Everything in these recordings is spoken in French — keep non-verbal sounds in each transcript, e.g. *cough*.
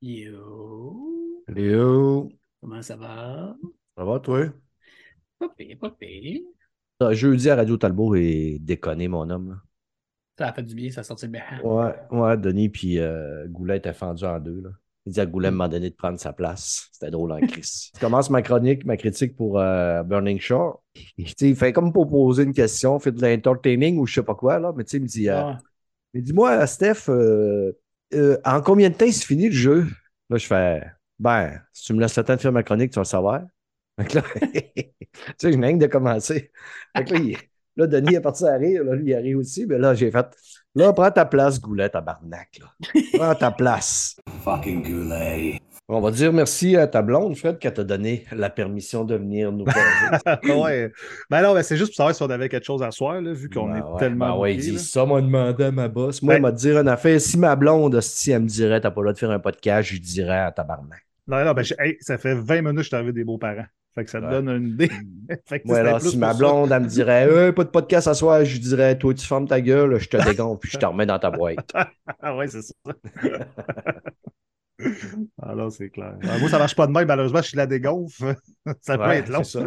Yo, Léo, comment ça va? ça va toi? Pas pire, pas pire. Ah, Jeudi à Radio Talbot et déconné, mon homme. là. Ça a fait du bien, ça a sorti bien. Ouais, ouais, Denis puis euh, Goulet étaient fendus en deux. Là. Il dit à Goulet à un moment donné de prendre sa place. C'était drôle en crise. *laughs* Je commence ma chronique, ma critique pour euh, Burning Shore. Et, il fait comme pour poser une question, fait de l'entertaining ou je sais pas quoi, là. Mais tu sais, il me dit, euh, Ouais. Mais dis-moi, Steph, euh, euh, en combien de temps il se finit le jeu? Là, je fais, ben, si tu me laisses le temps de faire ma chronique, tu vas le savoir. Là, *laughs* tu sais, je viens de commencer. Fait là, là, Denis est parti à rire, là, lui, il a ri aussi, mais là, j'ai fait, là, prends ta place, Goulet, tabarnak, là. Prends ta place. Fucking Goulet. On va dire merci à ta blonde, Fred, qui t'a donné la permission de venir nous parler. *laughs* ouais. Ben non, ben c'est juste pour savoir si on avait quelque chose à soir, là, vu qu'on Ben est ouais, tellement. ben ouais, il dit ça, m'a demandé à ma boss. Moi, Ben- il m'a dire une affaire. Si ma blonde, si elle me dirait, t'as pas le droit de faire un podcast, je dirais à tabarnak. Non, non, ben, hey, ça fait 20 minutes que je suis arrivé des beaux-parents. Fait que ça te Ouais. donne une idée. *laughs* fait que Ouais, alors, si ma blonde, elle me dirait, *laughs* Euh, pas de podcast à soir, je lui dirais, toi, tu fermes ta gueule, je te dégonfle, puis je te remets dans ta boîte. Ah ouais, c'est ça. *laughs* ah non, c'est clair. Ah, moi, ça marche pas de même, malheureusement, je suis la *laughs* dégonfle. ça peut Ouais, être long. ça.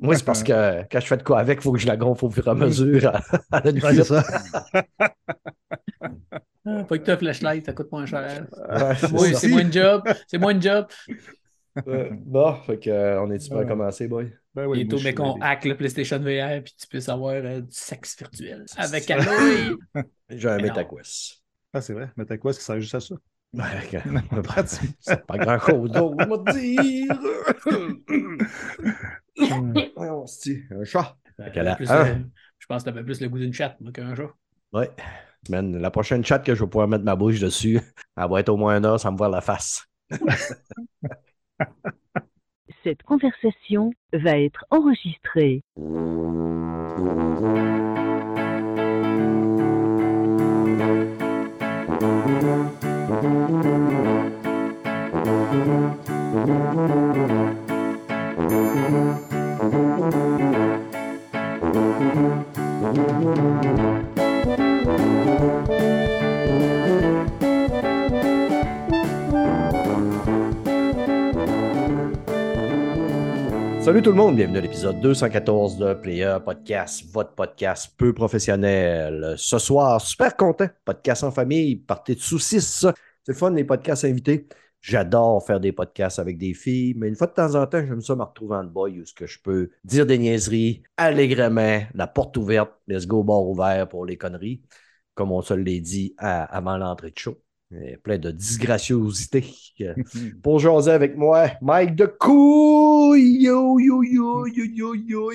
Moi, c'est parce que quand je fais de quoi avec, il faut que je la gonfle au fur et à mesure. *laughs* à la Ouais, limite. c'est ça. Ah, Pas que tu as flashlight, ça coûte moins cher. Ouais, c'est Oui, c'est moins de job. C'est moins de job. Ouais. Bon, fait que, euh, on est-tu prêt à commencer, boy? Ben oui, Bientôt, mais qu'on hack le PlayStation VR puis tu puisses avoir euh, du sexe virtuel avec Aloy. J'ai un. MetaQuest. Ah, c'est vrai. Que ça sert juste à ça? Ouais, ok. C'est pas grand-chose d'autre, on va te dire. *laughs* On se dit, un chat. Fait qu'elle a Plus, un. euh, je pense que t'avais plus le goût d'une chatte moi, qu'un chat. Ouais. Man, la prochaine chat que je vais pouvoir mettre ma bouche dessus, *laughs* elle va être au moins une heure sans me voir la face. *laughs* Cette conversation va être enregistrée. Salut tout le monde, bienvenue à l'épisode 214 de Player Podcast, votre podcast peu professionnel. Ce soir, super content, podcast en famille, partez de saucisses. C'est le fun, les podcasts invités. J'adore faire des podcasts avec des filles, mais une fois de temps en temps, j'aime ça me retrouver en boy où ce que je peux dire des niaiseries allègrement, la porte ouverte, let's go bar ouvert pour les conneries, comme on se l'est dit avant l'entrée de show. Il y a plein de disgraciosité. *laughs* Pour jaser avec moi, Mike de couille. Yo, yo, yo, yo, yo, yo,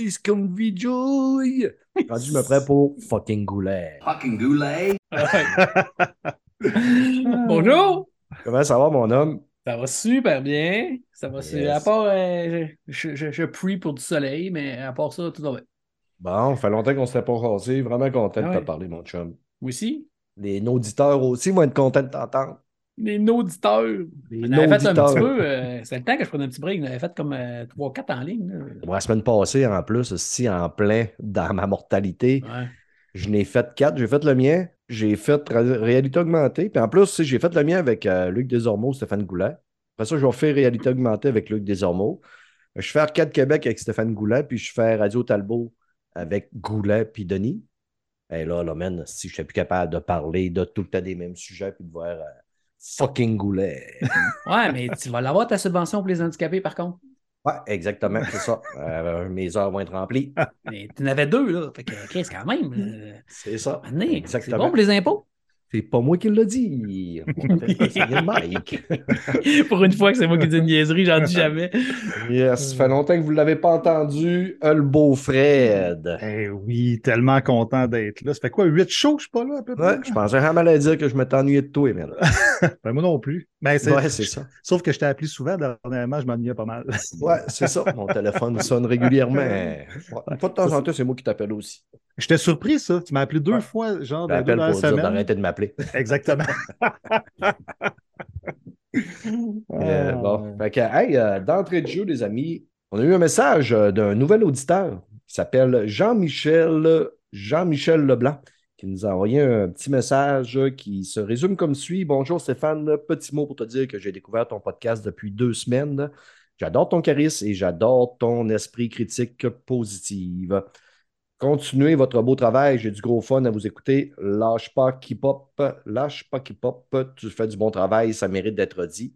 joy. Je me prends pour fucking goulet. Fucking Goulet. *laughs* Bonjour! Comment ça va, mon homme? Ça va super bien. Ça va Yes. À part, euh, je, je, je prie pour du soleil, mais à part ça, tout va bien. Bon, ça fait longtemps qu'on ne s'était pas rasé. Vraiment content de Ah te ouais. parler, mon chum. Moi aussi. Les auditeurs aussi vont être contents de t'entendre. Les auditeurs. Les On avait fait un petit peu. euh, c'est le temps que je prenais un petit break. On avait fait comme 3-4 en ligne. là. Moi, la semaine passée, en plus, aussi en plein dans ma mortalité, Ouais. je n'ai fait quatre. J'ai fait le mien, j'ai fait ré- réalité augmentée. Puis en plus, j'ai fait le mien avec euh, Luc Desormeaux, Stéphane Goulet. Après ça, je vais faire réalité augmentée avec Luc Desormeaux. Je fais Arcade Québec avec Stéphane Goulet, puis je fais Radio Talbot avec Goulet puis Denis. Et là, là, man, si je suis plus capable de parler de tout le temps des mêmes sujets, puis de voir euh, fucking Goulet. *laughs* Ouais, mais tu vas l'avoir ta subvention pour les handicapés, par contre. Ouais, exactement, c'est ça. Euh, mes heures vont être remplies. Mais tu en avais deux, là. Fait que, Chris, quand même. euh, C'est ça. maintenant, C'est Exactement. bon pour les impôts. C'est pas moi qui l'ai dit. *laughs* On ça, Mike. *laughs* pour une fois que c'est moi qui dis une niaiserie, j'en dis jamais. Yes, ça fait longtemps que vous ne l'avez pas entendu. Euh, Le beau Fred. Eh oui, tellement content d'être là. Ça fait quoi, 8 shows que je suis pas là, à peu près? Ouais, je pensais vraiment à dire que je m'étais ennuyé de toi, mais *laughs* Ben, moi non plus. Ben, c'est... Ouais, c'est ça. Sauf que je t'ai appelé souvent, dernièrement, je m'ennuyais pas mal. Ouais, c'est ça. Mon téléphone sonne régulièrement. Ouais, Une fois de temps en temps, c'est moi qui t'appelle aussi. J'étais surpris, ça. Tu m'as appelé deux Ouais. fois, genre, Je dans la semaine. d'arrêter de m'appeler. *laughs* Exactement. *laughs* Euh, Ah. bon. Fait que, hey, euh, d'entrée de jeu, les amis, on a eu un message euh, d'un nouvel auditeur qui s'appelle Jean-Michel Jean-Michel Leblanc, qui qui nous a envoyé un petit message qui se résume comme suit. Bonjour Stéphane, petit mot pour te dire que j'ai découvert ton podcast depuis deux semaines. J'adore ton charisme et j'adore ton esprit critique positive. Continuez votre beau travail, j'ai du gros fun à vous écouter. Lâche pas qui pop, lâche pas qui pop, tu fais du bon travail, ça mérite d'être dit.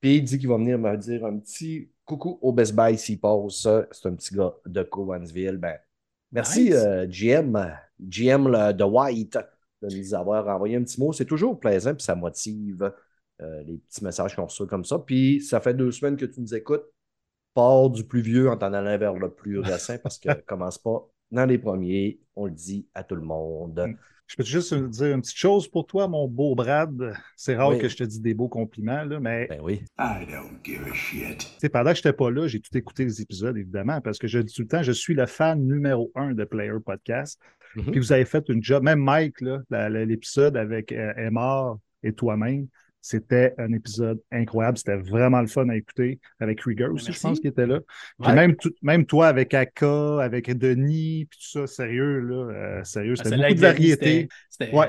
Puis il dit qu'il va venir me dire un petit coucou au Best Buy s'il passe. C'est un petit gars de Covansville. Ben, merci Nice. euh, GM, GM le- de White de nous avoir envoyé un petit mot. C'est toujours plaisant, puis ça motive euh, les petits messages qu'on reçoit comme ça. Puis ça fait deux semaines que tu nous écoutes. Pars du plus vieux en t'en allant vers le plus récent parce que *laughs* commence pas dans les premiers. On le dit à tout le monde. Je peux juste dire une petite chose pour toi, mon beau Brad. C'est rare Oui. que je te dise des beaux compliments, là, mais Ben oui. I don't give a shit. tu sais, pendant que je n'étais pas là, j'ai tout écouté les épisodes, évidemment, parce que je dis tout le temps, je suis le fan numéro un de Player Podcast. Mhm. Puis vous avez fait une job, même Mike, là, la- la- l'épisode avec euh, Emma et toi-même, c'était un épisode incroyable. C'était vraiment le fun à écouter avec Rieger aussi, je pense, qui était là. Puis Ouais. même, tout- même toi avec Aka, avec Denis, puis tout ça, sérieux, là, euh, sérieux, Ah, c'était celle-là beaucoup de variété. C'était Ouais.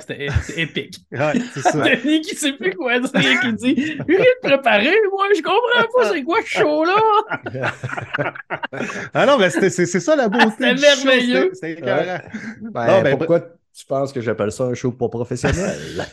épique. *laughs* Ouais, c'est ça. *laughs* Denis qui sait plus quoi dire, qui dit J'ai rien de préparé, moi, je comprends pas c'est quoi ce show-là. *laughs* Ah non, mais c'est c'est ça la beauté. C'était merveilleux. C'était. Ben, Non, ben, pourquoi tu penses que j'appelle ça un show pas professionnel?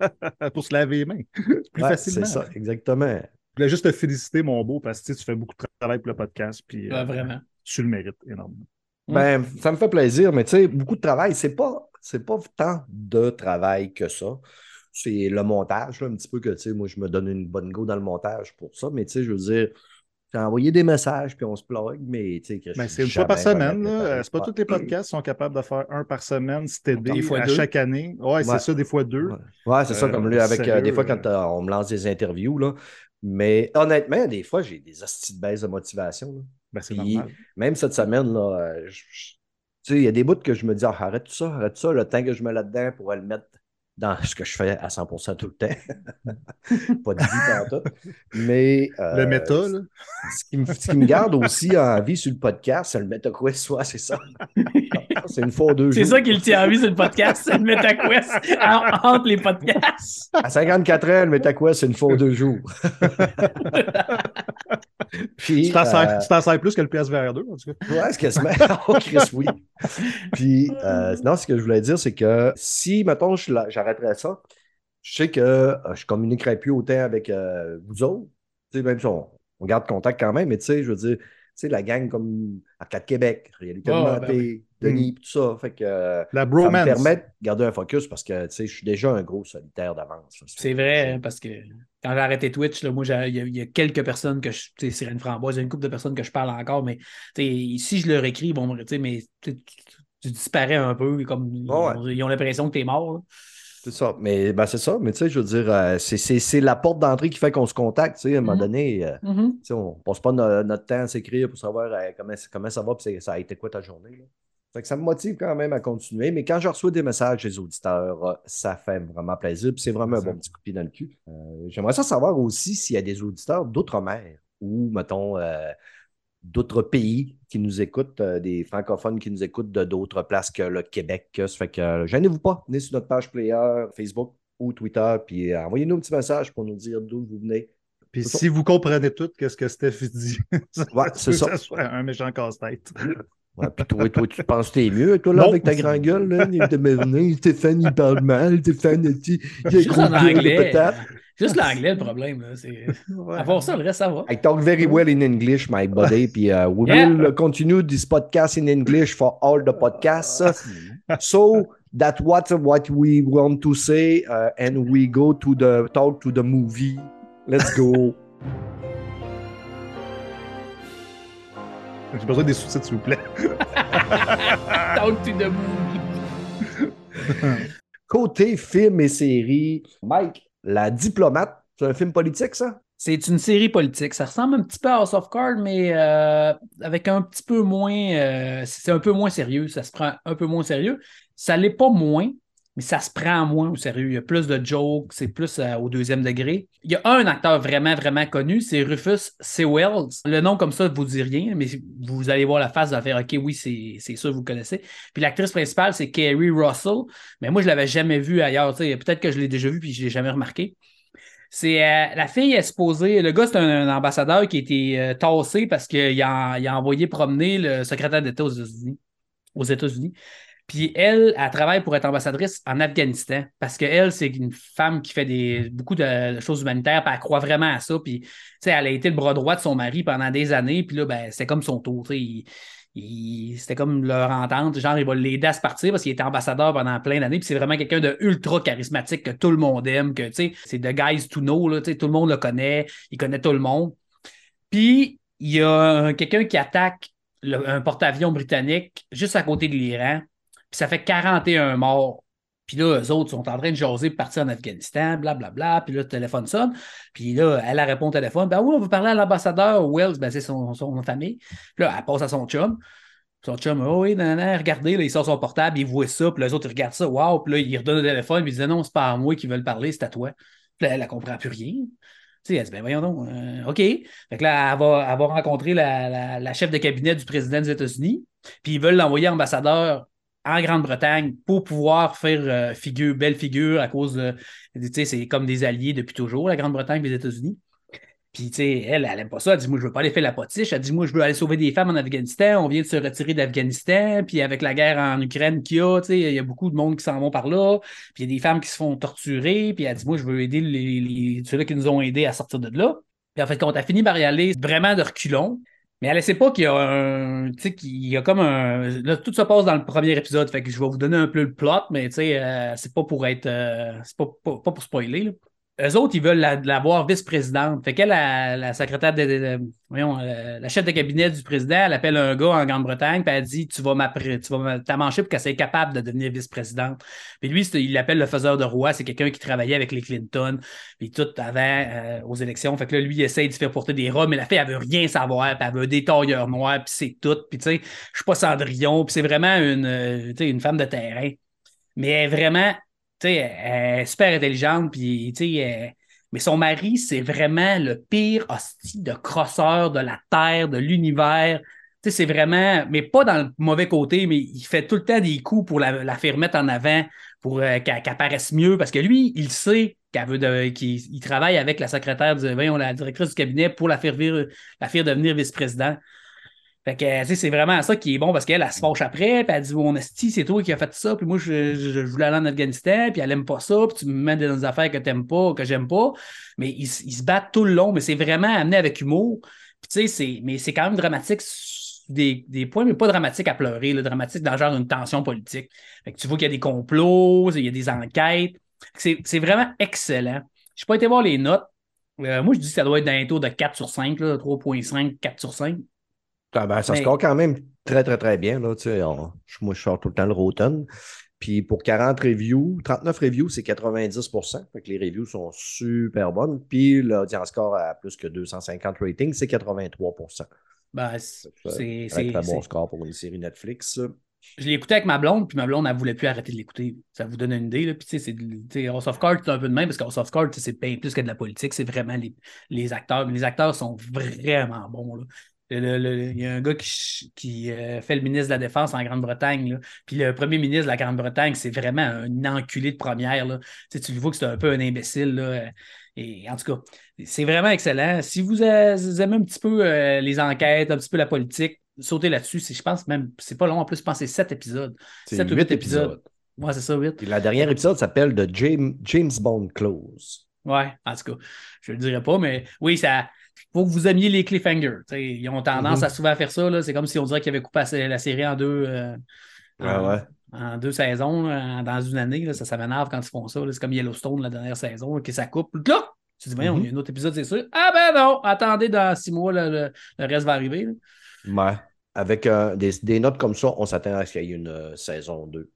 *laughs* Pour se laver les mains. Plus Ouais, facilement. c'est ça, exactement. Je voulais juste te féliciter, mon beau, parce que tu fais beaucoup de travail pour le podcast. Puis, Ouais, euh, vraiment. Tu le mérites énormément. Ben, ça me fait plaisir, mais tu sais, beaucoup de travail, c'est pas, c'est pas tant de travail que ça. C'est le montage, là, un petit peu que, tu sais, moi, je me donne une bonne go dans le montage pour ça, mais tu sais, je veux dire, j'ai envoyé des messages, puis on se plug, mais tu sais, que je Ben, c'est une fois par semaine. là. Euh, C'est pas tous les podcasts qui sont capables de faire un par semaine, c'était Des fois à deux. chaque année. Ouais, c'est ça, des fois deux. Ouais, Ouais, c'est ça, Euh, comme lui, avec euh, des fois, quand euh, euh, on me lance des interviews, là. Mais honnêtement, des fois, j'ai des hosties de baisse de motivation. là. Ben, c'est Puis, normal. Même cette semaine, là, euh, je- je- tu sais, il y a des bouts que je me dis, Ah, arrête tout ça, arrête tout ça, le temps que je mets là-dedans pour le mettre dans ce que je fais à 100% tout le temps. *laughs* Pas de vie tantôt. Mais. euh, Le méta, là. Ce qui, me, ce qui me garde aussi en vie sur le podcast, c'est le MetaQuest, soit c'est ça. *laughs* C'est une fois ou deux C'est ça qui le tient en vie sur le podcast, c'est le MetaQuest en- entre les podcasts. À 54 ans, le MetaQuest, c'est une fois ou deux jours. *laughs* Puis, Tu t'en sers, euh, sers plus que le PSVR 2, en tout cas. Ouais, c'est quasiment. Oh, Chris, oui. Puis, euh, non, ce que je voulais dire, c'est que si, mettons, je la- j'arrêterais ça, je sais que euh, je communiquerai plus autant avec euh, vous autres. Tu même si on, on garde contact quand même, mais tu sais, je veux dire, tu sais, la gang comme Arcade Québec, Réalité Ah, Augmentée, ben oui. Denis, puis tout ça. Fait que euh, La ça me permet de garder un focus parce que, tu sais, je suis déjà un gros solitaire d'avance. C'est vrai, hein, parce que quand j'ai arrêté Twitch, là, moi, il y, a- il y a quelques personnes que je. Tu sais, Framboise, il y a une couple de personnes que je parle encore, mais tu si je leur écris, ils vont me. Tu sais, mais tu, tu- tu disparais un peu, comme ils, Ouais. ont- ils ont l'impression que t'es mort. là. C'est ça. Mais ben, c'est ça. Mais tu sais, je veux dire, euh, c'est- la porte d'entrée qui fait qu'on se contacte. Tu sais, à un moment Mhm. donné, euh, Mhm. Sais, on passe pas no- notre temps à s'écrire pour savoir euh, comment, comment ça va et ça a été quoi ta journée. là. Fait que ça me motive quand même à continuer. Mais quand je reçois des messages des auditeurs, ça fait vraiment plaisir. Puis c'est vraiment un bon petit coup de pied dans le cul. J'aimerais ça savoir aussi s'il y a des auditeurs d'outre-mer ou, mettons, d'autres pays qui nous écoutent, euh, des francophones qui nous écoutent de d'autres places que le Québec. Ça fait que euh, gênez-vous pas, venez sur notre page player, Facebook ou Twitter, puis euh, envoyez-nous un petit message pour nous dire d'où vous venez. Puis ça. si vous comprenez tout, qu'est-ce que Steph dit? *laughs* Ouais, c'est ça. soit un méchant casse-tête. *laughs* Ouais, puis toi, toi, tu penses que t'es mieux, toi, là, Non. avec ta grande gueule, là, il te met- Stéphane, il parle mal, Stéphane, il il a Juste gros en gueule de anglais. patate. Juste l'anglais, le problème. Là, c'est... Ouais. Part ça, le reste, ça va. I talk very well in English, my buddy, *laughs* puis uh, we Yeah. will continue this podcast in English for all the podcasts. So that what what we want to say, uh, and we go to the talk to the movie. Let's go. *laughs* J'ai besoin des sous-titres, s'il vous plaît. Talk to the movie. Côté film et série, Mike, La Diplomate, c'est un film politique, ça? C'est une série politique. Ça ressemble un petit peu à House of Cards, mais euh, avec un petit peu moins. euh, c'est un peu moins sérieux. Ça se prend un peu moins sérieux. Ça l'est pas moins. Mais ça se prend moins au sérieux. Il y a plus de jokes, c'est plus euh, au deuxième degré. Il y a un acteur vraiment, vraiment connu, c'est Rufus Sewells. Le nom comme ça ne vous dit rien, mais vous allez voir la face, vous allez faire OK, oui, c'est sûr, vous connaissez. Puis l'actrice principale, c'est Kerry Russell, mais moi, je ne l'avais jamais vue ailleurs. Peut-être que je l'ai déjà vue puis je ne l'ai jamais remarqué. C'est euh, la fille est supposée. Le gars, c'est un, ambassadeur qui a été euh, tassé parce qu'il a, a, envoyé promener le secrétaire d'État aux États-Unis. Aux États-Unis. Puis elle, elle travaille pour être ambassadrice en Afghanistan parce qu'elle, c'est une femme qui fait des, beaucoup de choses humanitaires, puis elle croit vraiment à ça. Puis, elle a été le bras droit de son mari pendant des années, puis là, ben, c'était comme son tour. c'était comme leur entente. Genre, il va l'aider à se partir parce qu'il était ambassadeur pendant plein d'années. Puis c'est vraiment quelqu'un de ultra charismatique que tout le monde aime. Que, c'est de guys to know. Là, tout le monde le connaît. Il connaît tout le monde. Puis il y a quelqu'un qui attaque un porte-avions britannique juste à côté de l'Iran. Puis ça fait 41 morts. Puis là, eux autres sont en train de jaser pour partir en Afghanistan, blablabla. Bla, bla. Puis là, le téléphone sonne. Puis là, elle a répondu au téléphone. Ben oui, on veut parler à l'ambassadeur Wells. Ben c'est son, famille. Puis là, elle passe à son chum. Son chum, oh oui, nan, nan, regardez, là, il sort son portable, il voit ça. Puis les autres, ils regardent ça. Waouh. Puis là, il redonne le téléphone. Puis il dit non, c'est pas à moi qui veulent parler, c'est à toi. Puis là, elle ne comprend plus rien. Tu sais, elle dit, ben voyons donc, euh, OK. Fait que là, elle va, elle va rencontrer la, la, la, chef de cabinet du président des États-Unis. Puis ils veulent l'envoyer ambassadeur en Grande-Bretagne pour pouvoir faire euh, figure, belle figure à cause de. Tu sais, c'est comme des alliés depuis toujours, la Grande-Bretagne et les États-Unis. Puis, tu sais, elle, elle n'aime pas ça. Elle dit, moi, je veux pas aller faire la potiche. Elle dit, moi, je veux aller sauver des femmes en Afghanistan. On vient de se retirer d'Afghanistan. Puis, avec la guerre en Ukraine qu'il y a, tu sais, il y a beaucoup de monde qui s'en vont par là. Puis, il y a des femmes qui se font torturer. Puis, elle dit, moi, je veux aider les, ceux-là qui nous ont aidés à sortir de là. Puis, en fait, quand on a fini par y aller vraiment de reculons, mais ne sait pas qu'il y a un. Tu sais, qu'il y a comme un. Là, tout se passe dans le premier épisode. Fait que je vais vous donner un peu le plot, mais tu sais, euh, c'est pas pour être. Euh, c'est pas, pas, pour spoiler. Là. Eux autres, ils veulent la, voir vice-présidente. Fait qu'elle, la, secrétaire de, voyons, euh, la chef de cabinet du président, elle appelle un gars en Grande-Bretagne, puis elle dit Tu vas t'amancher pour qu'elle soit capable de devenir vice-présidente. Puis lui, il l'appelle le faiseur de roi, c'est quelqu'un qui travaillait avec les Clinton, puis tout avant euh, aux élections. Fait que là, lui, il essaye de se faire porter des robes, mais la fille, elle veut rien savoir, puis elle veut des tailleurs noirs, puis c'est tout. Puis tu sais, je suis pas Cendrillon, puis c'est vraiment une, euh, une femme de terrain. Mais vraiment elle est super intelligente, puis, mais son mari, c'est vraiment le pire hostie de crosseur de la Terre, de l'univers. C'est vraiment, mais pas dans le mauvais côté, mais il fait tout le temps des coups pour la, faire mettre en avant, pour euh, qu'elle paraisse mieux, parce que lui, il sait qu'elle veut qu'il travaille avec la secrétaire, du, voyons, la directrice du cabinet pour la faire, la faire devenir vice-président. Fait que, c'est vraiment ça qui est bon parce qu'elle, elle se fâche après, puis elle dit Mon esti, c'est toi qui as fait ça, puis moi, je, voulais aller en Afghanistan, puis elle aime pas ça, puis tu me mets dans des affaires que t'aimes pas, que j'aime pas. Mais ils, se battent tout le long, mais c'est vraiment amené avec humour. Puis, tu sais, c'est, mais c'est quand même dramatique des, des, points, mais pas dramatique à pleurer, le dramatique dans genre une tension politique. Fait que tu vois qu'il y a des complots, il y a des enquêtes. C'est, vraiment excellent. Je n'ai pas été voir les notes. Euh, moi, je dis que ça doit être dans un taux de 4 sur 5, 3.5, 4 sur 5. Ah ben, ça score quand même très, très, très bien. Là, moi, je sors tout le temps le Rotten. Puis pour 40 reviews, 39 reviews, c'est 90 fait que les reviews sont super bonnes. Puis l'audience score à plus que 250 ratings, c'est 83% ben, C'est un bon score pour une série Netflix. Je l'ai écouté avec ma blonde, puis ma blonde, elle ne voulait plus arrêter de l'écouter. Ça vous donne une idée. Là. Puis, tu sais, c'est House of Cards, c'est un peu de même, parce qu'House of Cards, c'est bien plus que de la politique. C'est vraiment les, les acteurs. Mais les acteurs sont vraiment bons. Là il y a un gars qui, euh, fait le ministre de la Défense en Grande-Bretagne. Puis le premier ministre de la Grande-Bretagne, c'est vraiment un enculé de première. Là. Tu, sais, tu vois que c'est un peu un imbécile. Là. Et en tout cas, c'est vraiment excellent. Si vous, aimez un petit peu euh, les enquêtes, un petit peu la politique, sautez là-dessus. Je pense même, c'est pas long en plus, je pense que c'est sept épisodes. C'est huit épisodes. Ouais, c'est ça, huit. la dernière épisode s'appelle The James, James Bond Close. Ouais, en tout cas, je ne le dirais pas, mais oui, ça faut que vous aimiez les cliffhangers. ils ont tendance mhm. à souvent faire ça. C'est comme si on dirait qu'ils avaient coupé la série en deux, euh, en, deux saisons, dans une année. ça, ça m'énerve quand ils font ça. C'est comme Yellowstone la dernière saison, que ça coupe. Là, tu dis, voyons, il y a mhm. un autre épisode, c'est sûr. Ah ben non, attendez, dans six mois, le, reste va arriver. Ouais. Avec euh, des, notes comme ça, on s'attend à ce qu'il y ait une euh, saison 2.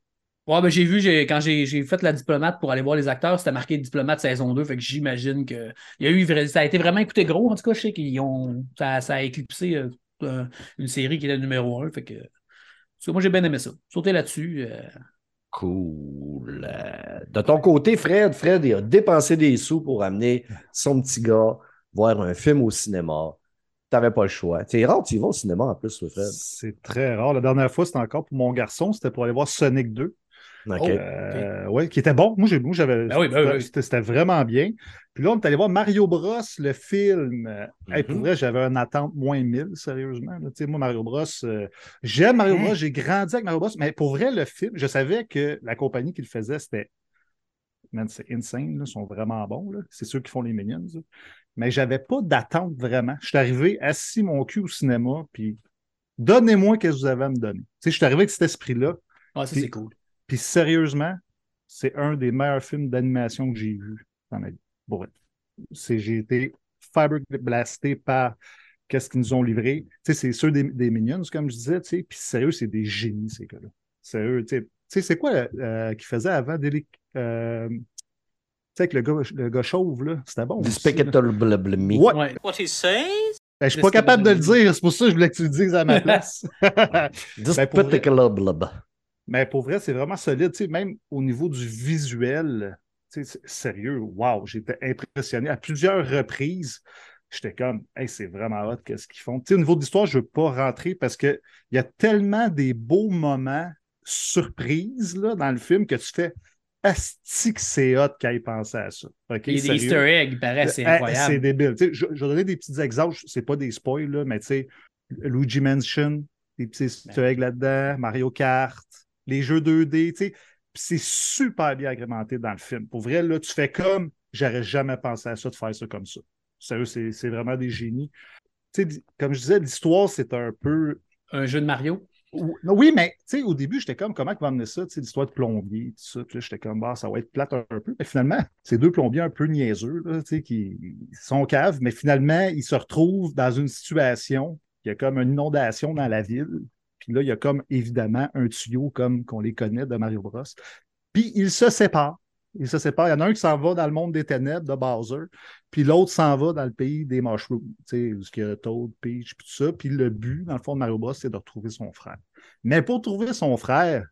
Ouais, ben j'ai vu, quand j'ai fait la diplomate pour aller voir les acteurs, c'était marqué diplomate saison 2, fait que j'imagine que il y a eu, ça a été vraiment écouté gros. En tout cas, je sais qu'ils ont, ça, ça, a éclipsé euh, une série qui était numéro 1, fait que, moi j'ai bien aimé ça. Sauter là-dessus, euh, Cool. Euh, De ton côté, Fred, Fred, il a dépensé des sous pour amener son petit gars voir un film au cinéma. T'avais pas le choix. C'est rare, tu y vas au cinéma en plus, le Fred. C'est très rare. La dernière fois, c'était encore pour mon garçon. C'était pour aller voir Sonic 2. OK. Oh. Euh, ouais, qui était bon. Moi, j'avais. Ben oui, ben oui, oui. c'était- C'était vraiment bien. Puis là, on est allé voir Mario Bros, le film. Euh, hey, pour Mhm. vrai, j'avais une attente moins 1000, sérieusement. là. Moi, Mario Bros, euh, j'aime Mario Hein? Bros, j'ai grandi avec Mario Bros, mais pour vrai, le film, je savais que la compagnie qui le faisait, c'était. Man, c'est insane, là, ils sont vraiment bons. là. C'est ceux qui font les Minions. là. Mais j'avais pas d'attente vraiment. Je suis arrivé assis mon cul au cinéma, puis donnez-moi ce que vous avez à me donner. Je suis arrivé avec cet esprit-là. Ouais, ça, Puis- c'est cool. Puis sérieusement, c'est un des meilleurs films d'animation que j'ai vu dans ma vie. C'est, j'ai été fiber blasté par qu'est-ce qu'ils nous ont livré. Tu sais, c'est ceux des, des Minions, comme je disais, tu sais. Puis sérieux, c'est des génies, ces gars-là. Sérieux, tu sais. Tu sais, c'est quoi euh, qu'ils faisaient avant Deli- euh, Tu sais, avec le gars, le gars chauve, là? C'était bon. Despicable Me. What he says? Ben, je suis pas capable de le dire, c'est pour ça que je voulais que tu le dises à ma *laughs* place. Ben, Despicable. Mais pour vrai, c'est vraiment solide. Même au niveau du visuel, c'est- sérieux, wow, j'étais impressionné. À plusieurs reprises, j'étais comme, hey, c'est vraiment hot, qu'est-ce qu'ils font. Au niveau de l'histoire, je ne veux pas rentrer parce qu'il y a tellement des beaux moments surprises là, dans le film que tu fais, asti que c'est hot qu'il ait pensé à ça. OK, Il y a des? Easter eggs, paraît, c'est Eh, C'est incroyable. débile. Tu sais, je, je vais donner des petits exemples. C'est pas des spoils, là, mais tu sais, Luigi Mansion, des petits Easter eggs là-dedans, Mario Kart, les jeux 2D, tu sais. Puis c'est super bien agrémenté dans le film. Pour vrai, là, tu fais comme j'aurais jamais pensé à ça de faire ça comme ça. Sérieux, c'est c'est vraiment des génies. Tu sais, comme je disais, l'histoire, c'est un peu. Un jeu de Mario? Oui, mais tu sais, au début, j'étais comme comment vont amener ça, tu sais, l'histoire de plombier, tout ça. Puis là, j'étais comme, bah, ça va être plate un, peu. Mais finalement, c'est deux plombiers un peu niaiseux, là, tu sais, qui sont caves, mais finalement, ils se retrouvent dans une situation, il y a comme une inondation dans la ville. Là, il y a comme évidemment un tuyau comme qu'on les connaît de Mario Bros. Puis ils se séparent. Ils se séparent. Il y en a un qui s'en va dans le monde des ténèbres de Bowser, puis l'autre s'en va dans le pays des mushrooms, tu sais, où il y a Toad, Peach, puis tout ça. Puis le but, dans le fond de Mario Bros, c'est de retrouver son frère. Mais pour trouver son frère,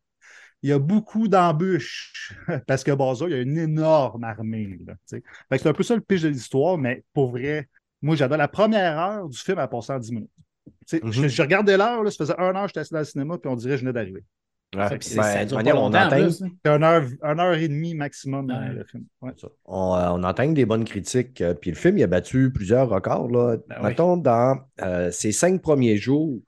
il y a beaucoup d'embûches *laughs* parce que Bowser, il y a une énorme armée. C'est un peu ça le pitch de l'histoire, mais pour vrai, moi, j'adore la première heure du film à passer en 10 minutes. Mhm. je, je regardais l'heure, là, ça faisait un heure que j'étais assis dans le cinéma, puis on dirait que je venais d'arriver. Ouais. Puis c'est- Ben, ça manière, on entend, hein. Une heure, une heure et demie maximum dans Ouais. le film. Ouais. on, euh, on entend des bonnes critiques. euh, Puis le film, il a battu plusieurs records. Là. Ben oui. Mettons, dans euh, ses cinq premiers jours,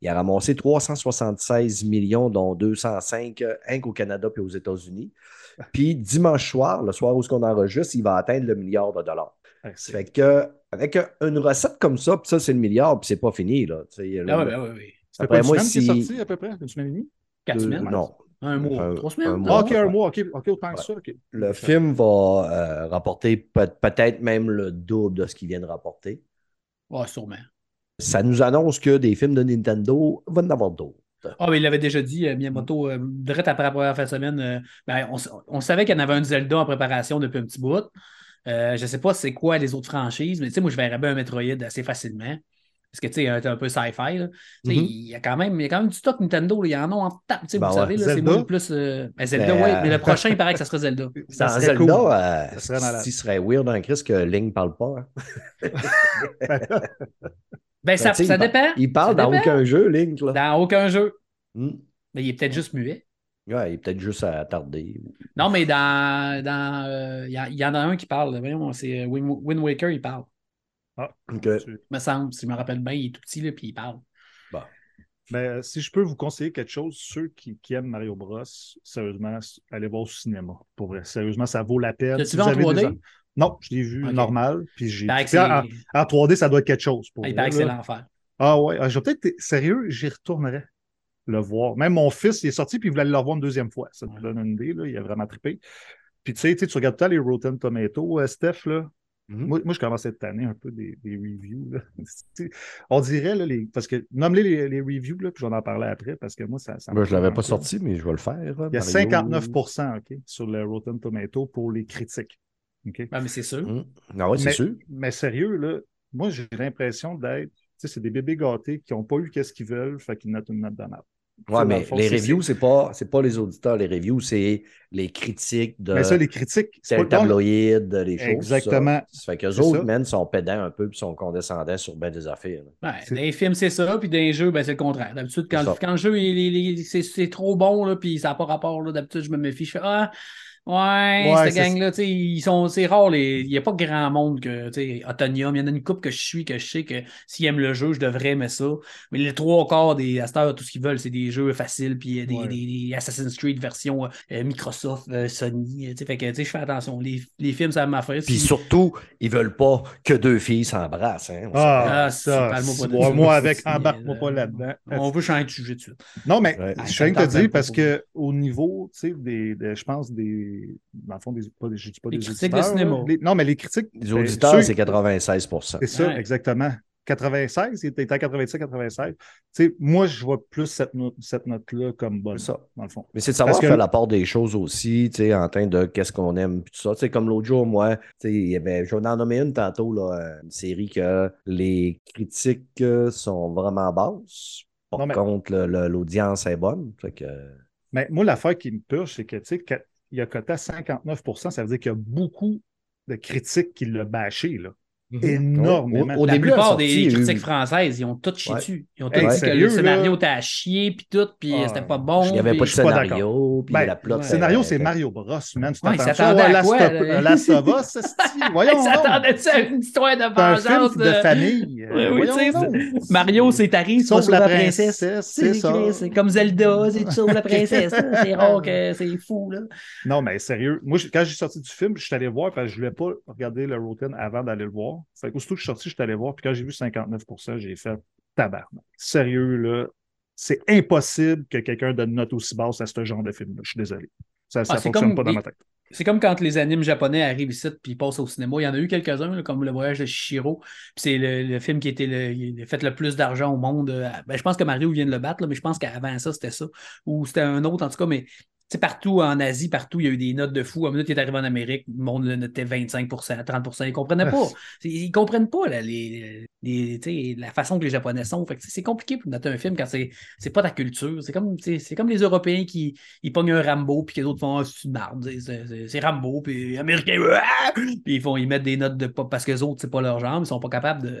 il a ramassé 376 millions, dont 205 euh, rien qu'au Canada et aux États-Unis. *laughs* Puis dimanche soir, le soir où on enregistre, il va atteindre le milliard de dollars. Fait que avec une recette comme ça, puis ça, c'est le milliard, puis c'est pas fini. Là. Ah ouais, ben oui, oui. C'était Après pas une moi, semaine qui est si- sorti à peu près? Une semaine et demie? Quatre semaines. Non. Un mois. Un- Trois un semaines. mois. Ah, ok, un mois, ok, autant que Ouais. ça. Le film va euh, rapporter peut- peut-être même le double de ce qu'il vient de rapporter. Ouais, sûrement. Ça nous annonce que des films de Nintendo vont en avoir d'autres. Ah, mais il l'avait déjà dit, euh, Miyamoto, euh, direct après la première fin de semaine. euh, ben, on, on savait qu'il y en avait un Zelda en préparation depuis un petit bout. Euh, je ne sais pas c'est quoi les autres franchises, mais tu sais, moi, je verrais bien un Metroid assez facilement. Parce que, tu sais, c'est un peu sci-fi. Mhm. Il y, a quand même, il y a quand même du stock Nintendo. Il y en a en tape. tu sais, Ben vous ouais. savez, là, c'est moi le plus. euh, ben, Zelda, Ben, oui, euh, mais le prochain, il paraît que ça serait Zelda. *laughs* Ça serait Zelda, cool. euh, Ça serait malade. ce serait weird en Chris que Link parle pas. hein. *laughs* Ben, ça, sais, ça il par- dépend. Il parle Ça dans dépend. aucun jeu, Link. Là. Dans aucun jeu. Mais il est peut-être juste muet. Ouais, il est peut-être juste à tarder. Non, mais dans. dans euh, il y, il y en a un qui parle. C'est euh, Wind, Wind Waker, il parle. Ok. me semble, si je me rappelle bien, il est tout petit, là, puis il parle. Mais euh, si je peux vous conseiller quelque chose, ceux qui, qui aiment Mario Bros, sérieusement, allez voir au cinéma. Pour vrai, sérieusement, ça vaut la peine. Si vu en avez 3D? des en- Non, je l'ai vu normal. Puis j'ai Il en, en 3D, ça doit être quelque chose. Pour Ah, il paraît que c'est l'enfer. Ah ouais, ah, je vais peut-être, sérieux, j'y retournerai le voir. Même mon fils, il est sorti, puis il voulait le revoir une deuxième fois. Ça te donne une idée, là, il a vraiment trippé. Puis tu sais, tu regardes temps les Rotten Tomatoes, euh, Steph, là. Mhm. Moi, moi, je commence à être tanné un peu des, des reviews. là. *laughs* On dirait, là, les, parce que, nomme-les les, les reviews, là, puis j'en en parler après, parce que moi, ça. ça Moi, je l'avais fait pas sorti, mais je vais le faire. Il y a Mario. 59 OK, sur le Rotten Tomato pour les critiques. OK? Ah, mais c'est sûr. Hmm. Ah ouais, c'est mais, sûr. mais sérieux, là, moi, j'ai l'impression d'être. Tu sais, c'est des bébés gâtés qui n'ont pas eu qu'est-ce qu'ils veulent, fait qu'ils notent une note de map. Ouais, mais le fond, les reviews, c'est pas, c'est pas les auditeurs. Les reviews, c'est les critiques de Mais ça, les critiques, c'est non, tabloïd, les choses. Exactement. Ça. ça fait qu'eux autres, ça. man, sont pédants un peu puis sont condescendants sur ben des affaires. Ouais, C'est- dans les films, c'est ça, puis dans les jeux, ben, c'est le contraire. D'habitude, quand, quand le jeu il- il- il- c'est c'est trop bon, là, puis ça n'a pas rapport, là, d'habitude, je me méfie. Je fais Ah, ouais, Ouais, cette gang-là, tu sais, ils sont, c'est rare, les- il n'y a pas grand monde que, tu sais, Autonium, il y en a une couple que je suis, que je sais que s'ils aiment le jeu, je devrais aimer ça. Mais les trois quarts des Asters, tout ce qu'ils veulent, c'est des jeux faciles, puis des, Ouais. des- des Assassin's Creed version euh, Microsoft, euh, Sony, tu sais, fait que, tu sais, je fais attention. Les, les films, ça m'a fait. Puis surtout, ils veulent pas que deux filles s'embrassent. Hein, Ah, Ah, ça, pas moi, avec, *laughs* embarque-moi pas là-dedans. On veut changer de sujet de suite. Non, mais Ouais. je viens de te dire parce que au niveau, tu sais, des, des- je pense des, dans le fond, des, pas je dis pas Les des critiques de auditeurs, là. cinéma. Les- non, mais les critiques. Les auditeurs, c'est 96 C'est ça, Ouais. exactement. 96, il était à 97, 96. Tu sais, moi, je vois plus cette note, cette note-là comme bonne, ça. dans le fond. Mais c'est de savoir Parce que- faire la part des choses aussi, tu sais, en termes de qu'est-ce qu'on aime, tout ça. Tu sais, comme l'autre jour, moi, tu sais, il y avait- je vais en nommer une tantôt, là, une série que les critiques euh, sont vraiment basses. Par Non, mais- contre, l'audience est bonne. Fait que, Mais moi, l'affaire qui me purge, c'est que, tu sais, il a coté à 59% ça veut dire qu'il y a beaucoup de critiques qui l'ont bâché, là. Énormément. Au la début, la plupart sortie, des eu- critiques françaises, ils ont tout chié Ouais. dessus. Ils ont tout Hey, dit que sérieux, le scénario à chier, puis tout, puis Ah. c'était pas bon. il n'y avait puis- pas de scénario, puis Ben, la plot. le Le scénario, c'est Mario Bros, man. Tu Ouais, t'attends ça? à Last quoi, of Us, c'est *laughs* Voyons s'attendaient à une histoire de C'est un vengeance. film de famille. *laughs* Oui, oui, Voyons tu sais, donc. c'est- Mario, c'est t'arrives, tu sauver la la princesse. c'est ça. C'est comme Zelda, c'est *laughs* tu sauves la princesse. C'est rare que c'est fou, là. Non, mais sérieux, moi, je- quand j'ai sorti du film, je suis allé voir parce que je ne voulais pas regarder le Rotten avant d'aller le voir. Fait qu'aussitôt que je suis sorti, je suis allé voir. Puis quand j'ai vu 59% j'ai fait tabarnak. Sérieux, là, c'est impossible que quelqu'un donne une note aussi basse à ce genre de film-là. Je suis désolé. Ça ne Ah, fonctionne pas dans ma tête. C'est comme quand les animes japonais arrivent ici puis ils passent au cinéma. Il y en a eu quelques-uns, comme Le Voyage de. Puis c'est le, le film qui était le, fait le plus d'argent au monde. Euh, Ben, je pense que Mario vient de le battre, là, mais je pense qu'avant ça, c'était ça. Ou c'était un autre, en tout cas, mais partout en Asie, partout, il y a eu des notes de fou. À minute, il est arrivé en Amérique, le monde le notait 25% 30% Ils ne comprenaient pas. Ils ne comprennent pas là, les, les- la façon que les Japonais sont. Fait c'est compliqué pour noter un film quand c'est c'est pas ta culture. C'est comme, c'est comme les Européens qui ils pognent un Rambo, puis que les autres font ah, c'est. C'est- Rambo, puis les Américains, puis ils, font, ils mettent des notes de pas parce que les autres, c'est pas leur genre, ils sont pas capables de,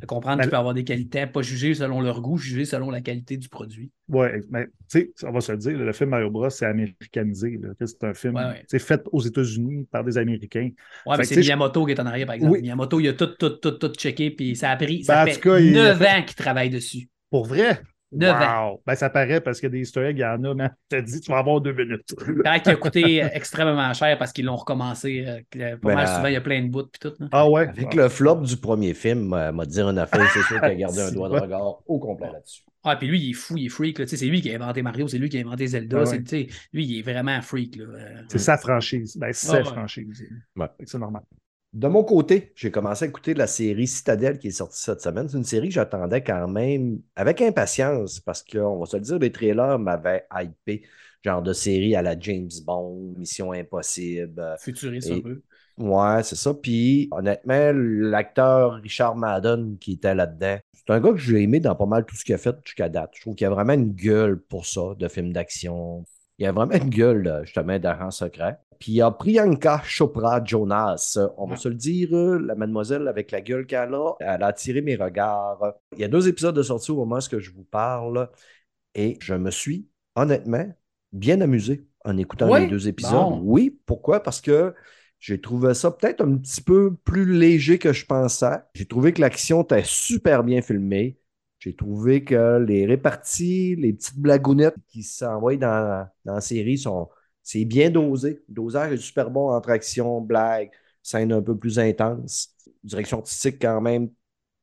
de comprendre Ben, qu'il peut avoir des qualités, pas juger selon leur goût, juger selon la qualité du produit. Ouais, mais tu sais, on va se le dire, le film Mario Bros, c'est américanisé. C'est un film Ouais, fait aux États-Unis par des Américains. Fait mais c'est Miyamoto qui est en arrière, par exemple. Oui. Miyamoto, il a tout, tout, tout, tout checké, puis ça a pris, Ben, ça fait cas, il a 9 ans qu'il travaille dessus. Pour vrai? Neuf wow. Ben, ça paraît parce qu'il y a des easter eggs, il y en a, mais je te dis, tu vas avoir deux minutes. Pareil qu'il a coûté euh, extrêmement cher parce qu'ils l'ont recommencé. euh, que, pas Ben, mal souvent, il y a plein de bouts, puis tout. Ah ouais? Avec le flop du premier film, euh, m'a dit une affaire, c'est sûr qu'il a gardé un *laughs* doigt de regard au complet là-dessus. Ah, puis lui, il est fou, il est freak. Tu C'est lui qui a inventé Mario, c'est lui qui a inventé Zelda. Ah c'est- ouais. tu Lui, il est vraiment freak. Là. Euh, C'est sa franchise. Ben, c'est Ah ouais. franchise. Ouais. Que C'est normal. De mon côté, j'ai commencé à écouter la série Citadelle qui est sortie cette semaine. C'est une série que j'attendais quand même avec impatience parce qu'on va se le dire, les trailers m'avaient hypé. Genre de série à la James Bond, Mission Impossible. euh, futuriste Et- un peu. Ouais, c'est ça. Puis, honnêtement, l'acteur Richard Madden qui était là-dedans, c'est un gars que j'ai aimé dans pas mal tout ce qu'il a fait jusqu'à date. Je trouve qu'il a vraiment une gueule pour ça, de film d'action. Il a vraiment une gueule, justement, d'agent secret. Puis, il y a Priyanka Chopra Jonas. On va se le dire, euh, la mademoiselle avec la gueule qu'elle a, elle a attiré mes regards. Il y a deux épisodes de sortie au moment où je vous parle. Et je me suis, honnêtement, bien amusé en écoutant Oui? les deux épisodes. Bon. Oui, pourquoi? Parce que j'ai trouvé ça peut-être un petit peu plus léger que je pensais. J'ai trouvé que l'action était super bien filmée. J'ai trouvé que les réparties, les petites blagounettes qui s'envoient dans, dans la série sont. C'est bien dosé. Le dosage est super bon entre action, blague, scène un peu plus intense. Direction artistique quand même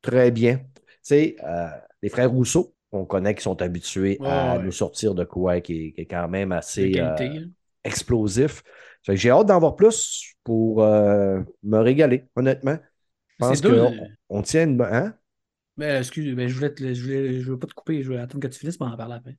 très bien. Tu sais, euh, les frères Rousseau, on connaît qu'ils sont habitués à Ouais, nous sortir de quoi qui est, qui est quand même assez. Qualité. euh, explosif. J'ai hâte d'en voir plus pour euh, me régaler, honnêtement. Je pense qu'on on tient une. Hein? Ben, excuse, ben, je voulais, te- je voulais, je veux pas te couper, je veux attendre que tu finisses pour en parler après.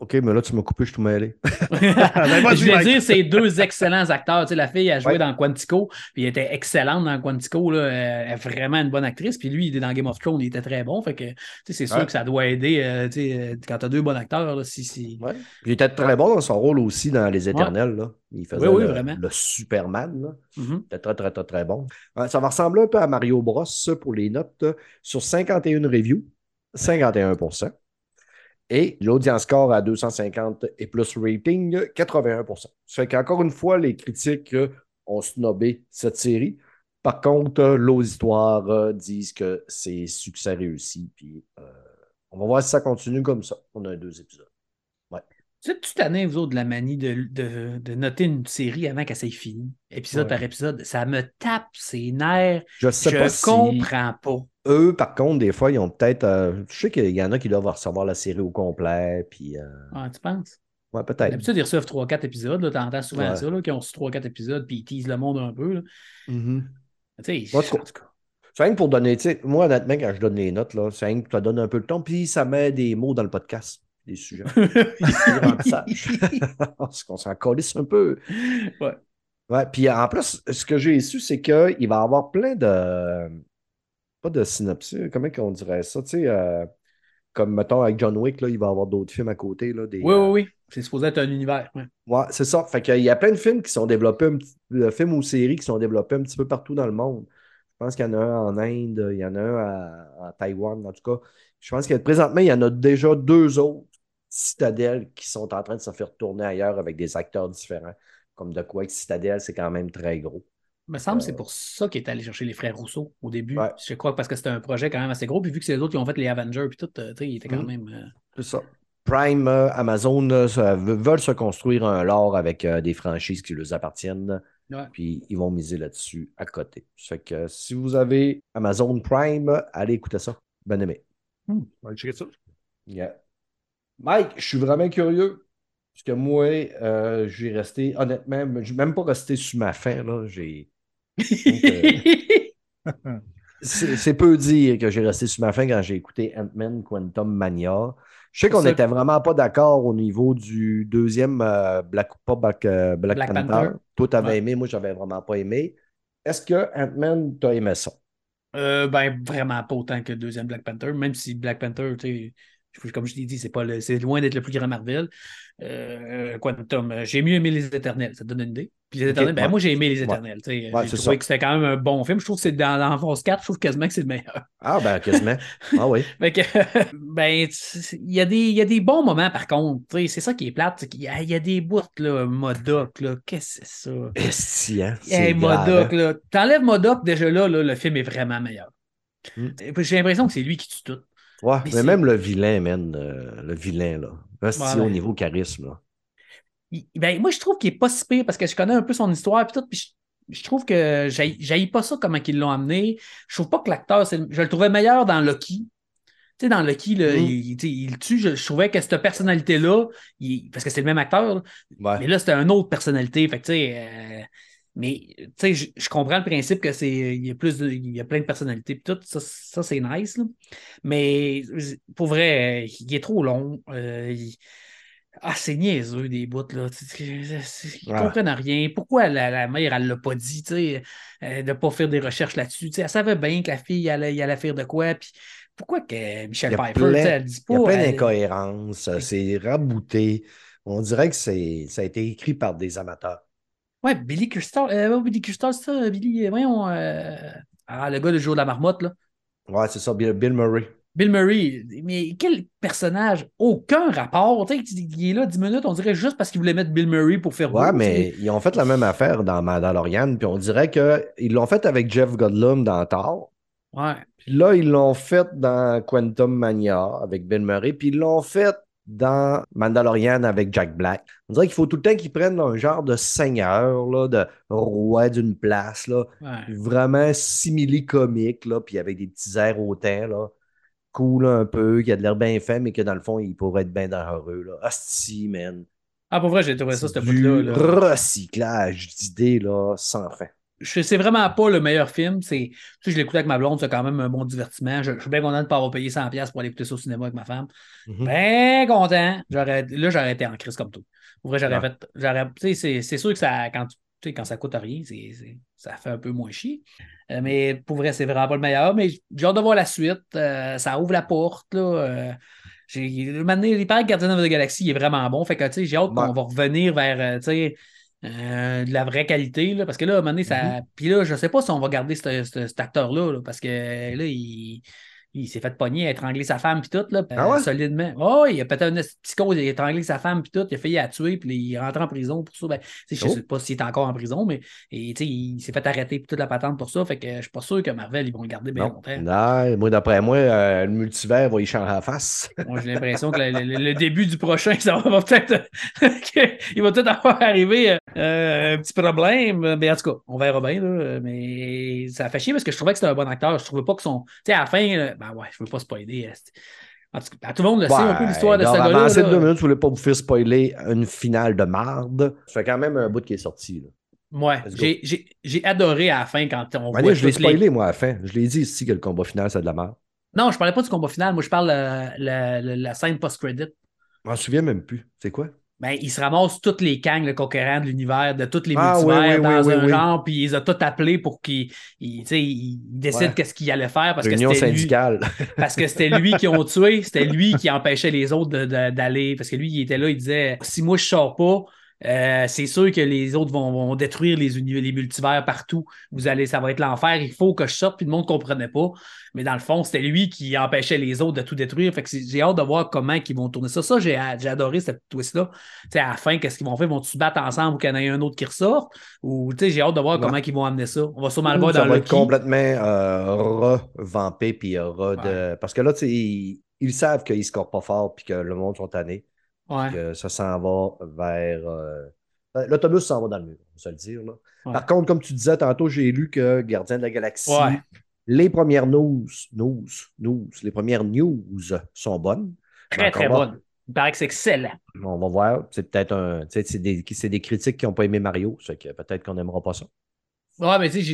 OK, mais là, tu m'as coupé, je suis tout mêlé. *laughs* Ben, je voulais dire, c'est deux excellents acteurs. Tu sais, la fille a joué Ouais. dans Quantico, puis elle était excellente dans Quantico. Là. Elle est vraiment une bonne actrice. Puis lui, il est dans Game of Thrones, il était très bon. Fait que tu sais, c'est sûr Ouais. que ça doit aider euh, tu sais, euh, quand tu as deux bons acteurs. Là, si, si... Ouais. Puis il était très bon dans son rôle aussi dans Les Éternels. Là. Il faisait Oui, oui, le, Superman. Là. C'était très, très, très, très bon. Ça va ressembler un peu à Mario Bros ça, pour les notes. Sur 51 reviews, 51 Et l'audience score à 250 et plus rating, 81% Ça fait qu'encore une fois, les critiques euh, ont snobé cette série. Par contre, euh, l'auditoire euh, disent que c'est succès réussi. Puis euh, on va voir si ça continue comme ça. On a deux épisodes. Tu sais, toute l'année, vous autres, de la manie de, de, de noter une série avant qu'elle s'ait finie, épisode Ouais. par épisode, ça me tape ses nerfs. Je sais Je pas si comprends pas. Eux, par contre, des fois, ils ont peut-être. euh, je sais qu'il y en a qui doivent recevoir la série au complet. Puis, euh, Ah, tu penses? ouais, peut-être. D'habitude, ils reçoivent 3-4 épisodes. là. T'entends souvent Ouais. ça, là, qu'ils ont reçu 3-4 épisodes, puis ils teasent le monde un peu. là. Mhm. Tu sais, En tout cas. C'est rien que pour donner, tu sais, moi, honnêtement, quand je donne les notes, là, c'est rien que ça donne un peu de temps, puis ça met des mots dans le podcast, des sujets. *laughs* *laughs* Parce qu'on s'en calisse un peu. Ouais. Ouais, puis en plus, ce que j'ai su, c'est qu'il va y avoir plein de. Pas de synopsis, comment on dirait ça, tu sais, euh, comme mettons avec John Wick, là, il va y avoir d'autres films à côté. Là, des, Oui, euh, oui, oui. C'est supposé être un univers. ouais. Ouais, c'est ça. Fait qu'il y a plein de films qui sont développés, un petit- de films ou séries qui sont développés un petit peu partout dans le monde. Je pense qu'il y en a un en Inde, il y en a un à, à Taïwan, en tout cas. Je pense que présentement, il y en a déjà deux autres citadelles qui sont en train de se faire tourner ailleurs avec des acteurs différents. Comme de quoi que Citadel, c'est quand même très gros. Il me semble que c'est pour ça qu'il est allé chercher les frères Rousseau au début. Ouais. Je crois que parce que c'était un projet quand même assez gros. Puis vu que c'est les autres qui ont fait les Avengers, puis tout, euh, tu sais, il était quand Mhm. même. euh, C'est ça. Prime, euh, Amazon euh, veulent se construire un lore avec euh, des franchises qui leur appartiennent. Ouais. Puis ils vont miser là-dessus à côté. Ça fait que euh, si vous avez Amazon Prime, allez écouter ça. Bien aimé. On va checker ça. Yeah. Mike, je suis vraiment curieux. Parce que moi, euh, j'ai resté, honnêtement, je suis même pas resté sur ma. Là. J'ai... *laughs* C'est, c'est peu dire que j'ai resté sur ma faim quand j'ai écouté Ant-Man Quantum Mania. Je sais qu'on n'était vraiment pas d'accord au niveau du deuxième euh, Black, pas Black, euh, Black Black Panther. Panther. Toi, t'avais Ouais. aimé, moi, j'avais vraiment pas aimé. Est-ce que Ant-Man, t'as aimé ça? Euh, ben, vraiment pas autant que le deuxième Black Panther, même si Black Panther, tu sais, comme je t'ai dit, c'est pas le- c'est loin d'être le plus grand Marvel. Euh, Quantum, euh, j'ai mieux aimé Les Éternels, ça te donne une idée? Puis Les Éternels, ben ouais. moi j'ai aimé Les. Éternels. Ouais, j'ai trouvé ça. que c'était quand même un bon film. Je trouve que c'est dans, dans Force 4, je trouve quasiment que c'est le meilleur. Ah, ben, quasiment. ah oui. *laughs* Que, *laughs* ben, il y, a des- y a des bons moments par contre. C'est ça qui est plate. y il y a des bouts, là, Modoc, là. Qu'est-ce que c'est ça? Esti, hein? Hey, grave, Modoc, hein? là. T'enlèves Modoc, déjà là, là, le film est vraiment meilleur. Hmm. J'ai l'impression que c'est lui qui tue tout. Ouais, Mais même le vilain, man, euh, le vilain, là. Ouais, au ouais. niveau charisme, là. Il- ben, moi, je trouve qu'il est pas si pire parce que je connais un peu son histoire puis tout, puis je, je trouve que j'aille pas ça comment ils l'ont amené. Je trouve pas que l'acteur, je le trouvais meilleur dans Loki. Tu sais, dans Loki, là, Mm. il, il le tue. Je, je trouvais que cette personnalité-là, parce que c'est le même acteur, là, Ouais. mais là, c'était une autre personnalité. Fait que, tu sais, euh, mais tu sais, je, comprends le principe que c'est il y a plus de, il y a plein de personnalités puis tout ça, ça c'est nice. là. Mais pour vrai, il est trop long. euh, il- ah, c'est niaiseux des bouts là. Ils Ouais. comprennent rien. Pourquoi la, la mère, elle l'a pas dit, tu sais, euh, de ne pas faire des recherches là-dessus. Elle savait bien que la fille allait, faire de quoi. Puis pourquoi que Michel Pfeiffer, plein- elle dit pas. Il y a plein elle- d'incohérences, c'est rabouté. On dirait que ça a été écrit par des amateurs. Ouais, Billy Crystal. Euh, Billy Crystal, c'est ça, Billy. euh, Voyons. euh, Ah, le gars de jour de la marmotte, là. Ouais, c'est ça, Bill, Bill Murray. Bill Murray. Mais quel personnage? Aucun rapport. Tu sais, il est là 10 minutes, on dirait juste parce qu'il voulait mettre Bill Murray pour faire Ouais, beau, mais ils ont fait la même affaire dans Mandalorian, puis on dirait qu'ils l'ont fait avec Jeff Goldblum dans Thor. Ouais. Puis là, ils l'ont fait dans Quantum Mania avec Bill Murray, puis ils l'ont fait dans Mandalorian avec Jack Black. On dirait qu'il faut tout le temps qu'ils prennent un genre de seigneur, là, de roi d'une place, là, ouais. vraiment simili-comique, puis avec des petits airs hautains, là, cool un peu, qui a de l'air bien fait, mais que dans le fond, il pourrait être bien dangereux, là. Asti, man. Ah, pour vrai, j'ai trouvé ça, C'est ce du bout-là. là. recyclage d'idées, là, sans fin. C'est vraiment pas le meilleur film. C'est, je l'écoute avec ma blonde, c'est quand même un bon divertissement. Je, je suis bien content de ne pas avoir payé 100$ pour aller écouter ça au cinéma avec ma femme. Mhm. Bien content. J'aurais, là, j'aurais été en crise comme tout. Pour vrai, j'aurais Ouais. fait. J'aurais, tu sais, c'est, sûr que ça, quand, tu sais, quand ça coûte rien, c'est, ça fait un peu moins chier. Euh, mais pour vrai, c'est vraiment pas le meilleur. Mais j'ai hâte de voir la suite. Euh, ça ouvre la porte. Là. Euh, j'ai, maintenant, il paraît que Gardien of the Galaxy il est vraiment bon. Fait que, tu sais, j'ai hâte qu'on va revenir vers, euh, de la vraie qualité. Là, parce que là, à un moment donné, ça. Puis là, je sais pas si on va garder ce- ce- cet acteur-là. là, parce que là, il. Il s'est fait pogner, à étrangler sa femme, puis tout, là, Ah ouais? euh, solidement. Oh, il a peut-être une psychose, il a étranglé sa femme, puis tout, il a failli la tuer, puis il est rentré en prison pour ça. Ben, je Oh. sais pas s'il est encore en prison, mais et, il s'est fait arrêter, puis toute la patente pour ça. Fait que je suis pas sûr que Marvel, ils vont le garder bien Non. longtemps. Non, moi, d'après moi, euh, le multivers va y changer la face. *laughs* Moi, j'ai l'impression que le, le- le début du prochain, ça va, peut-être. *laughs* il va peut-être avoir arrivé euh, un petit problème. Mais en tout cas, on verra bien. Là, mais ça fait chier parce que je trouvais que c'était un bon acteur. Je trouvais pas que son. Tu sais, à la fin, ben ouais, je veux pas spoiler. c'est- En tout cas, ben, tout le monde le sait un peu l'histoire de ce donc, gars-là. là. deux minutes, je voulais pas vous faire spoiler une finale de marde. Ça fait quand même un bout qui est sorti. Là. Ouais, j'ai- adoré à la fin quand on Mané, voit je l'ai les- spoilé, moi, à la fin. Je l'ai dit ici que le combat final, c'est de la merde. Non, je parlais pas du combat final. Moi, je parle de la, la- la scène post-credit. Je m'en souviens même plus. C'est quoi? Ben, il se ramasse toutes les gangs le conquérant de l'univers, de tous les Ah, multivers oui, oui, dans oui, un genre, puis il les a tous appelés pour qu'il il, tu sais, il décide Ouais. qu'est-ce qu'il allait faire parce que Réunion c'était lui, syndicale. *laughs* parce que c'était lui qui ont tué, c'était lui qui empêchait les autres de- de- d'aller, parce que lui, il était là, il disait si moi je sors pas, euh, c'est sûr que les autres vont, vont détruire les, les multivers partout. Vous allez, ça va être l'enfer. Il faut que je sorte. Puis le monde ne comprenait pas. Mais dans le fond, c'était lui qui empêchait les autres de tout détruire. Fait que j'ai hâte de voir comment ils vont tourner ça. Ça, j'ai adoré cette twist-là. À la fin, qu'est-ce qu'ils vont faire? Vont-ils se battre ensemble ou qu'il y en ait un autre qui ressort? Ou tu sais, j'ai hâte de voir Ouais. comment ils vont amener ça. On va sûrement le voir ça dans va le être complètement euh, revampé, puis euh, re de... Parce que là, tu sais, ils, ils savent qu'ils ne scorent pas fort, puis que le monde sont tannés, Ouais. que ça s'en va vers... euh, ben, L'autobus s'en va dans le mur, on va se le dire. Là. Ouais. Par contre, comme tu disais tantôt, j'ai lu que Gardien de la Galaxie, Ouais. les premières news, news, news, les premières news sont bonnes. Très, très encore, bonne. Il paraît que c'est excellent. On va voir. C'est peut-être un. C'est des, des critiques qui n'ont pas aimé Mario. Que peut-être qu'on n'aimera pas ça. Ouais, mais tu sais,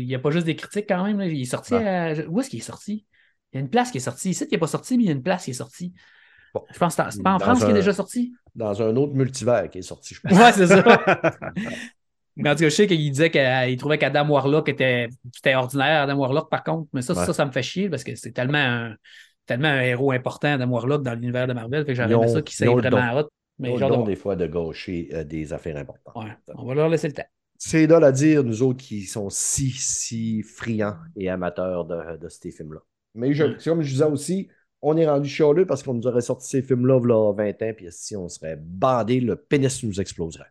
il n'y a pas juste des critiques quand même. là. Il est sorti. À- Où est-ce qu'il est sorti? Il y a une place qui est sortie. Ici, il n'est pas sorti, mais il y a une place qui est sortie. Bon. Je pense que c'est- pas en France qu'il un- est déjà sorti. Dans un autre multivers qui est sorti, je pense. Ouais, c'est ça. *laughs* Mais en tout cas, je sais qu'il disait qu'il trouvait qu'Adam Warlock était, ordinaire, Adam Warlock, par contre. Mais ça, Ouais. ça, ça me fait chier parce que c'est tellement un, tellement un héros important, Adam Warlock, dans l'univers de Marvel. Fait que ont- ça qu'il ils soit ont le vraiment don. hot. Mais Ils ont genre le de don des fois de gaucher euh, des affaires importantes. Ouais, on va leur laisser le temps. C'est là à dire, nous autres qui sont si, si friands et amateurs de, de ces films-là. Mais je, Mm. comme je disais aussi, on est rendu chialeux parce qu'on nous aurait sorti ces films-là il y a 20 ans, puis si on serait bandé, le pénis nous exploserait.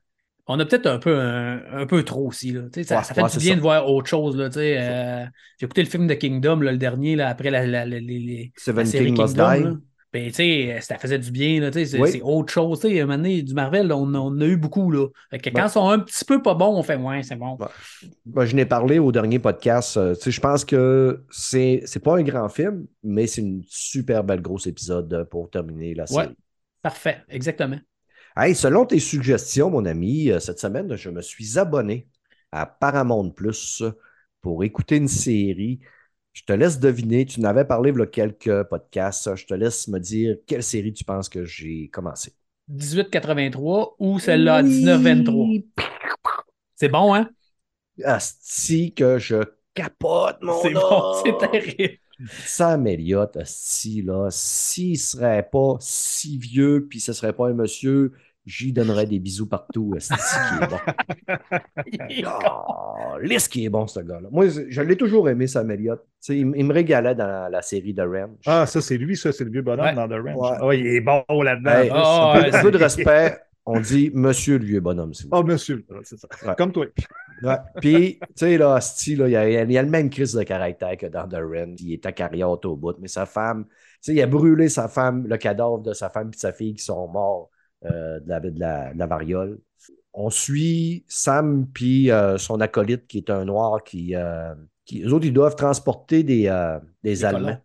On a peut-être un peu, un, un peu trop aussi. Là. Ça, ça fait ouais, du bien ça. de voir autre chose. Là, euh, J'ai écouté le film de Kingdom, là, le dernier, là, après la, la- la- série King Kingdom. Là. Ben, tu sais, ça faisait du bien. là, C'est Oui. c'est autre chose. tu sais, À un moment donné, du Marvel, on, on en a eu beaucoup. Là. Fait que quand Ouais. ils sont un petit peu pas bons, on fait Ouais, c'est bon. Ouais. Ben, je n'ai parlé au dernier podcast. euh, tu sais, je pense que c'est c'est pas un grand film, mais c'est une super belle grosse épisode euh, pour terminer la série. Ouais. Parfait, exactement. Hey, selon tes suggestions, mon ami, euh, cette semaine, je me suis abonné à Paramount Plus pour écouter une série. Je te laisse deviner. Tu n'avais parlé il y a quelques podcasts. Je te laisse me dire quelle série tu penses que j'ai commencé. 1883 ou celle-là à 1923. C'est bon, hein? Asti que je capote, mon C'est bon, c'est terrible. Sam Elliott, asti, là, s'il serait pas si vieux, puis ce serait pas un monsieur, j'y donnerais des bisous partout. Asti qui est bon. *laughs* Oh, qui est bon, ce gars-là. Moi, je l'ai toujours aimé, Sam Elliott. Tu sais, il, il me régalait dans la série de Ranch. Ah, ça, c'est lui, ça, c'est le vieux bonhomme Ouais. dans The Ranch. Ouais. Ah, il est bon là-dedans. Hey, Ah, un, peu, ouais, un peu de c'est- respect, on dit monsieur le vieux bonhomme, vous plaît. Oh, monsieur, c'est ça. Ouais. Comme toi. Ouais. Puis, tu sais, là, Asti, là, il, y a, il y a le même crise de caractère que dans The Ren. Il est acariote au bout, mais sa femme, tu sais, il a brûlé sa femme, le cadavre de sa femme et de sa fille qui sont morts euh, de, la, de, la, de la variole. On suit Sam puis euh, son acolyte qui est un noir qui, euh, qui. Eux autres, ils doivent transporter des, euh, des, Des Allemands. colons.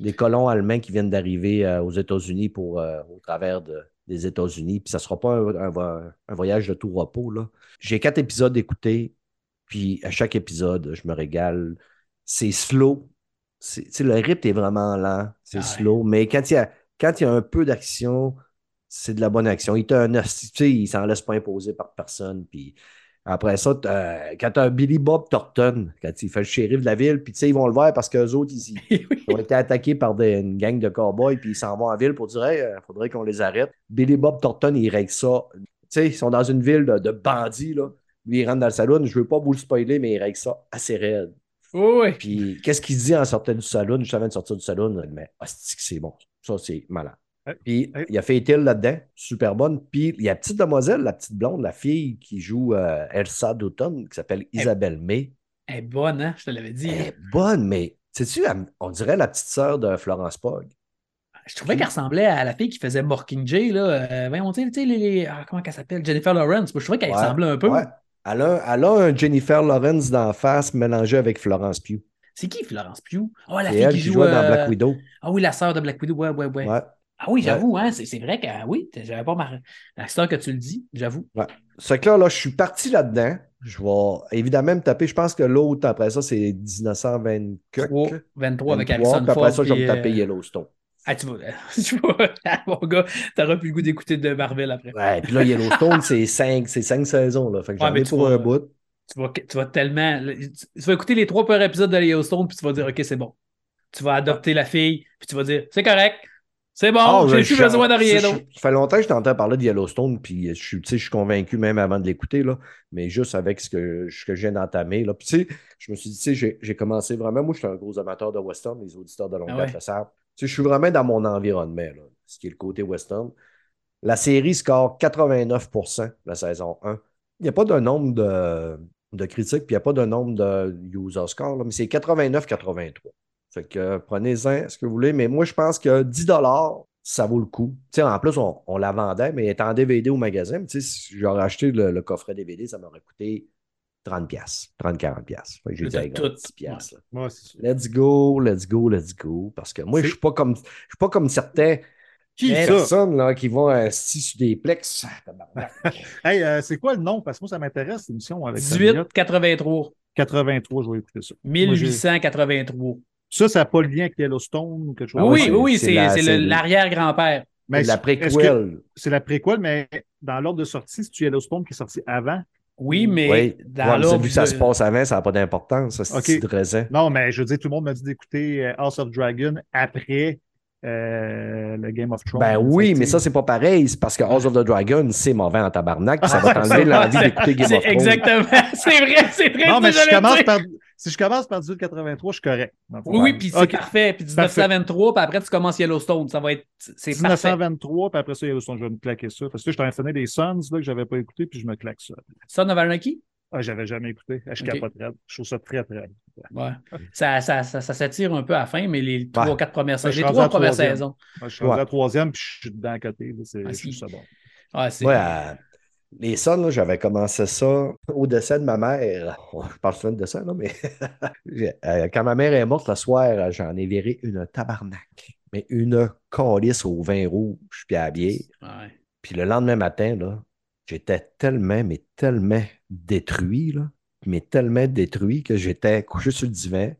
Des colons allemands qui viennent d'arriver aux États-Unis pour au travers de- des États-Unis. Puis ça ne sera pas un, un vo- un voyage de tout repos. là. J'ai quatre épisodes écoutés. Puis à chaque épisode, je me régale. C'est slow. C'est- le rythme est vraiment lent. C'est Ah ouais. slow. Mais quand il y a, quand il y a un peu d'action, c'est de la bonne action. Il t'a un il s'en laisse pas imposer par personne. Puis après ça, t'as- quand tu as Billy Bob Thornton, quand il fait le shérif de la ville, puis tu sais, ils vont le voir parce qu'eux autres, ils, *laughs* ils ont été attaqués par des- une gang de cowboys, puis ils s'en vont en ville pour dire, il faudrait qu'on les arrête. Billy Bob Thornton, il règle ça. Tu sais, ils sont dans une ville de, de bandits, là. Lui, il rentre dans le salon. Je veux pas vous le spoiler, mais il règle ça assez raide. Oui, oui. Puis, qu'est-ce qu'il dit en sortant du salon, juste avant de sortir du salon? Mais, hostie c'est bon. Ça, c'est malade. Puis, il y a fait Hill là-dedans, super bonne. Puis, il y a la petite demoiselle, la petite blonde, la fille qui joue euh, Elsa d'automne, qui s'appelle Isabelle May. Elle est bonne, hein? Je te l'avais dit. Elle hein? est bonne, mais, sais-tu, elle- on dirait la petite sœur de Florence Pogg. Je trouvais qu'elle ressemblait à la fille qui faisait Mockingjay, là. Euh, tu sais, tu sais, les, les- ah, comment qu'elle s'appelle? Jennifer Lawrence. Moi, je trouvais qu'elle Ouais, ressemblait un peu. ouais. Elle, a, elle a un Jennifer Lawrence d'en face mélangé avec Florence Pugh. C'est qui, Florence Pugh? Oh, la fille elle qui qui joue. jouait dans euh, Black Widow. Ah oui, la sœur de Black Widow. Ouais, ouais, ouais. Ouais. Ah oui, j'avoue, hein, c'est c'est vrai que oui, j'avais pas marre. La que tu le dis, j'avoue. Ce que là, là, je suis parti là-dedans. Je vais évidemment me taper. Je pense que l'autre, après ça, c'est 1924. 3, 23 avec 23, Harrison puis après Ford. ça, je vais me taper euh, Yellowstone. Ah, tu vas, *laughs* tu vas- ah, mon gars, t'auras plus le goût d'écouter de Marvel après. Ouais, puis là, Yellowstone, c'est cinq, c'est cinq saisons. Là. Fait que Ouais, j'en mais ai pour vas- un bout. Tu vas, tu vas tellement. Tu vas écouter les trois premiers épisodes de Yellowstone, puis tu vas dire, OK, c'est bon. Tu vas adopter la fille, puis tu vas dire, c'est correct. C'est bon, Ah, j'ai plus besoin de rien je- d'autre. Ça fait longtemps que je t'entends parler de Yellowstone, puis je suis, je convaincu même avant de l'écouter, là, mais juste avec ce que, ce que je viens d'entamer. là. Puis, tu sais, je me suis dit, tu sais, j'ai- j'ai commencé vraiment. Moi, je suis un gros amateur de western, les auditeurs de longue Ah ouais. le savent. Je suis vraiment dans mon environnement, là, ce qui est le côté western. La série score 89% la saison 1. Il n'y a pas de nombre de, de critiques, puis il n'y a pas de nombre de user score, là, mais c'est 89-83. Fait que euh, prenez-en ce que vous voulez, mais moi, je pense que 10 ça vaut le coup. Tu sais, en plus, on, on la vendait, mais elle est en DVD au magasin. mais tu sais, si j'aurais acheté le, le coffret DVD, ça m'aurait coûté 30$, 30-40$. Fait que j'ai dit, tout. gars, 10$. piastres, là. Ouais, c'est sûr. Let's go, let's go, let's go. Parce que moi, je ne suis pas comme je suis pas comme certains Qui personnes là, qui vont assis sur des plex. *laughs* Hey, euh, c'est quoi le nom? Parce que moi, ça m'intéresse, l'émission avec 18, 83. 83, je vais écouter ça. Moi, j'ai- 1883. Ça, ça n'a pas le lien avec Yellowstone ou quelque chose? Ah oui, ouais, oui, oui, c'est c'est la- c'est c'est l'arrière-grand-père. Mais la préquelle. C'est la préquelle, mais dans l'ordre de sortie, c'est-tu Yellowstone qui est sorti avant? Oui, mais Oui, dans Ouais, mais l'ordre vu que ça se passe avant, ça n'a pas d'importance, ça, c'est Ok. petit de raisin. Non, mais je veux dire, tout le monde m'a dit d'écouter euh, House of Dragon après euh, le Game of Thrones. Ben oui, mais ça, c'est pas pareil. C'est parce que House of the Dragon, c'est mauvais en tabarnak, puis ça va *laughs* t'enlever l'envie d'écouter Game C'est of Thrones. exactement. *laughs* C'est vrai, c'est vrai. Non, mais je, commence par, si je commence par 1883, je suis correct. dans. Oui, oui, puis c'est parfait. Puis 1923, puis après, tu commences Yellowstone. Ça va être. C'est parfait. 1923, puis après ça, Yellowstone, je vais me claquer ça. Parce que je t'en des Sons là, que j'avais pas écouté, puis je me claque ça. Son of Anarchy? Ah, j'avais jamais écouté. Ah, Je Ok. capote. Je trouve ça très, très. Ouais. Ça, ça, ça, ça s'attire un peu à la fin, mais les trois, Ouais. quatre premières Ouais, je saisons. Les rendu trois premières saisons. Moi, je suis rendu à la troisième, puis je suis dedans à côté. c'est- Ah, je bon. Ouais, c'est. Ouais, euh, les sons, j'avais commencé ça au décès de ma mère. Je parle souvent de décès, là, mais *laughs* euh, quand ma mère est morte le soir, j'en ai viré une tabarnak. Mais une calice au vin rouge puis à la bière. Ouais. Puis le lendemain matin, là, j'étais tellement, mais tellement détruit, là, mais tellement détruit que j'étais couché sur le divan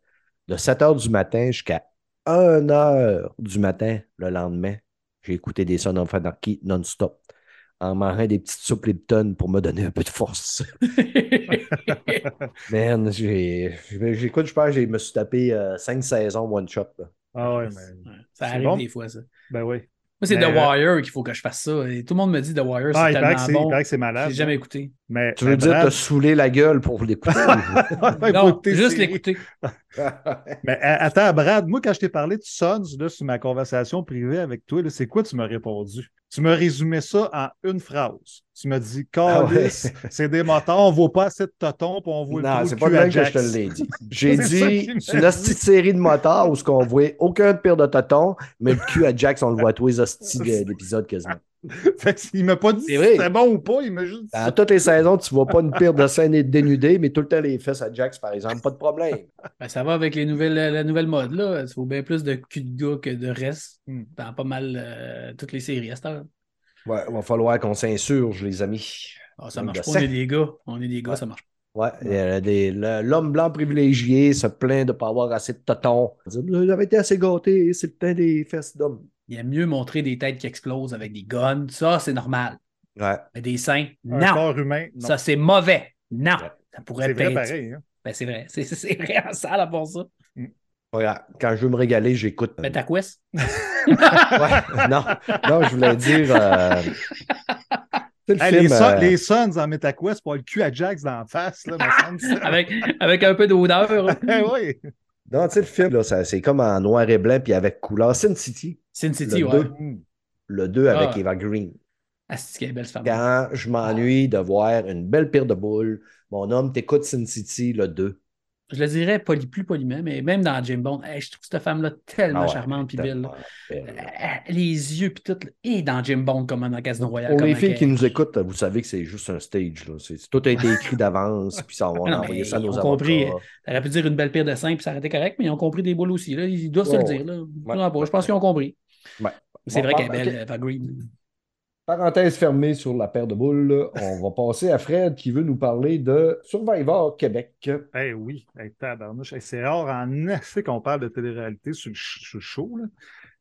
de 7 heures du matin jusqu'à 1 heure du matin le lendemain. J'ai écouté des Sons non-stop en mangeant des petites soupes Lipton pour me donner un peu de force. *laughs* Man, j'ai, j'ai- j'écoute, je pense que je me suis tapé 5 saisons one-shot. là. Ah ouais, mais. Ouais. Ça C'est arrive bon. des fois, ça. Ben oui. Moi, c'est Mais, The euh, Wire qu'il faut que je fasse ça. Et tout le monde me dit The Wire, Ah, c'est il paraît que tellement c'est il bon. paraît que c'est Je malade. l'ai jamais écouté. Mais, Tu veux mais dire Brad- te saouler la gueule pour l'écouter? *laughs* Non, juste l'écouter. *laughs* Mais a- attends, Brad, moi, quand je t'ai parlé de Sons là, sur ma conversation privée avec toi, c'est quoi tu m'as répondu? Tu m'as résumé ça en une phrase. Tu m'as dit, Ah ouais. Calice, c'est des moteurs, on voit pas assez de totons, puis on voit le Non, c'est pas même que je te l'ai dit. *laughs* J'ai dit, c'est une hostie de série de motards où ce qu'on voit aucun pire de tonton, mais le cul à Jax, on le voit à tous les hosties de- d'épisodes quasiment. *laughs* Fait que il m'a pas dit C'est si vrai. c'était bon ou pas, il m'a juste dit Dans toutes les saisons, tu vois pas une pire de scène dénudée, mais tout le temps les fesses à Jax, par exemple, pas de problème. *laughs* Ben, ça va avec les nouvelles, la nouvelle mode. Là. Il faut bien plus de cul de gars que de reste Hmm. dans pas mal euh, toutes les séries à cette heure. Ouais, il va falloir qu'on s'insurge, les amis. Ah, ça marche de pas, on est des gars. On est des gars, Ouais. ça marche Ouais, euh, des- le- l'homme blanc privilégié se plaint de ne pas avoir assez de totons. Vous avez été assez gâté, c'est le temps des fesses d'homme. Il aime mieux montrer des têtes qui explosent avec des guns. Ça, c'est normal. Ouais. Mais des seins, Un non. corps humain, non. Ça, c'est mauvais. Non. Ouais. Ça pourrait C'est vrai être. pareil. hein. Ben, c'est vrai. C'est- C'est c'est vraiment sale à part ça. Regarde, quand je veux me régaler, j'écoute. Mais ta quest. *laughs* Ouais, non, non, je voulais dire. euh, c'est le Hey, film, les, Sun- euh, les Suns en MetaQuest pour avoir le cul à Jax dans la face. Là, me semble. *laughs* avec, avec un peu d'odeur. *laughs* Eh oui. Non, tu sais, le film, là, ça- c'est comme en noir et blanc puis avec couleur. Sin City, Sin City, Le ouais. deux. le 2 avec Ah. Eva Green. Ah, c'est belle, femme. Quand je m'ennuie de voir une belle pire de boules, mon homme, t'écoutes Sin City, le 2. Je le dirais poli- plus poliment, mais même dans Jim Bond, hey, je trouve cette femme-là tellement Ah ouais, charmante puis belle. belle. Euh, Les yeux puis tout. là. Et dans Jim Bond, comme dans Casino Royale. Pour les filles qui nous écoutent, vous savez que c'est juste un stage. Là. Tout a été écrit d'avance, puis ça, on va *laughs* envoyer ça à nos ils ont compris. avocats. T'aurais pu dire une belle paire de seins puis ça aurait été correct, mais ils ont compris des boules aussi. Là. Ils doivent se le dire. Là. Je Ouais. pense qu'ils ont compris. C'est vrai qu'elle est bon, belle. Eva Green. Parenthèse fermée sur la paire de boules. On va passer à Fred qui veut nous parler de Survivor Québec. Eh oui, hey, c'est rare en effet qu'on parle de télé-réalité sur le, show. là.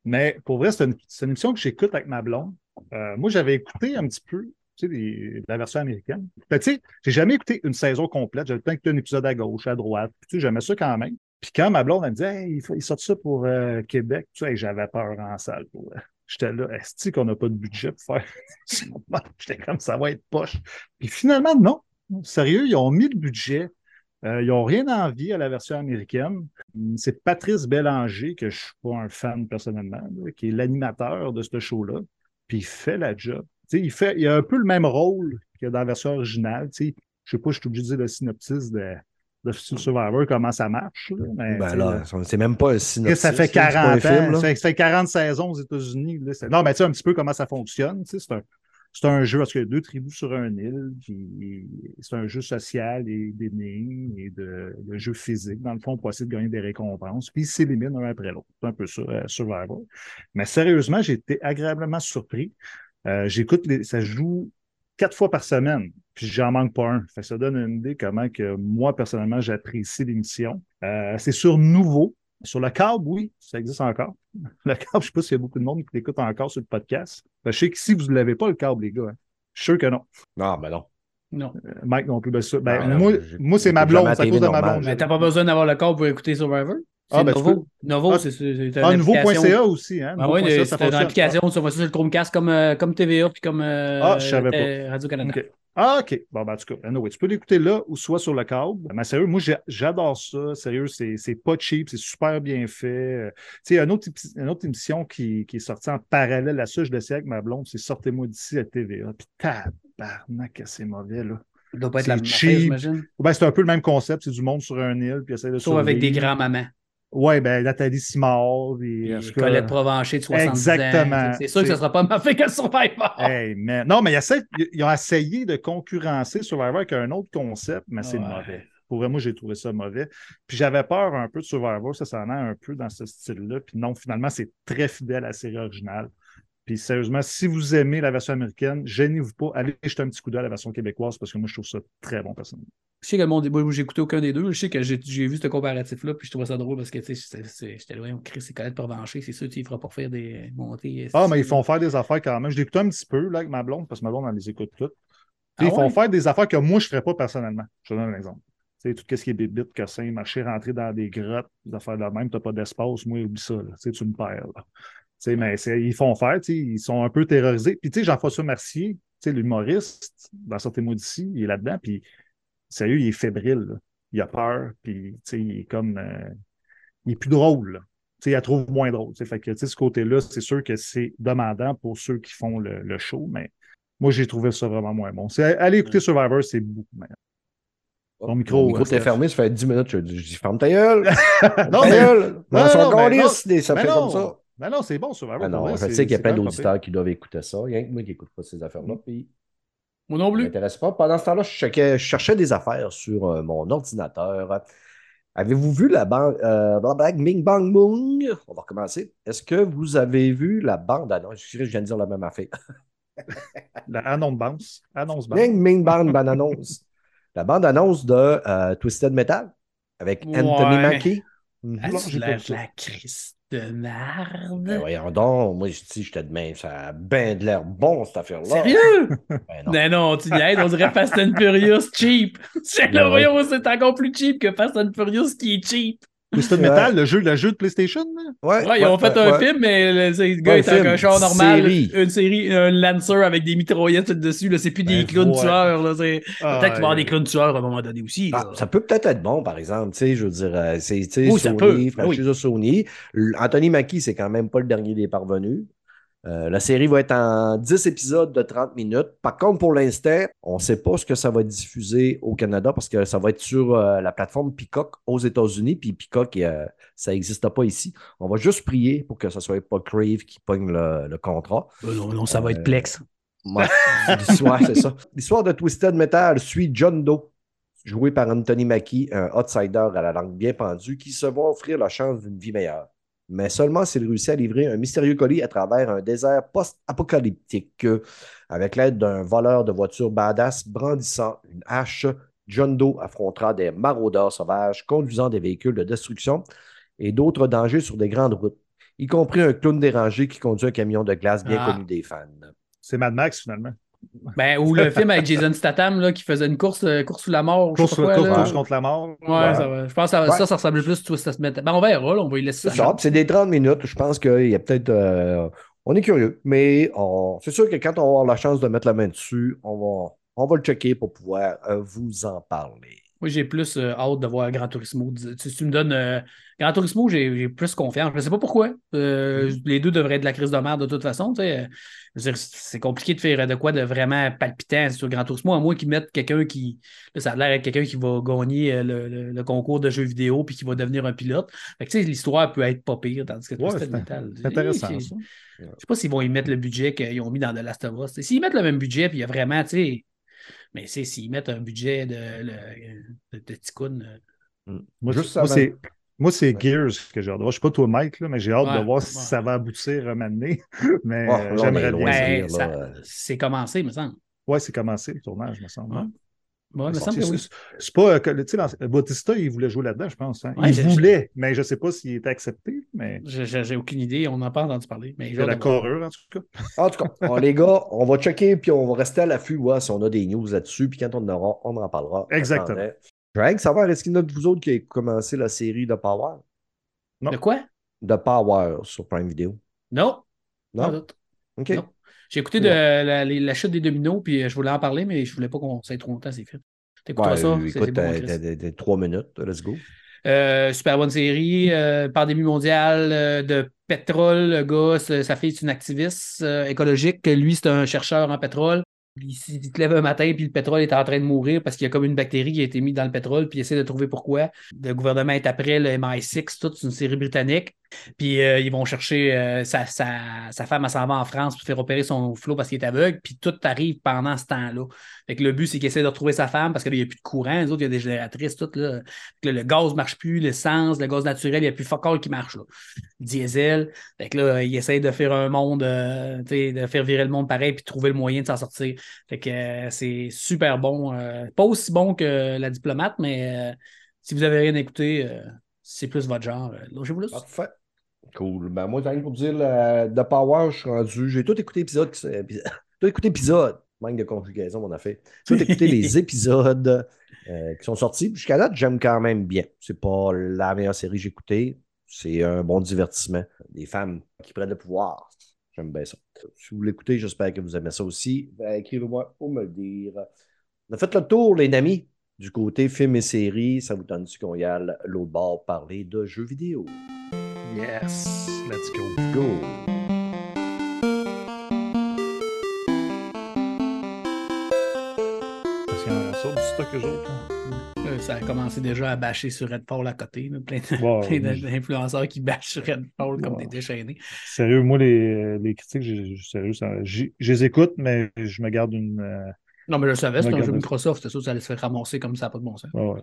Mais pour vrai, c'est une, émission que j'écoute avec ma blonde. Euh, moi, j'avais écouté un petit peu tu sais, la version américaine. Ben, tu sais, j'ai jamais écouté une saison complète. J'avais le temps d'écouter un épisode à gauche, à droite. Tu sais, j'aimais ça quand même. Puis quand ma blonde, elle me disait, hey, il, sort ça pour euh, Québec, tu sais, j'avais peur en salle. Pour, J'étais là, est-ce qu'on n'a pas de budget pour faire *laughs* J'étais comme ça va être poche. Puis finalement, non. Sérieux, ils ont mis le budget. Euh, ils n'ont rien envie à la version américaine. C'est Patrice Bélanger, que je ne suis pas un fan personnellement, qui est l'animateur de ce show-là. Puis il fait la job. Il, fait, il a un peu le même rôle que dans la version originale. Je ne sais pas, je suis obligé de dire le synopsis de, de Survivor, comment ça marche. là, mais, Ben là, c'est même pas un synopsis. ça fait là, c'est pas un 40 film, ans. là. ça, fait, ça fait 40 saisons aux États-Unis. Non, mais tu sais un petit peu comment ça fonctionne. C'est un, c'est un jeu parce qu'il y a deux tribus sur un île. puis C'est un jeu social et d'énigmes et de, de jeu physique, dans le fond, pour essayer de gagner des récompenses. Puis ils s'éliminent un après l'autre. C'est un peu ça, euh, Survivor. Mais sérieusement, j'ai été agréablement surpris. Euh, J'écoute, ça joue quatre fois par semaine, puis j'en manque pas un. Fait que ça donne une idée comment que moi, personnellement, j'apprécie l'émission. Euh, c'est sur nouveau. Sur le câble, oui, ça existe encore. *laughs* Le câble, je ne sais pas s'il y a beaucoup de monde qui l'écoute encore sur le podcast. Que je sais que si vous ne l'avez pas, le câble, les gars, hein. je suis sûr que non. Non, ben non. Non. Euh, Mike non plus. Ben, ça- ben, Non, moi, moi c'est ma blonde, c'est à cause de ma blonde. Mais t'as pas besoin d'avoir le corps pour écouter Survivor? Ah, ben, tu Novo. peux- Novo, Ah, c'est Ah, nouveau.ca aussi, hein? Ah oui, ça c'est une application, ça va sur le Chromecast comme, euh, comme TVA puis comme euh, Ah, je savais pas. euh, Radio-Canada. OK. Ah, OK. Bon, ben, en tout cas, anyway, tu peux l'écouter là ou soit sur le câble. Mais sérieux, moi, j'adore ça. Sérieux, c'est pas cheap, c'est super bien fait. Euh, Tu sais, il y a une autre, une autre émission qui, qui est sortie en parallèle à ça, je le sais avec ma blonde, c'est Sortez-moi d'ici à TVA. Puis tabarnak, c'est mauvais, là. Ça doit pas être la même j'imagine. Ben, c'est un peu le même concept, c'est du monde sur un île, puis essaie de Sauf avec des grands-mamans. Ouais, ben, Nathalie Simard, Et tout cas, Colette Provencher de 70 Exactement. C'est sûr que C'est- ça sera pas ma fait que Survivor. Hey, mais... Non, mais ils, essaient- ils ont essayé de concurrencer Survivor avec un autre concept, mais c'est Ouais. mauvais. Pour vrai, moi, j'ai trouvé ça mauvais. Puis j'avais peur un peu de Survivor, ça s'en a un peu dans ce style-là. Puis non, finalement, c'est très fidèle à la série originale. Puis sérieusement, si vous aimez la version américaine, gênez-vous pas, allez jeter un petit coup d'œil à la version québécoise parce que moi, je trouve ça très bon personnellement. Je sais que le monde, moi, j'ai écouté aucun des deux. Je sais que j'ai vu ce comparatif-là, puis je trouvais ça drôle parce que, j'étais loin, Chris et Colette Provencher, c'est sûr, tu ne feras pas faire des montées. Ah, mais ils font faire des affaires quand même. Je l'écoute un petit peu là, avec ma blonde, parce que ma blonde, elle les écoute toutes. Puis Ah ils font ouais? faire des affaires que moi, je ne ferais pas personnellement. Je te donne un exemple. Tu sais, tout ce qui est bébite, cassin, marcher, rentrer dans des grottes, des affaires de la même, tu n'as pas d'espace, moi, oublie ça. là. Tu sais, tu me perds. Mais ils font faire, ils sont un peu terrorisés. Puis, tu sais, Jean-François Mercier, tu sais, l'humoriste, dans Sortez-moi d'ici, il est là-dedans, puis sérieux, il est fébrile. là. Il a peur, puis, tu sais, il est comme. euh, il est plus drôle. Tu sais, il la trouve moins drôle. tu sais. Fait que, tu sais, ce côté-là, c'est sûr que c'est demandant pour ceux qui font le, le show, mais moi, j'ai trouvé ça vraiment moins bon. C'est- Allez écouter Survivor, c'est beaucoup meilleur. Ton micro, Mon micro euh, t'es fermé, ça fait 10 minutes. Je, dis ferme ta *laughs* gueule. non, ta gueule. non, Dans son des- comme ça. Mais non, c'est bon, Survivor. Ah non, vrai, je sais qu'il y a plein d'auditeurs qui doivent écouter ça. Il y a que moi qui n'écoute pas ces affaires-là. Puis, Moi non ça plus. m'intéresse pas. Pendant ce temps-là, je, checkais- je cherchais des affaires sur euh, mon ordinateur. Avez-vous vu la bande euh, Bing Bang Boom? On va recommencer. Est-ce que vous avez vu la bande annonce? Je viens de dire la même affaire. *laughs* La annonce bounce. Annonce bounce. Bing Bing Bang Bang annonce. la bande-annonce de euh, Twisted Metal avec Anthony Ouais. Mackie. La, ça. la crise de merde. Ben voyons donc, moi je dis, j'étais de même, ça a bien de l'air bon cette affaire-là. Sérieux? Ben non. Non, tu on dirait Fast and Furious cheap. *laughs* C'est Ben le voyons, c'est encore plus cheap que Fast and Furious qui est cheap. Twisted Ouais. Metal, le jeu, le jeu de PlayStation, là? Ouais, Ouais, ils ont ouais, fait ouais, un ouais. film, mais le, c'est- le gars est un char normal, série. une série, un Lancer avec des mitraillettes dessus. C'est plus des Ben, clowns ouais. tueurs. Là. Ah, Peut-être qu'il va y avoir des clowns tueurs à un moment donné aussi. Ah, ça peut peut-être être bon, par exemple. Tu sais, je veux dire, euh, c'est Oui, Sony, franchise de Sony. Anthony Mackie, c'est quand même pas le dernier des parvenus. Euh, la série va être en 10 épisodes de 30 minutes. Par contre, pour l'instant, on ne sait pas ce que ça va diffuser au Canada parce que ça va être sur euh, la plateforme Peacock aux États-Unis. Puis Peacock, euh, ça n'existe pas ici. On va juste prier pour que ce soit pas Crave qui pogne le, le contrat. Non, non, ça va être Plex. Ouais, *laughs* l'histoire, c'est ça. L'histoire de Twisted Metal suit John Doe, joué par Anthony Mackie, un outsider à la langue bien pendue, qui se va offrir la chance d'une vie meilleure. Mais seulement s'il réussit à livrer un mystérieux colis à travers un désert post-apocalyptique. Avec l'aide d'un voleur de voitures badass brandissant une hache, John Doe affrontera des maraudeurs sauvages conduisant des véhicules de destruction et d'autres dangers sur des grandes routes, y compris un clown dérangé qui conduit un camion de glace bien Ah. connu des fans. C'est Mad Max, finalement. Ben, ou le film avec Jason Statham là, qui faisait une course, euh, course sous la mort. Course, quoi, contre la mort. Ouais, ça va. Je pense que ça, Ouais. ça, ça ressemble plus à Twisted Metal. Ben, on verra, là, on va y laisser ça. c'est des 30 minutes. Je pense qu'il y a peut-être. euh, on est curieux, mais on- c'est sûr que quand on va avoir la chance de mettre la main dessus, on va, on va le checker pour pouvoir euh, vous en parler. Moi, j'ai plus euh, hâte de voir Gran Turismo. Tu- Si tu me donnes euh, Gran Turismo, j'ai plus confiance. Je ne sais pas pourquoi. Euh, Les deux devraient être de la crise de merde de toute façon. dire, C'est compliqué de faire de quoi de vraiment palpitant sur Gran Turismo, à moins qu'ils mettent quelqu'un qui. Là, ça a l'air d'être quelqu'un qui va gagner euh, le, le- le concours de jeux vidéo puis qui va devenir un pilote. Fait que, l'histoire peut être pas pire, tandis que Ouais, c'est- *laughs* intéressant, Je ça. sais pas s'ils vont y mettre le budget qu'ils ont mis dans The Last of Us. S'ils mettent le même budget, puis il y a vraiment, tu sais. Mais sais, s'ils mettent un budget de, de, de euh, Moi, Juste moi, c'est. Moi, c'est Gears que j'ai hâte de voir. Je ne suis pas toi, Mike, là, mais j'ai hâte Ouais, de voir si ça va aboutir un moment donné. *laughs* Mais Oh, euh, est j'aimerais bien. Ben, c'est commencé, me semble. Ouais, c'est commencé le tournage, me semble. Ouais. Ouais, me C'est- semble que oui. c'est- C'est pas. euh, que- Tu sais, Bautista, il voulait jouer là-dedans, je pense. hein. Ouais, il je- voulait, mais je ne sais pas s'il était accepté. Mais Je- je- J'ai aucune idée, on n'a pas entendu parler. Mais il a la corure, en tout cas. *laughs* En tout cas, les gars, on va checker puis on va rester à l'affût voir si on a des news là-dessus. Puis quand on en aura, on en parlera. Exactement. Attendez. Drag, savoir, est-ce qu'il y en a de vous autres qui avez commencé la série de Power? Non. De quoi? De Power sur Prime Video. Non. Non? Pas. OK. Non. J'ai écouté de, la, chute des dominos, puis euh, je voulais en parler, mais je voulais pas qu'on s'aille trop longtemps, c'est fait. T'écouteras Ouais, ça. écoute, trois minutes. Let's go. Euh, super bonne série. euh, pandémie mondiale euh, de pétrole. Le gars, sa fille, c'est une activiste écologique. Lui, c'est un chercheur en pétrole. Il, il te lève un matin, puis le pétrole est en train de mourir parce qu'il y a comme une bactérie qui a été mise dans le pétrole, puis il essaie de trouver pourquoi. Le gouvernement est après le MI6, toute une série britannique. Puis euh, ils vont chercher euh, sa, femme, elle s'en va en France pour faire opérer son flot parce qu'il est aveugle, puis tout arrive pendant ce temps-là. Fait que le but, c'est qu'il essaie de retrouver sa femme parce qu'il n'y a plus de courant. Les autres, il y a des génératrices, tout là. Le gaz ne marche plus, l'essence, le gaz naturel, il n'y a plus fuck all qui marche. Là. Diesel. Fait que là, il essaie de faire un monde, euh, de faire virer le monde pareil, puis de trouver le moyen de s'en sortir. Fait que euh, c'est super bon. euh, pas aussi bon que la diplomate, mais euh, si vous avez rien écouté, c'est plus votre genre. Lâchez-vous là. Parfait. Cool. Ben, moi, rien pour dire, la- de Power, je suis rendu. J'ai tout écouté épisode. *laughs* Tout écouté épisode. Manque de conjugaison, on a fait. Tout écouté *laughs* les épisodes euh, qui sont sortis. Jusqu'à date, j'aime quand même bien. C'est pas la meilleure série que j'ai écoutée. C'est un bon divertissement. Des femmes qui prennent le pouvoir. J'aime bien ça. Si vous l'écoutez, j'espère que vous aimez ça aussi. Ben, Écrivez-moi pour me le dire. On a fait le tour, les amis, du côté films et séries. Ça vous donne-tu qu'on y aille l'autre bord parler de jeux vidéo? Yes. Let's go. Go! Ça du stock eux autres. Euh, Ça a commencé déjà à bâcher sur Redfall à côté. là. Plein de- Wow. *laughs* plein d'influenceurs qui bâchent sur Redfall comme Wow. des déchaînés. Sérieux, moi, les, les critiques, j'ai- sérieux, ça- je les écoute, mais je me garde une. euh, Non, mais je le savais, c'est un jeu. Microsoft, c'est sûr que ça allait se faire ramasser comme ça, pas de bon sens. ouais.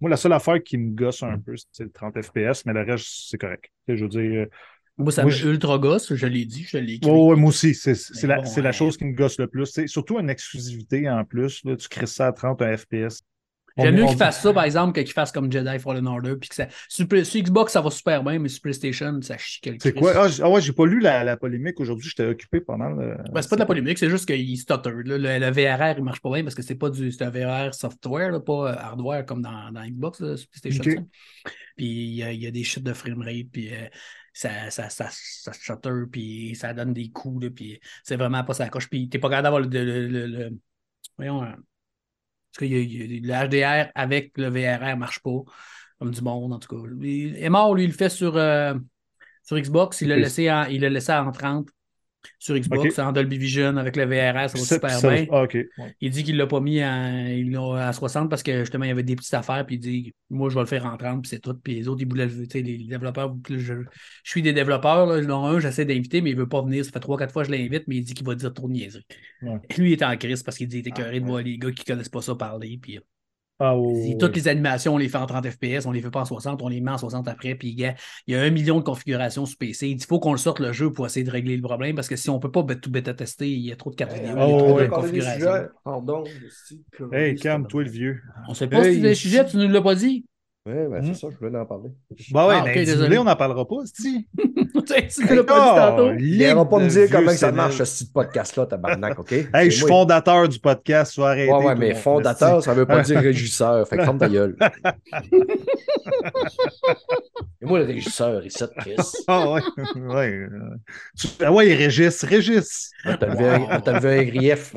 Moi, la seule affaire qui me gosse un peu, c'est le 30 FPS, mais le reste, c'est correct. Je veux dire, Moi, ça Moi, me ultra gosse, je l'ai dit, je l'ai écrit. ouais, ouais, moi aussi, c'est la, la ouais. chose qui me gosse le plus. C'est surtout une exclusivité en plus. Là, tu crées ça à 30 un FPS. J'aime mieux on qu'il dit- fasse ça, par exemple, que qu'il fasse comme Jedi Fallen Order. Puis que ça... sur, Xbox, ça va super bien, mais sur PlayStation, ça chie quelque C'est quoi? Ah, ah ouais, j'ai pas lu la, la polémique aujourd'hui, j'étais occupé mal. euh, Ben, c'est pas de la polémique, c'est juste qu'il stutter. Le, le VRR, il marche pas bien parce que c'est pas du un VRR software, là, pas euh, hardware comme dans, dans Xbox, là, sur PlayStation Ok. 5. Puis il y, y a des chutes de framerate, puis euh, ça, ça, ça, ça stutter, puis ça donne des coups, là, puis c'est vraiment pas ça coche. Puis t'es pas capable d'avoir le, le, le- le- Voyons. euh, parce que il y a- le HDR avec le VRR marche pas, comme du monde, en tout cas. Il est mort, lui, il le fait sur, euh, sur Xbox, il l'a laissé, en- il l'a laissé en 30 sur Xbox, Ok. en Dolby Vision avec le VRR, ça va ça- super ça- bien. ah, ouais. Il dit qu'il l'a pas mis il l'a à 60 parce que justement, il y avait des petites affaires, puis il dit Moi, je vais le faire en 30, puis c'est tout. Puis les autres, ils voulaient le. Tu sais, les développeurs, je, je suis des développeurs, là, un, j'essaie d'inviter, mais il veut pas venir. Ça fait 3-4 fois que je l'invite, mais il dit qu'il va dire trop de niaiseries. Ouais. Lui, il est en crise parce qu'il dit qu'il est écœuré de voir les gars qui connaissent pas ça parler. Puis Ah, toutes les animations, on les fait en 30 FPS, on les fait pas en 60, on les met en 60 après. Puis il y a un million de configurations sur PC. Il dit faut qu'on le sorte le jeu pour essayer de régler le problème parce que si on peut pas tout bêta tester, il y a trop de cartes vidéo, il y a oh, trop ouais, de configurations. Pardon. Hey, calme-toi le vieux. On sait pas si le sujet, tu nous l'as pas dit. Oui, ben, c'est Hmm. ça, je voulais en parler. Bah ouais, Ah, dis-le, désolé. on n'en parlera pas, si. *laughs* tu nous l'as pas dit tantôt. Il viendra pas me dire comment que ça marche, ce petit podcast-là, tabarnak, OK? *laughs* Hey, je suis moi. fondateur du podcast, tu vas arrêter. Ouais, ouais, mais fondateur, ça veut pas dire *laughs* régisseur. Fait que ferme ta gueule. Et moi, le régisseur, il sait Chris. Ah ouais, ouais. Ah ouais, Régis, Régis. On t'a levé un- on t'a levé un grief.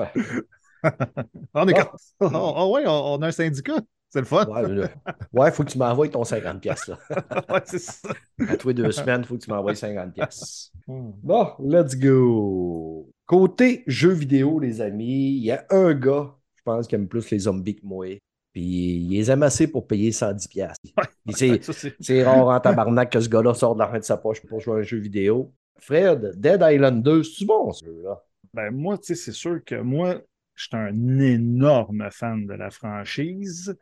On est Ah. ouais, on, on a un syndicat. C'est le fun. Ouais, ouais, faut que tu m'envoies ton 50$. piastres, Là. *laughs* Ouais, c'est ça. À tous les deux semaines, faut que tu m'envoies 50$. piastres. Bon, let's go. Côté jeux vidéo, les amis, il y a un gars, je pense, qui aime plus les zombies que moi. Puis il les aime assez pour payer 110$. piastres. Puis c'est- rare en tabarnak que ce gars-là sort de l'argent de sa poche pour jouer à un jeu vidéo. Fred, Dead Island 2, c'est bon ce jeu-là? Ben, moi, tu sais, c'est sûr que moi, je suis un énorme fan de la franchise.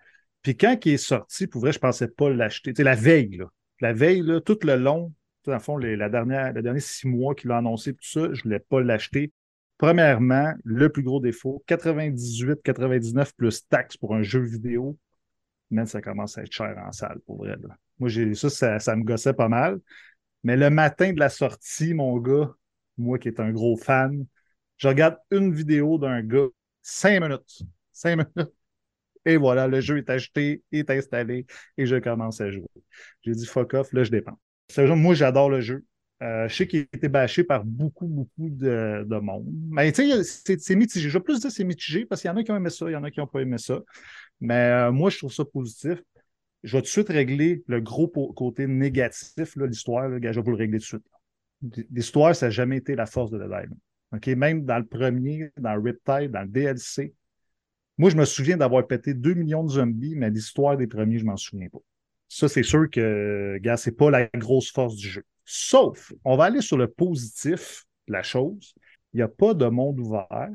Puis quand il est sorti, pour vrai, je pensais pas l'acheter. La veille, là. La veille, là, tout le long, dans le fond, les, la dernière, les derniers six mois qu'il a annoncé, tout ça, je voulais pas l'acheter. Premièrement, le plus gros défaut, 98-99 plus taxes pour un jeu vidéo. Mais ça commence à être cher en salle, pour vrai. Moi, ça, ça me gossait pas mal. Mais le matin de la sortie, mon gars, moi qui est un gros fan, je regarde une vidéo d'un gars, cinq minutes. Cinq minutes. Et voilà, le jeu est acheté, est installé, et je commence à jouer. J'ai dit fuck off, là, je jeu- Moi, j'adore le jeu. Euh, je sais qu'il a été bâché par beaucoup, beaucoup de, de monde. Mais tu sais, c'est mitigé. Je vais plus dire c'est mitigé parce qu'il y en a qui ont aimé ça, il y en a qui n'ont pas aimé ça. Mais euh, moi, je trouve ça positif. Je vais tout de suite régler le gros côté négatif, là, l'histoire. Je vais vous le régler tout de suite. L'histoire, ça n'a jamais été la force de Island. OK? Même dans le premier, dans Riptide, dans le DLC. Moi, je me souviens d'avoir pété 2 millions de zombies, mais l'histoire des premiers, je m'en souviens pas. Ça, c'est sûr que, gars, c'est pas la grosse force du jeu. Sauf, on va aller sur le positif de la chose. Il n'y a pas de monde ouvert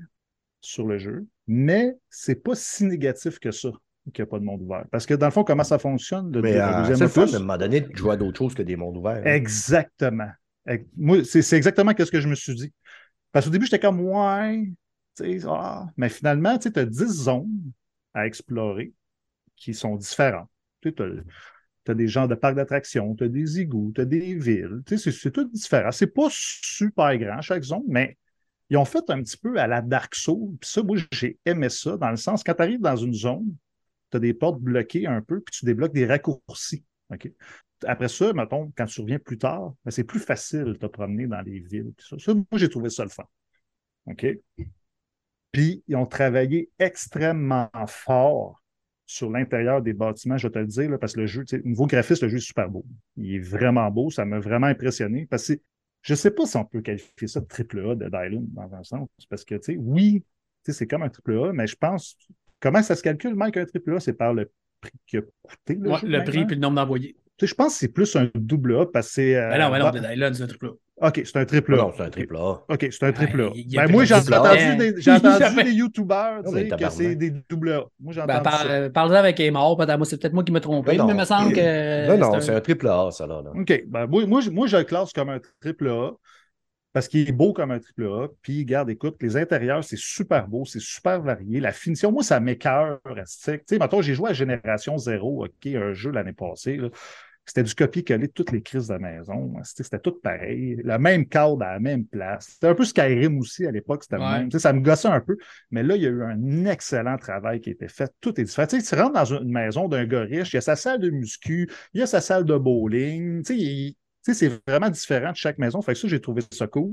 sur le jeu, mais c'est pas si négatif que ça qu'il n'y a pas de monde ouvert. Parce que dans le fond, comment ça fonctionne, le, Mais euh, deuxième le fun, opus? à un moment donné, de jouer à d'autres choses que des mondes ouverts. hein. Exactement. Moi, c'est exactement ce que je me suis dit. Parce qu'au début, j'étais comme, ouais, ah. mais finalement, tu as 10 zones à explorer qui sont différentes. Tu as, des genres de parcs d'attractions, tu as des égouts, tu as des villes, c'est tout différent. C'est pas super grand, chaque zone, mais ils ont fait un petit peu à la Dark Souls. Puis ça, moi, j'ai aimé ça, dans le sens, quand tu arrives dans une zone, tu as des portes bloquées un peu, puis tu débloques des raccourcis. Après ça, mettons, quand tu reviens plus tard, ben, c'est plus facile de te promener dans les villes. ça. Ça, moi, j'ai trouvé ça le fun. OK? Puis, ils ont travaillé extrêmement fort sur l'intérieur des bâtiments, je vais te le dire, là, parce que le jeu, sais, niveau graphiste, le jeu est super beau. Il est vraiment beau, ça m'a vraiment impressionné. Parce que je ne sais pas si on peut qualifier ça de triple A de Dylan, dans un sens. Parce que, tu sais, oui, c'est comme un triple A, mais je pense. Comment ça se calcule, Mike, un triple A? C'est par le prix qu'il a coûté. Le, Ouais, jeu, le prix puis le nombre d'envoyés. Je pense que c'est plus un double A parce que c'est. euh, Ben non, ben non, bah- Island, c'est un triple A. OK, c'est un triple A. Non, c'est un triple A. OK, c'est un triple A. Ben, Ben, moi, j'ai entendu des, j'ai *laughs* entendu des YouTubers Non, mais dire que c'est des double A. Moi, j'ai Ben, entendu par- ça. euh, avec Aymar, c'est peut-être moi qui me trompé, Ben non. mais il me semble que. non, non, un- c'est un triple A, ça, là. là. OK. Ben, moi, moi, je, moi, je le classe comme un triple A. parce qu'il est beau comme un triple A. Puis, regarde, écoute, les intérieurs, c'est super beau, c'est super varié. La finition, moi, ça m'écœure. Tu sais, maintenant, j'ai joué à Génération Zéro, OK, un jeu l'année passée. là. C'était du copier-coller de toutes les crises de la maison. C'était c'était tout pareil. Le même cadre à la même place. C'était un peu Skyrim aussi à l'époque, c'était Ouais. le même. Ça me gossait un peu. Mais là, il y a eu un excellent travail qui a été fait. Tout est différent. Tu rentres dans une maison d'un gars riche, il y a sa salle de muscu, il y a sa salle de bowling. Il- c'est vraiment différent de chaque maison. Fait que ça, j'ai trouvé ça cool.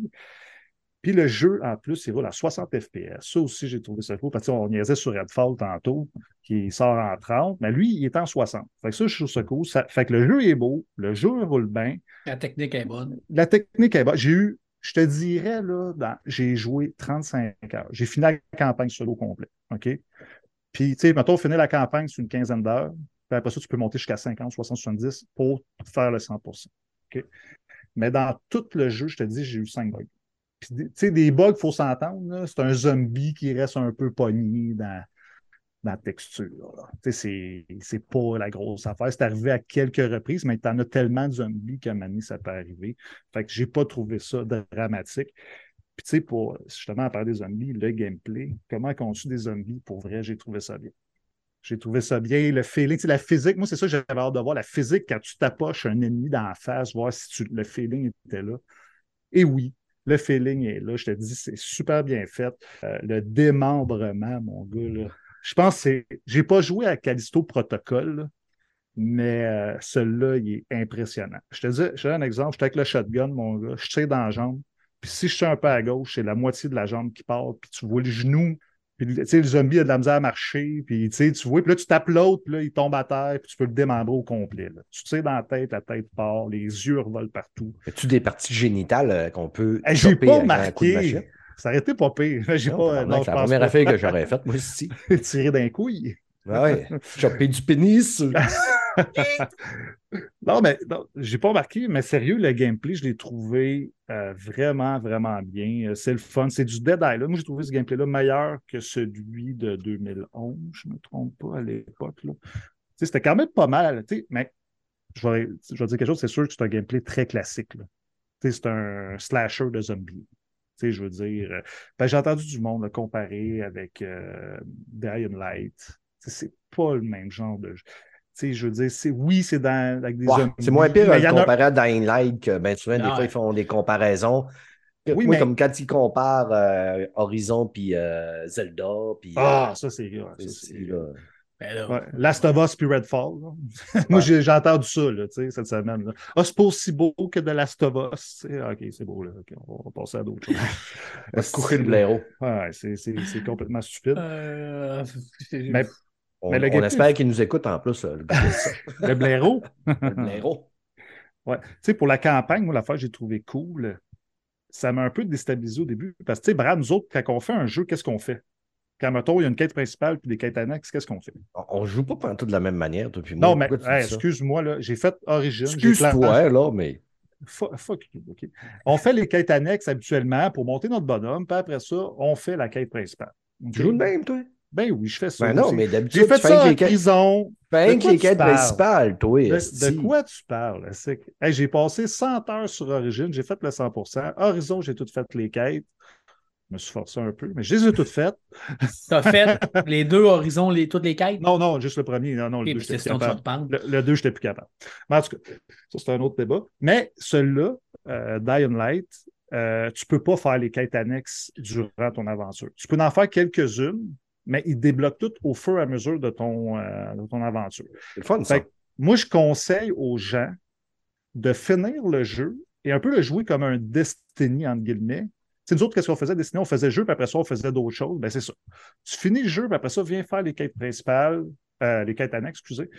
Puis le jeu, en plus, il roule à 60 FPS. Ça aussi, j'ai trouvé ça cool. Parce que, tu sais, on niaisait sur Redfall tantôt, qui sort en 30, mais lui, il est en 60. Fait que ça, je trouve ça cool. Ça- fait que le jeu est beau, le jeu roule bien, La technique est bonne. la technique est bonne. J'ai eu, je te dirais, là, dans- j'ai joué 35 heures. J'ai fini la campagne solo complet. OK? Puis, tu sais, mettons, finir la campagne sur une quinzaine d'heures. Puis après ça, tu peux monter jusqu'à 50, 60, 70 pour faire le 100 OK? Mais dans tout le jeu, je te dis, j'ai eu 5 bugs. Puis, tu sais, des bugs, il faut s'entendre. C'est un zombie qui reste un peu pogné dans, dans la texture. c'est pas la grosse affaire. C'est arrivé à quelques reprises, mais tu en as tellement de zombies qu'à donné, ça peut arriver. Fait que j'ai pas trouvé ça dramatique. Puis, tu sais, pour justement parler des zombies, le gameplay, comment conçu des zombies, pour vrai, j'ai trouvé ça bien. J'ai trouvé ça bien. Le feeling, la physique, moi, c'est ça que j'avais hâte de voir. La physique, quand tu t'approches un ennemi dans la face, voir si tu- le feeling était là. Et oui, le feeling est là. Je te dis, c'est super bien fait. Euh, le démembrement, mon gars, là. Je pense que c'est. J'ai pas joué à Callisto Protocol, là, mais euh, celui-là, il est impressionnant. Je te dis, je te un exemple. J'étais avec le shotgun, mon gars. Je tire dans la jambe. Puis si je suis un peu à gauche, c'est la moitié de la jambe qui part. Puis tu vois le genou. Puis tu sais, le zombie a de la misère à marcher. Puis tu sais, tu vois. Puis là, tu tapes l'autre. Puis là, il tombe à terre. Puis tu peux le démembrer au complet. là. Tu tires dans la tête, la tête part. Les yeux revolent partout. As-tu des parties génitales euh, qu'on peut Eh, J'ai pas marqué. Ça aurait été pas pire. *laughs* J'ai Non, pas. c'est la première affaire que j'aurais faite, moi aussi. *laughs* Tirer d'un couille. Ah ouais, choper du pénis. *laughs* Non, mais non, j'ai pas remarqué, mais sérieux, le gameplay, je l'ai trouvé euh, vraiment, vraiment bien. Euh, C'est le fun. C'est du Dead Island. Moi, j'ai trouvé ce gameplay-là meilleur que celui de 2011, je me trompe pas à l'époque. C'était quand même pas mal, mais je vais, je vais dire quelque chose, c'est sûr que c'est un gameplay très classique. C'est un slasher de zombies. Je veux dire, euh, ben, j'ai entendu du monde le comparer avec euh, Light. C'est pas le même genre de jeu. Tu sais, je veux dire, c'est, oui, c'est dans, avec des Ouais, zombies. c'est moins pire mais à a- comparer à Dying Light que ben souvent, des Ah fois, ils font des comparaisons. Oui, Moi, mais- comme quand ils comparent euh, Horizon puis euh, Zelda, puis Ah, ça, c'est. ouais, euh, ça, c'est- c'est- là. Ben là, Ouais. Last of Us puis Redfall. *laughs* Moi, j'ai j'ai entendu ça là, tu sais, cette semaine. là. Ah, c'est pas aussi beau que de Last of Us. Ah, Ok, c'est beau. Là. On va passer à d'autres choses. Va se coucher le blaireau? Ouais, c'est c'est- c'est complètement stupide. euh, Mais On, espère qu'il nous écoute en plus, là, le *laughs* le blaireau, le blaireau. ouais. Tu sais, pour la campagne, moi, l'affaire que j'ai trouvé cool, ça m'a un peu déstabilisé au début. Parce que, tu sais, Brad, nous autres, quand on fait un jeu, qu'est-ce qu'on fait? Quand, mettons, il y a une quête principale puis des quêtes annexes, qu'est-ce qu'on fait? On, on joue pas pendant tout de la même manière, toi puis moi. Non, mais hey, excuse-moi, là, j'ai fait Origin. Excuse-toi, là, mais Fuck, fuck you, OK. On fait les quêtes annexes habituellement pour monter notre bonhomme, puis après ça, on fait la quête principale. OK? tu joues de même, toi? Ben oui, je fais ça. Ben non, aussi. mais J'ai d'habitude, fait tu fais ça en les quêtes, prison. les principales, toi. De, quoi tu parles? C'est que- Hey, j'ai passé 100 heures sur Origin, j'ai fait le 100% Horizon, j'ai tout fait les quêtes. Je me suis forcé un peu, mais je les ai toutes faites. *laughs* T'as fait les deux horizons, les, toutes les quêtes? Non, non, juste le premier. Non, non, le deux, j'étais plus capable. Le, le 2, je n'étais plus capable. Mais en tout cas, ça, c'est un autre débat. Mais celui-là, euh, Dying Light, euh, tu ne peux pas faire les quêtes annexes durant ton aventure. Tu peux en faire quelques-unes, mais ils débloquent toutes au fur et à mesure de ton, euh, de ton aventure. C'est le fun, ça. Moi, je conseille aux gens de finir le jeu et un peu le jouer comme un Destiny, entre guillemets. C'est nous autres, qu'est-ce qu'on faisait? Destiny, on faisait le jeu, puis après ça, on faisait d'autres choses. Ben, c'est ça. Tu finis le jeu, puis après ça, viens faire les quêtes principales, euh, les quêtes annexes, excusez.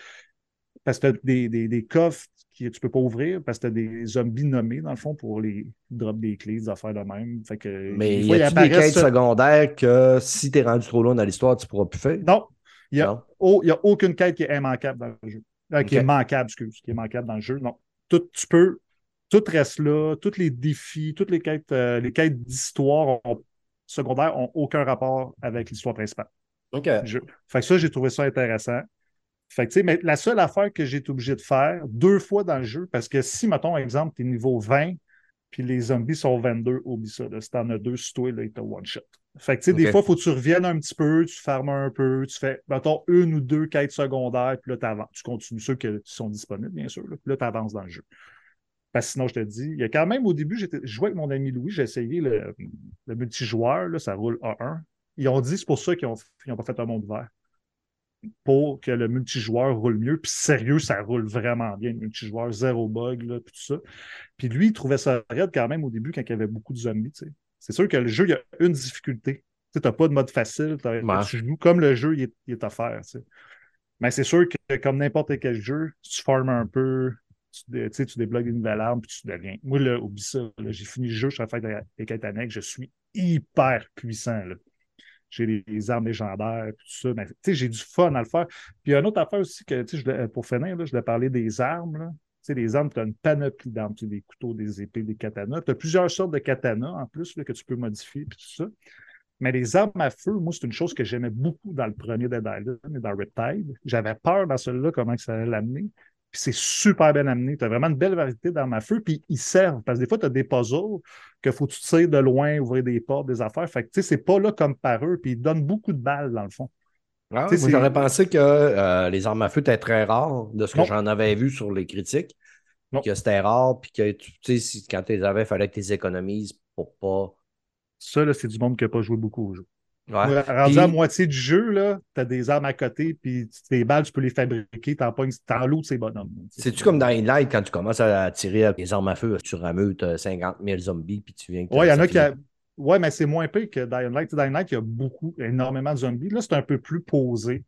Parce que tu as des, des, des coffres que tu ne peux pas ouvrir parce que tu as des zombies nommés, dans le fond, pour les drop des clés, des affaires de même. Fait que, Mais des y a-tu des quêtes secondaires que si t'es rendu trop loin dans l'histoire, tu pourras plus faire? Non, il n'y a, oh, il a aucune quête qui est immanquable dans le jeu. Euh, Qui Ok. est manquable, excuse, qui est manquable dans le jeu. Non. Tout, tu peux, tout reste là, tous les défis, toutes les quêtes, euh, les quêtes d'histoire secondaires n'ont aucun rapport avec l'histoire principale OK. du jeu. Fait que ça, j'ai trouvé ça intéressant. Fait que, tu sais, mais la seule affaire que j'ai été obligé de faire deux fois dans le jeu, parce que si, mettons, exemple, tu es niveau 20, puis les zombies sont 22, oublie ça. là. Si t'en as deux sur toi, là, ils te one-shot. Fait que, tu sais, des fois, il faut que tu reviennes un petit peu, tu farmes un peu, tu fais, mettons, une ou deux quêtes secondaires, puis là, t'avances. Tu continues ceux qui sont disponibles, bien sûr, là, puis là, tu avances dans le jeu. Parce que sinon, je te dis, il y a quand même, au début, j'étais- je jouais avec mon ami Louis, j'ai essayé le, le multijoueur, là, ça roule A1. Ils ont dit, c'est pour ça qu'ils n'ont pas fait un monde vert. Pour que le multijoueur roule mieux. Puis sérieux, ça roule vraiment bien, le multijoueur, zéro bug, là, puis tout ça. Puis lui, il trouvait ça raide quand même au début, quand il y avait beaucoup de zombies. C'est sûr que le jeu, il y a une difficulté. Tu n'as pas de mode facile. t'as- Ouais. Tu joues comme le jeu, il est, il est offert, tu sais. Mais c'est sûr que comme n'importe quel jeu, si tu farmes un peu, tu, tu sais, tu débloques une nouvelle arme, puis tu deviens. Moi, là, oublie ça. J'ai fini le jeu, je suis en fait des quêtes annexes, je suis hyper puissant. là. J'ai des armes légendaires, tout ça. Mais tu sais, j'ai du fun à le faire. Puis il y a une autre affaire aussi que, tu sais, pour finir, là, je voulais parler des armes. Tu sais, les armes, tu as une panoplie d'armes. Tu as des couteaux, des épées, des katanas. Tu as plusieurs sortes de katanas en plus que tu peux modifier, puis tout ça. Mais les armes à feu, moi, c'est une chose que j'aimais beaucoup dans le premier Dead Island et dans Riptide. J'avais peur dans celui-là, comment ça allait l'amener. Puis c'est super bien amené. Tu as vraiment une belle variété d'armes à feu, puis ils servent. Parce que des fois, tu as des puzzles que faut que tu tires de loin, ouvrir des portes, des affaires. Fait que, tu sais, c'est pas là comme par eux, puis ils donnent beaucoup de balles, dans le fond. Ah, j'aurais pensé que euh, les armes à feu étaient très rares de ce que j'en avais vu sur les critiques. Non. Que c'était rare, puis que tu sais, si- quand tu les avais, il fallait que tu les économises pour pas. Ça, là, c'est du monde qui n'a pas joué beaucoup au jeu. Ouais. Rendu Puis- à moitié du jeu, là, tu as des armes à côté, puis tu- tes balles, tu peux les fabriquer, t'en pognes, t'en loot ces bonhommes. C'est-tu comme dans Light quand tu commences à tirer avec des armes à feu, tu rameutes euh, 50 000 zombies, puis tu viens. Ouais, il y en a qui. A... Ouais, mais c'est moins pire que Dying Light. Dying Light, il y a beaucoup, énormément de zombies. Là, c'est un peu plus posé.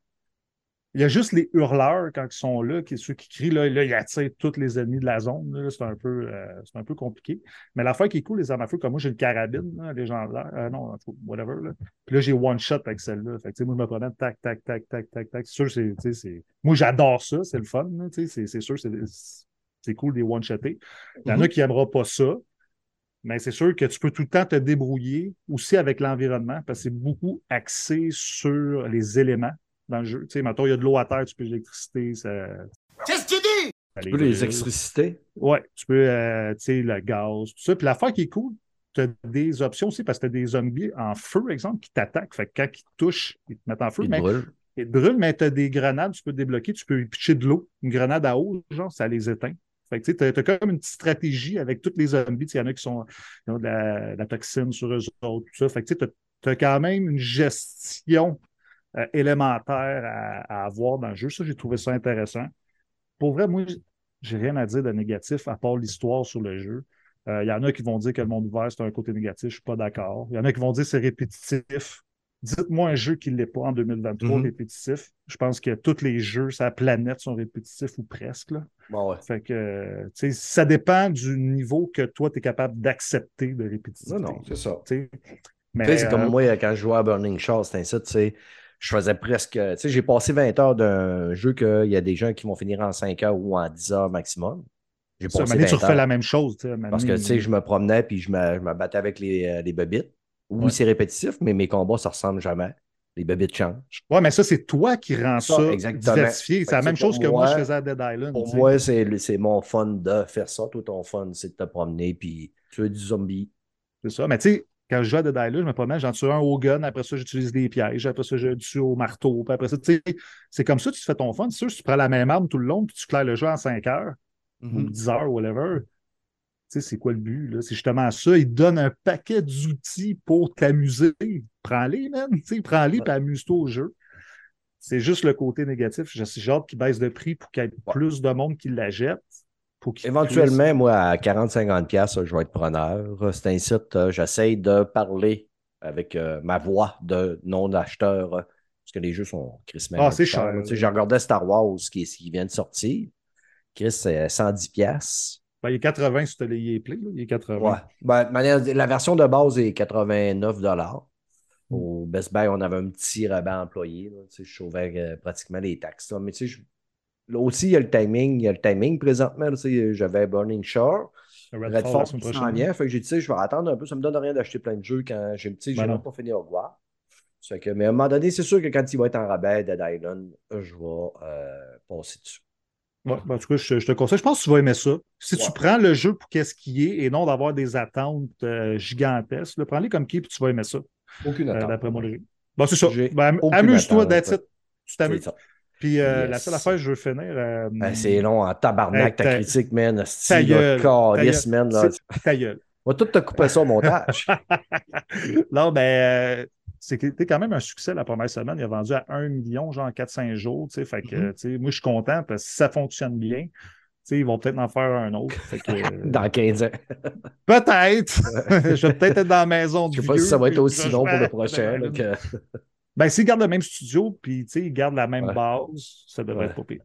Il y a juste les hurleurs quand ils sont là, qui, ceux qui crient, là, là, ils attirent tous les ennemis de la zone. c'est un, peu, euh, c'est un peu compliqué. Mais l'affaire qui est cool, les armes à feu, comme moi, j'ai une carabine là, légendaire. Euh, non, whatever. Là. Puis là, j'ai one shot avec celle-là. Fait que, tu sais, moi, je me prenais tac, tac, tac, tac, tac, tac. C'est sûr, c'est, c'est. Moi, j'adore ça, c'est le fun. là, tu sais, C'est, c'est sûr, c'est, c'est cool des one-shotés. Il y en a qui n'aimeront pas ça. Mais c'est sûr que tu peux tout le temps te débrouiller aussi avec l'environnement parce que c'est beaucoup axé sur les éléments dans le jeu. Tu sais, mettons, il y a de l'eau à terre, tu peux de l'électricité. Ça... Qu'est-ce que tu dis? Tu peux les extricités. Ouais, tu peux, euh, tu sais, le gaz, tout ça. Puis l'affaire qui est cool, tu as des options aussi parce que tu as des zombies en feu, exemple, qui t'attaquent. Fait que quand ils te touchent, ils te mettent en feu. Ils te mais brûlent. ils te brûlent, mais tu as des grenades, tu peux débloquer, tu peux pitcher de l'eau. Une grenade à eau, genre, ça les éteint. Fait que tu as, comme une petite stratégie avec toutes les zombies. Il y en a qui sont qui ont de la, de la toxine sur eux autres, tout ça. Fait que tu as, quand même une gestion euh, élémentaire à, à avoir dans le jeu. Ça, j'ai trouvé ça intéressant. Pour vrai, moi, j'ai rien à dire de négatif à part l'histoire sur le jeu. Euh, Il y en a qui vont dire que le monde ouvert, c'est un côté négatif. Je ne suis pas d'accord. Il y en a qui vont dire que c'est répétitif. Dites-moi un jeu qui ne l'est pas en 2023 Mhm. répétitif. Je pense que tous les jeux sur la planète sont répétitifs ou presque. Là. Bon, ouais. Fait que, ça dépend du niveau que toi, tu es capable d'accepter de répétitivité. Non, non, c'est ça. Mais, c'est comme euh, moi, quand je jouais à Burning Shore, c'était ça, tu sais. Je faisais presque. Tu sais, j'ai passé 20 heures d'un jeu qu'il y a des gens qui vont finir en 5 heures ou en 10 heures maximum. J'ai ça, passé donné, 20 tu refais heures. la même chose. Parce que, tu sais, je me promenais puis je me, je me battais avec les, euh, les bobites. Oui, Ouais. c'est répétitif, mais mes combats, ça ressemble jamais. Les bobites changent. Ouais, mais ça, c'est toi qui rends Ça, ça, diversifié. C'est la même chose que moi, je faisais à Dead Island. Pour moi, c'est mon fun de faire ça. Toi, ton fun, c'est de te promener puis tuer du zombie. C'est ça. Mais tu sais, quand je joue à Dead Island, je me promets, j'en tue un au gun, après ça, j'utilise des pièges, après ça, je tue au marteau, puis après ça, tu sais, c'est comme ça que tu te fais ton fun. C'est sûr, si tu prends la même arme tout le long, puis tu claires le jeu en 5 heures, ou 10 heures, whatever, tu sais, c'est quoi le but, là? C'est justement ça. Il te donne un paquet d'outils pour t'amuser. Prends-les, man. Tu sais, prends-les, puis amuse-toi au jeu. C'est juste le côté négatif. J'ai j'ai hâte qu'il baisse de prix pour qu'il y ait plus de monde qui la jette. Pour Éventuellement, moi, à 40-50$, piastres, je vais être preneur. C'est un site, euh, j'essaye de parler avec euh, ma voix de non-acheteur, euh, parce que les jeux sont crissement Ah, c'est cher. J'ai regardé Star Wars, qui, vient de sortir. Chris, c'est 110$. piastres. Ben, il est 80 si tu as les EA Play. Il est 80. Ouais. Ben, la version de base est 89$. Au Best Buy, on avait un petit rabat employé. là. Je sauvais euh, pratiquement les taxes. là. Mais tu sais, je- là aussi, il y a le timing. Il y a le timing présentement. J'avais Burning Shore. La qui s'en vient. Fait que j'ai dit, je vais attendre un peu. Ça me donne rien d'acheter plein de jeux quand j'ai Ben même pas fini. Fait que, mais à un moment donné, c'est sûr que quand il va être en rabais, Dead Island, je vais euh, passer dessus. Ouais, ben, en tout cas, je, je te conseille. Je pense que tu vas aimer ça. Si tu prends le jeu pour qu'est-ce qui est et non d'avoir des attentes euh, gigantesques, prends-les comme qui puis tu vas aimer ça. Aucune euh, attente. D'après moi, le jeu. Bon, c'est ça. Ben, Amuse-toi, it. Tu t'amuses. Puis euh, la seule affaire que je veux finir. euh, Ben, c'est long en tabarnak, Hey, ta ta- critique, man. ta gueule, calice, man. Là. Ta gueule. On va tout te couper ça au montage. *laughs* non, ben, euh, c'était quand même un succès la première semaine. Il a vendu à 1 million, genre en 4-5 jours. Fait que, Mhm. sais, moi, je suis content parce que si ça fonctionne bien, ils vont peut-être en faire un autre. Fait que, euh, *laughs* Dans 15 ans. *laughs* peut-être. je vais peut-être être dans la maison de Je sais pas si ça va être aussi long pour le prochain. Ben, s'ils gardent le même studio, puis tu sais, ils gardent la même Ouais. base, ça devrait Ouais. être pas pire.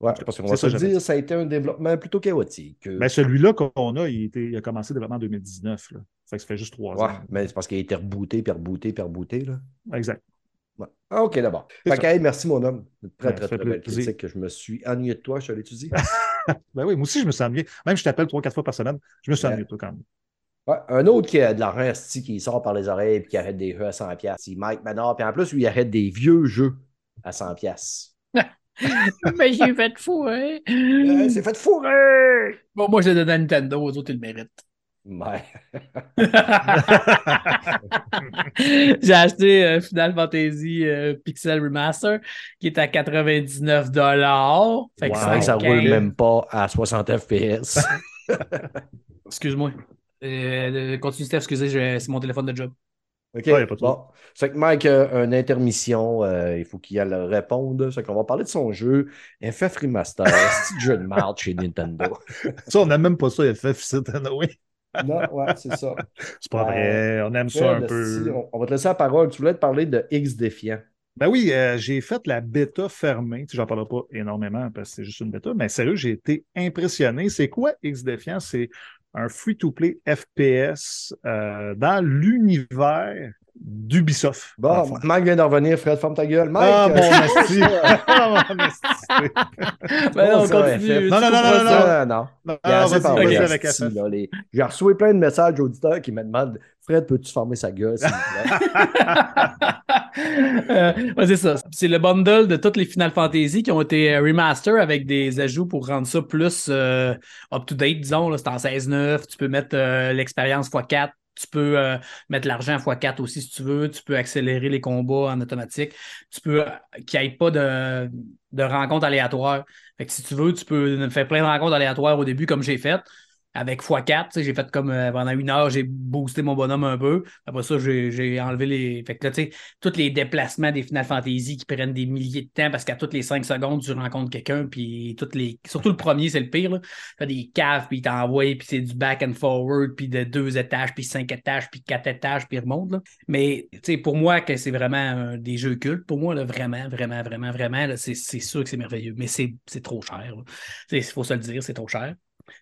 Ouais, parce qu'on va ça, se dire, ça a été un développement plutôt chaotique. Ben, celui-là qu'on a, il, était- il a commencé le développement en 2019. Là. Fait que ça fait juste trois ouais, ans. mais c'est parce qu'il a été rebooté, puis rebooté, puis rebooté. Là. Exact. Ouais. Ah, OK, d'abord. Hey, merci, mon homme. Très, Ouais, très, très belle plaisir. critique que je me suis ennuyé de toi. Je te l'ai-tu dit? *laughs* Ben oui, moi aussi, je me sens bien. Même si je t'appelle trois, quatre fois par semaine, je me sens Ouais. mieux, toi, quand même. Ouais, un autre qui a de l'argent qui sort par les oreilles et qui arrête des jeux à 100$. piastres. C'est Mike Manor. Puis en plus, lui, il arrête des vieux jeux à 100$. piastres. Mais *laughs* j'ai fait fou, hein? Euh, c'est fait fourrer! Bon, moi, je le donne à Nintendo, aux autres, ils le méritent. Ouais. *laughs* J'ai acheté euh, Final Fantasy euh, Pixel Remaster qui est à 99 Fait que Wow. ça, roule même pas à 60 FPS. *laughs* Excuse-moi. Euh, continue, Steph, excusez, c'est mon téléphone de job. OK. Ouais, pas de bon. C'est que Mike a une intermission. euh, il faut qu'il aille répondre. C'est qu'on va parler de son jeu FF Remaster. *laughs* C'est jeu de marde chez Nintendo. *laughs* Ça, on n'aime même pas ça, FF, c'est Noé. *laughs* non, ouais, c'est ça. C'est pas Euh, vrai, on aime ça un peu. on, on va te laisser la parole. Tu voulais te parler de X Défiant. Ben oui, euh, j'ai fait la bêta fermée. Tu sais, J'en parlerai pas énormément parce que c'est juste une bêta, mais sérieux, j'ai été impressionné. C'est quoi X Defiant? C'est un free-to-play FPS euh, dans l'univers d'Ubisoft. Bon. Mike vient d'en revenir. Fred, ferme ta gueule. Mike, Ah, euh, *laughs* mon esti! Ah! *laughs* Ben non, Bon, on continue. Non, non, non, non, non. Non, Il y a non, les- J'ai reçu plein de messages d'auditeurs qui me demandent Fred, peux-tu fermer sa gueule, s'il plaît? *laughs* Euh, c'est ça. C'est le bundle de toutes les Final Fantasy qui ont été euh, remaster avec des ajouts pour rendre ça plus euh, up-to-date, disons. C'est en 16.9. Tu peux mettre l'expérience x4. Tu peux mettre l'argent x4 aussi si tu veux. Tu peux accélérer les combats en automatique. Tu peux qu'il n'y ait pas de, de rencontres aléatoires. Fait que si tu veux, tu peux faire plein de rencontres aléatoires au début, comme j'ai fait. Avec x4, tu sais, j'ai fait comme euh, pendant une heure, j'ai boosté mon bonhomme un peu. Après ça, j'ai enlevé les. Fait que là, tu sais, tous les déplacements des Final Fantasy qui prennent des milliers de temps parce qu'à toutes les 5 secondes, tu rencontres quelqu'un, puis toutes les. Surtout le premier, c'est le pire. Là. Fait des caves, puis t'envoie, puis c'est du back and forward, puis de deux étages, puis cinq étages, puis quatre étages, puis remonte. Là. Mais tu sais, pour moi, que c'est vraiment des jeux cultes, pour moi, là, vraiment, vraiment, vraiment, vraiment, c'est sûr que c'est merveilleux. Mais c'est trop cher. Il faut se le dire, c'est trop cher.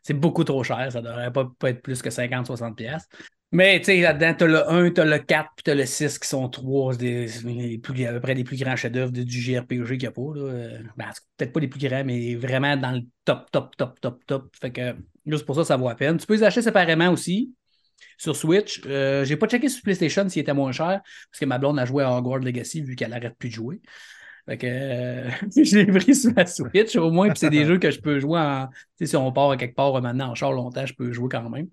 C'est beaucoup trop cher. Ça devrait pas, pas être plus que 50-60$. piastres. Mais tu sais, là-dedans, tu as le 1, tu as le 4, puis tu as le 6 qui sont trois des, plus, à peu près les plus grands chefs-d'œuvre du JRPG qu'il n'y a pas. ben, peut-être pas les plus grands, mais vraiment dans le top, top, top, top, top. Fait que juste pour ça, ça vaut la peine. Tu peux les acheter séparément aussi sur Switch. Euh, j'ai pas checké sur PlayStation s'il était moins cher, parce que ma blonde a joué à Hogwarts Legacy vu qu'elle arrête plus de jouer. Fait que euh, *laughs* je l'ai pris sur la Switch au moins, puis c'est des *laughs* jeux que je peux jouer en. Tu sais, si on part à quelque part maintenant en char longtemps, je peux jouer quand même.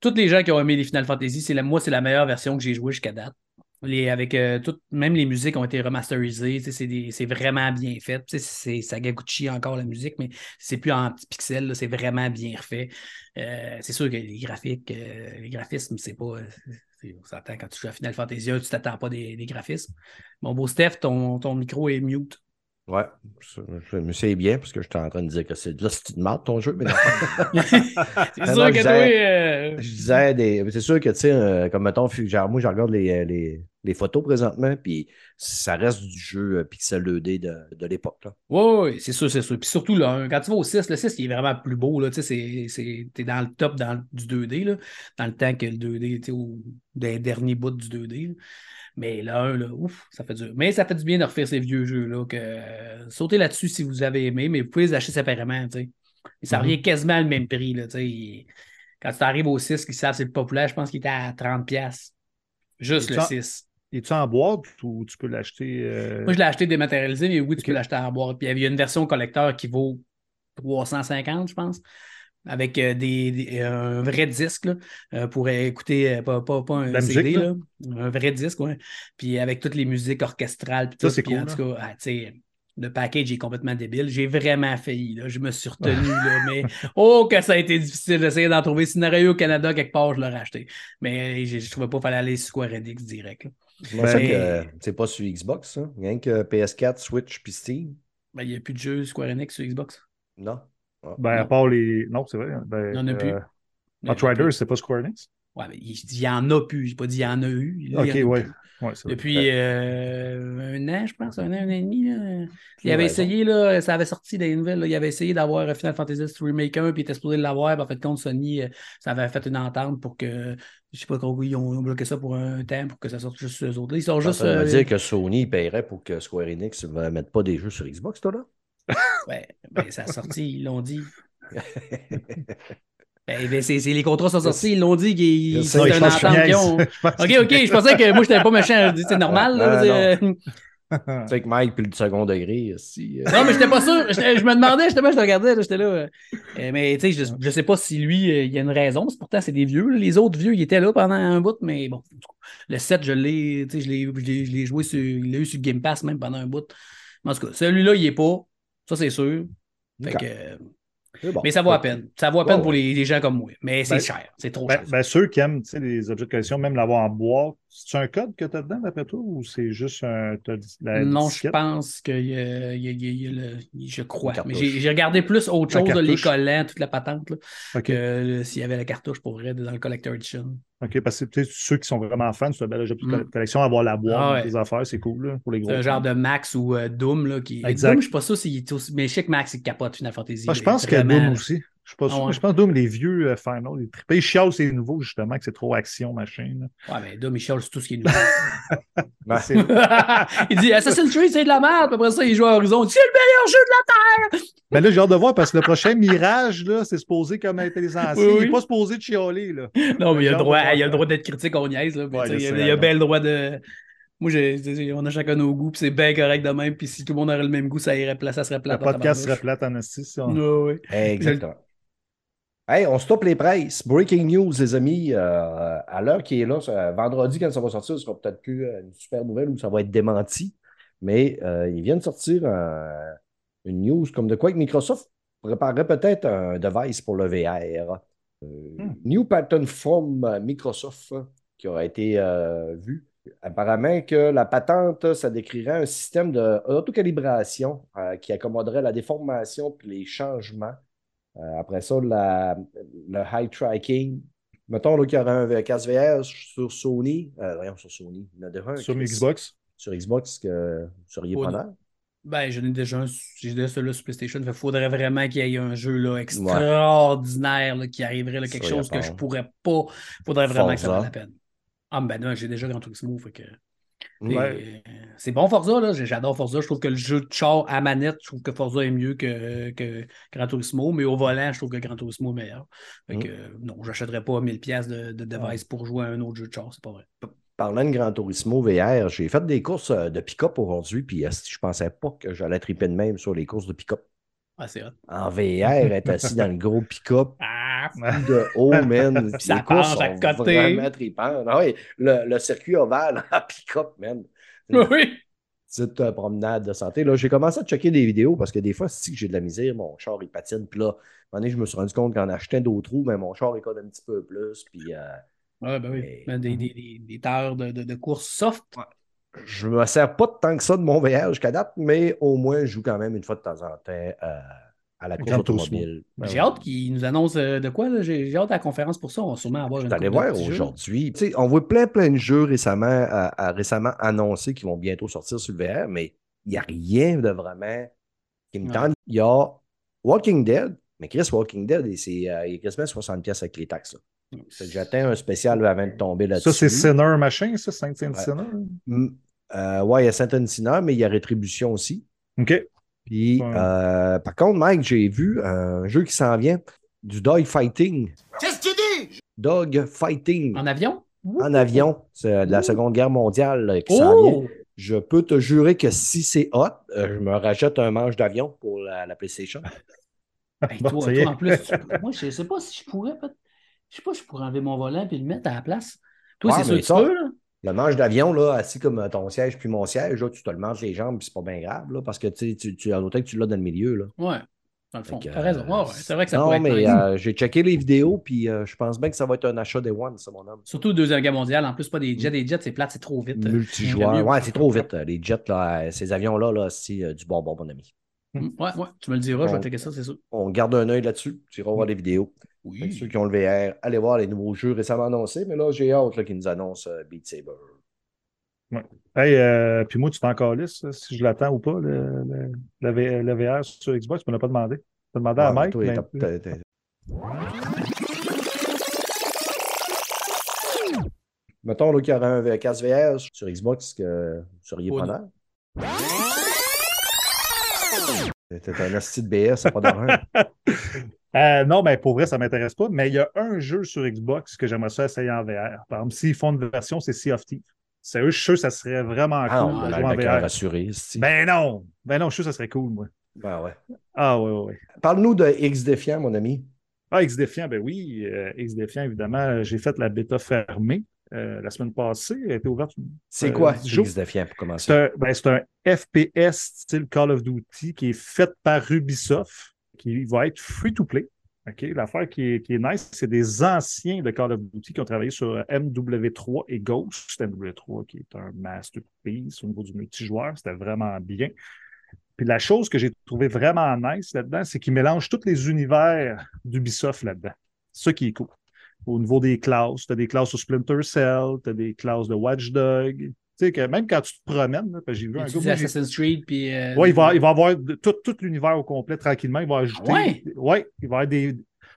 Tous les gens qui ont aimé les Final Fantasy, c'est la, moi, c'est la meilleure version que j'ai jouée jusqu'à date. Les, avec euh, tout- même les musiques ont été remasterisées, tu sais, c'est, des- c'est vraiment bien fait. Tu sais, C'est Sagaguchi encore la musique, mais c'est plus en petits pixels, là, c'est vraiment bien refait. Euh, c'est sûr que les graphiques, euh, les graphismes, c'est pas. Euh, on s'entend quand tu joues à Final Fantasy 1, tu t'attends pas des, des graphismes. Mon beau Steph, ton, ton micro est mute. Ouais, je, je me sais bien parce que j'étais en train de dire que c'est de la ton jeu, mais *laughs* non. c'est sûr que je disais- euh, disais, c'est sûr que, tu sais, euh, comme mettons, moi, je regarde les, les, les photos présentement, puis ça reste du jeu euh, Pixel 2D de, de l'époque. là. Oui, oui, c'est sûr, c'est sûr. Puis surtout, là, quand tu vas au 6, le 6, il est vraiment plus beau. Là, tu t'es dans le top dans, du 2D, là, dans le temps que le 2D, tu sais, au, des derniers bouts du 2D. là. Mais là, un, là, ouf, ça fait dur. Mais ça fait du bien de refaire ces vieux jeux-là. Que, euh, sautez là-dessus si vous avez aimé, mais vous pouvez les acheter séparément. tu sais. Et ça Mhm. revient quasiment le même prix. Là, tu sais. Il- Quand tu arrives au 6, qui savent c'est le populaire, je pense qu'il était à 30$. Juste le ça- 6. Es-tu en boîte ou tu peux l'acheter? euh, Moi, je l'ai aché dématérialisé, mais oui, tu peux l'acheter en boîte. Puis il y a une version collecteur qui vaut 350, je pense. Avec euh, des, des- un vrai disque là, euh, pour écouter, pas, pas, pas un La CD, musique, là? là, un vrai disque. Puis avec toutes les musiques orchestrales. Puis Ça, c'est cool, en tout cas, ah, tu sais, le package est complètement débile. J'ai vraiment failli. Là. Je me suis *laughs* retenu, là, mais oh que ça a été difficile d'essayer d'en trouver. Eu au Canada quelque part, je l'aurais acheté. Mais je, je trouvais pas qu'il fallait aller sur Square Enix direct. là. C'est Ben- que euh, c'est pas sur Xbox, ça. Rien que PS4, Switch puis Steam. Ben, il n'y a plus de jeux Square Enix sur Xbox. Non. Ah. Ben, à Non. part les. Non, c'est vrai. Ben, Il y en a plus. euh, a Outriders, plus. c'est pas Square Enix? Ouais, mais il, il y en a plus. J'ai pas dit il y en a eu. Là, il Ok, ouais. Depuis euh, un an, je pense, un an, un an et demi. Là. Il Ouais, avait bon. essayé, là, ça avait sorti des nouvelles. là, il avait essayé d'avoir Final Fantasy Remake 1, puis il était supposé l'avoir. En fait, contre Sony, euh, ça avait fait une entente pour que. Je sais pas trop, ils ont, bloqué ça pour un temps pour que ça sorte juste sur eux autres. Ils sont juste. Ça veut euh, dire que Sony paierait pour que Square Enix ne mette pas des jeux sur Xbox, toi, là? ouais, ben, ça a sorti, ils l'ont dit. *laughs* Ben, ben, c'est c'est- les contrats sont sortis, ils l'ont dit qu'ils c'est que entente qu'ils ont. Ok, ok, je pensais que moi, je n'étais pas méchant. Je dis, C'est normal. là, *laughs* Tu sais que Mike, puis le second degré, si. euh, Non, mais j'étais pas sûr. J'étais- Je me demandais, justement, je te regardais, là, j'étais là. euh, mais tu sais, je, je sais pas si lui, euh, il y a une raison. Pourtant, c'est des vieux. Les autres vieux, ils étaient là pendant un bout, mais bon. Le 7, je l'ai, tu sais, je l'ai, je l'ai- je l'ai joué sur. Il l'a eu sur Game Pass même pendant un bout. Mais en tout cas, celui-là, il est pas. Ça, c'est sûr. Fait que, euh, bon. mais ça vaut à peine. Ça vaut à peine Ouais, pour les, les gens comme moi. Mais c'est Ben, cher. C'est trop Ben, cher. ben, ceux qui aiment les objets de collection, même l'avoir en boîte, c'est un code que tu as dedans d'après toi ou c'est juste un. la Non, je pense qu'il y a, il y a- il y a- il y a le. Je crois. Mais j'ai regardé plus autre chose, les collants, toute la patente. Là. Que euh, s'il y avait la cartouche pour vrai dans le Collector Edition. Ok, parce que tu sais, ceux qui sont vraiment fans, c'est un bel objet de Mm. collection, avoir la boîte, Ah ouais. des affaires, c'est cool là, pour les gros. C'est un genre de Max ou euh, Doom là, qui. Exact. Doom, je suis pas sûr aussi. Mais je sais que Max il capote Final Fantasy. Ah, je pense que vraiment, Doom aussi. Je suis pas Ah sûr. ouais. Je pense que Doom, les vieux euh, Final, les trippés, ils chialent c'est nouveau, justement, que c'est trop action, machin. là. Ouais, mais Doom, il chiale tout ce qui est nouveau. *laughs* Ben, C'est- *laughs* il dit Assassin's Creed, c'est de la merde. Après ça, il joue à Horizon. C'est le meilleur jeu de la Terre. Ben là, j'ai hâte de voir parce que le prochain Mirage, là, c'est supposé comme être les anciens. Oui, Il oui. n'est pas supposé de chialer, là. Non, mais il a droit, voir il a le droit d'être critique, on niaise. Là, mais Ouais, il, a, il bien le droit de. Moi, j'ai- on a chacun nos goûts, puis c'est bien correct de même. Puis si tout le monde aurait le même goût, ça irait plat, ça serait plat. Le podcast serait plate en esti. si on- Ouais, ouais. Exactement. Hey, on stoppe les presses. Breaking news, les amis. euh, à l'heure qui est là, ça- vendredi, quand ça va sortir, ce sera peut-être plus euh, une super nouvelle ou ça va être démenti. Mais euh, ils viennent de sortir un- une news comme de quoi que Microsoft préparerait peut-être un device pour le VR. Euh, Hmm. New patent from Microsoft hein, qui aura été vu. Apparemment que la patente, ça décrirait un système d'autocalibration qui accommoderait la déformation et les changements. Euh, après ça, la- le high tracking. Mettons là, qu'il y aurait un casque VR sur Sony. Euh, voyons, sur Sony. Il y en a déjà un Sur Xbox? Sur Xbox, que vous seriez Pas preneur? Ben, j'en ai déjà un, j'ai déjà celui-là sur PlayStation. Il faudrait vraiment qu'il y ait un jeu là, extraordinaire là, qui arriverait, là, quelque Ça, chose que je pourrais pas. faudrait vraiment que ça vaille la peine. Ah, ben non, j'ai déjà Gran Turismo. Fait que, Ouais. c'est bon Forza, là. J'adore Forza. Je trouve que le jeu de char à manette, je trouve que Forza est mieux que, que Gran Turismo, mais au volant, je trouve que Gran Turismo est meilleur. Fait Mm. que, euh, non, j'achèterais pas 1000$ de, de device pour jouer à un autre jeu de char, c'est pas vrai. Parlant de Gran Turismo VR, j'ai fait des courses euh, de pick-up aujourd'hui, puis euh, je pensais pas que j'allais triper de même sur les courses de pick-up. Ah, c'est. En VR, être assis dans le gros pick-up *laughs* Ah, de haut, man. *laughs* Ça les courses penche à côté. vraiment. Ah oui, le, le circuit ovale *laughs* en pick-up, man. oui. petite euh, promenade de santé. Là, j'ai commencé à checker des vidéos parce que des fois, si j'ai de la misère, mon char il patine. Puis là, à un moment donné, je me suis rendu compte qu'en achetant d'autres trous, mais mon char il code un petit peu plus. Puis euh, Ouais, ben oui. Ben, Des, des, des, des terres de, de, de course soft. Je me sers pas tant que ça de mon VR jusqu'à date, mais au moins, je joue quand même une fois de temps en temps euh, à la course automobile. Ben J'ai ouais. hâte qu'ils nous annoncent euh, de quoi. là? J'ai hâte à la conférence pour ça. On va sûrement avoir Je une de voir aujourd'hui. Tu sais, On voit plein, plein de jeux récemment, à- à- récemment annoncés qui vont bientôt sortir sur le VR, mais il n'y a rien de vraiment qui me tente. Il y a Walking Dead, mais Chris, Walking Dead, et c'est, euh, il est quasiment 60$ pièces avec les taxes. là. J'attends un spécial avant de tomber là-dessus. Ça, c'est Sinner machin, ça, Saint Saint Ouais. Sinner? Mm, euh, ouais, il y a Saint Sinner, mais il y a Rétribution aussi. OK. Puis, Ouais. euh, par contre, Mike, j'ai vu un jeu qui s'en vient, du Dog Fighting. Qu'est-ce que tu dis? Dog Fighting. En avion? en avion. C'est de la Seconde Guerre mondiale là, qui s'en vient. Oh! Je peux te jurer que si c'est hot, euh, je me rachète un manche d'avion pour la, la PlayStation. Hey, Bon, toi, *laughs* toi, en plus, tu- moi, je sais pas si je pourrais. peut- Je sais pas je pourrais enlever mon volant et le mettre à la place. Toi, Ouais, c'est sûr mais que tu ça- peux, là. Le manche d'avion, là, assis comme ton siège puis mon siège, là, tu te le manges les jambes, puis c'est pas bien grave, là, parce que tu tu, tu, en autant que tu l'as dans le milieu. Là. Ouais. Dans le fond. T'as raison. Ouais. C'est vrai que ça non, pourrait être mais euh, j'ai checké les vidéos, puis euh, je pense bien que ça va être un achat des One, ça, mon homme. Surtout Deuxième Guerre mondiale. En plus, pas des jets. Des jets, c'est plate, c'est trop vite. Multijoueur. Ouais, c'est trop vite. euh, Les jets, là, euh, ces avions-là, là, c'est euh, du bonbon, mon ami. Mm, Ouais, ouais. Tu me le diras, je vais checker ça, c'est sûr. On garde un œil là-dessus. Tu iras voir les vidéos. Que Ceux qui ont le VR, allez voir les nouveaux jeux récemment annoncés, mais là, j'ai hâte qu'ils nous annoncent euh, Beat Saber. Hey, euh, puis moi, tu t'es encore lisse, si je l'attends ou pas, le, le, le VR sur Xbox, tu ne m'as pas demandé. Tu as demandé à Ouais, Mike. toi, mais- Mettons là, qu'il y aurait un casque VR sur Xbox que vous seriez Pas preneur. C'était un asti de BS, c'est pas d'horreur. *laughs* Euh, non, mais pour vrai, ça ne m'intéresse pas. Mais il y a un jeu sur Xbox que j'aimerais ça essayer en VR. Par exemple, s'ils font une version, c'est Sea of Thieves. Sérieux, je suis sûr que ça serait vraiment Ah, cool de jouer en VR. rassuré. Ben non! Ben non, je suis sûr que ça serait cool, moi. Ben ouais. Ah ouais, ouais, ouais. Parle-nous de X Défiant, mon ami. Ah, X-Défiant, ben oui. euh, X-Défiant, évidemment, j'ai fait la bêta fermée euh, la semaine passée. Elle a été ouverte. C'est euh, quoi? dix jours. X Défiant pour commencer? C'est un, ben, un FPS style Call of Duty qui est fait par Ubisoft, qui va être free to play. OK? L'affaire qui est, qui est nice, c'est des anciens de Call of Duty qui ont travaillé sur euh, MW3 et Ghost. MW3 qui est un masterpiece au niveau du multijoueur. C'était vraiment bien. Puis la chose que j'ai trouvé vraiment nice là-dedans, c'est qu'ils mélangent tous les univers d'Ubisoft là-dedans. Ça qui est cool. Au niveau des classes, tu as des classes sur Splinter Cell, tu as des classes de Watchdog. Tu sais que même quand tu te promènes, là, parce que j'ai vu un j'ai- Assassin's Creed, puis. euh, Ouais, il va, il va avoir tout, tout l'univers au complet tranquillement. Il va ajouter. Ah ouais? Ouais, il va y avoir des.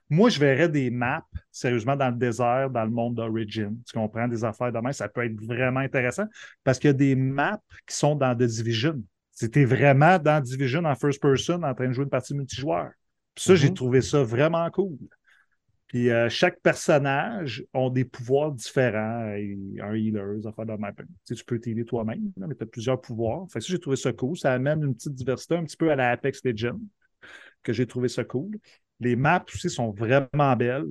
Moi, je verrais des maps, sérieusement, dans le désert, dans le monde d'Origin. Tu comprends? Des affaires de même, ça peut être vraiment intéressant parce qu'il y a des maps qui sont dans The Division. C'était vraiment dans Division en first person en train de jouer une partie multijoueur. Puis ça, j'ai Mhm. trouvé ça vraiment cool. Puis euh, chaque personnage a des pouvoirs différents. Et Un healer, affaires de même. Tu, tu peux t'aider toi-même, mais tu as plusieurs pouvoirs. Fait que ça, j'ai trouvé ça cool. Ça amène une petite diversité un petit peu à la Apex Legends, que j'ai trouvé ça cool. Les maps aussi sont vraiment belles.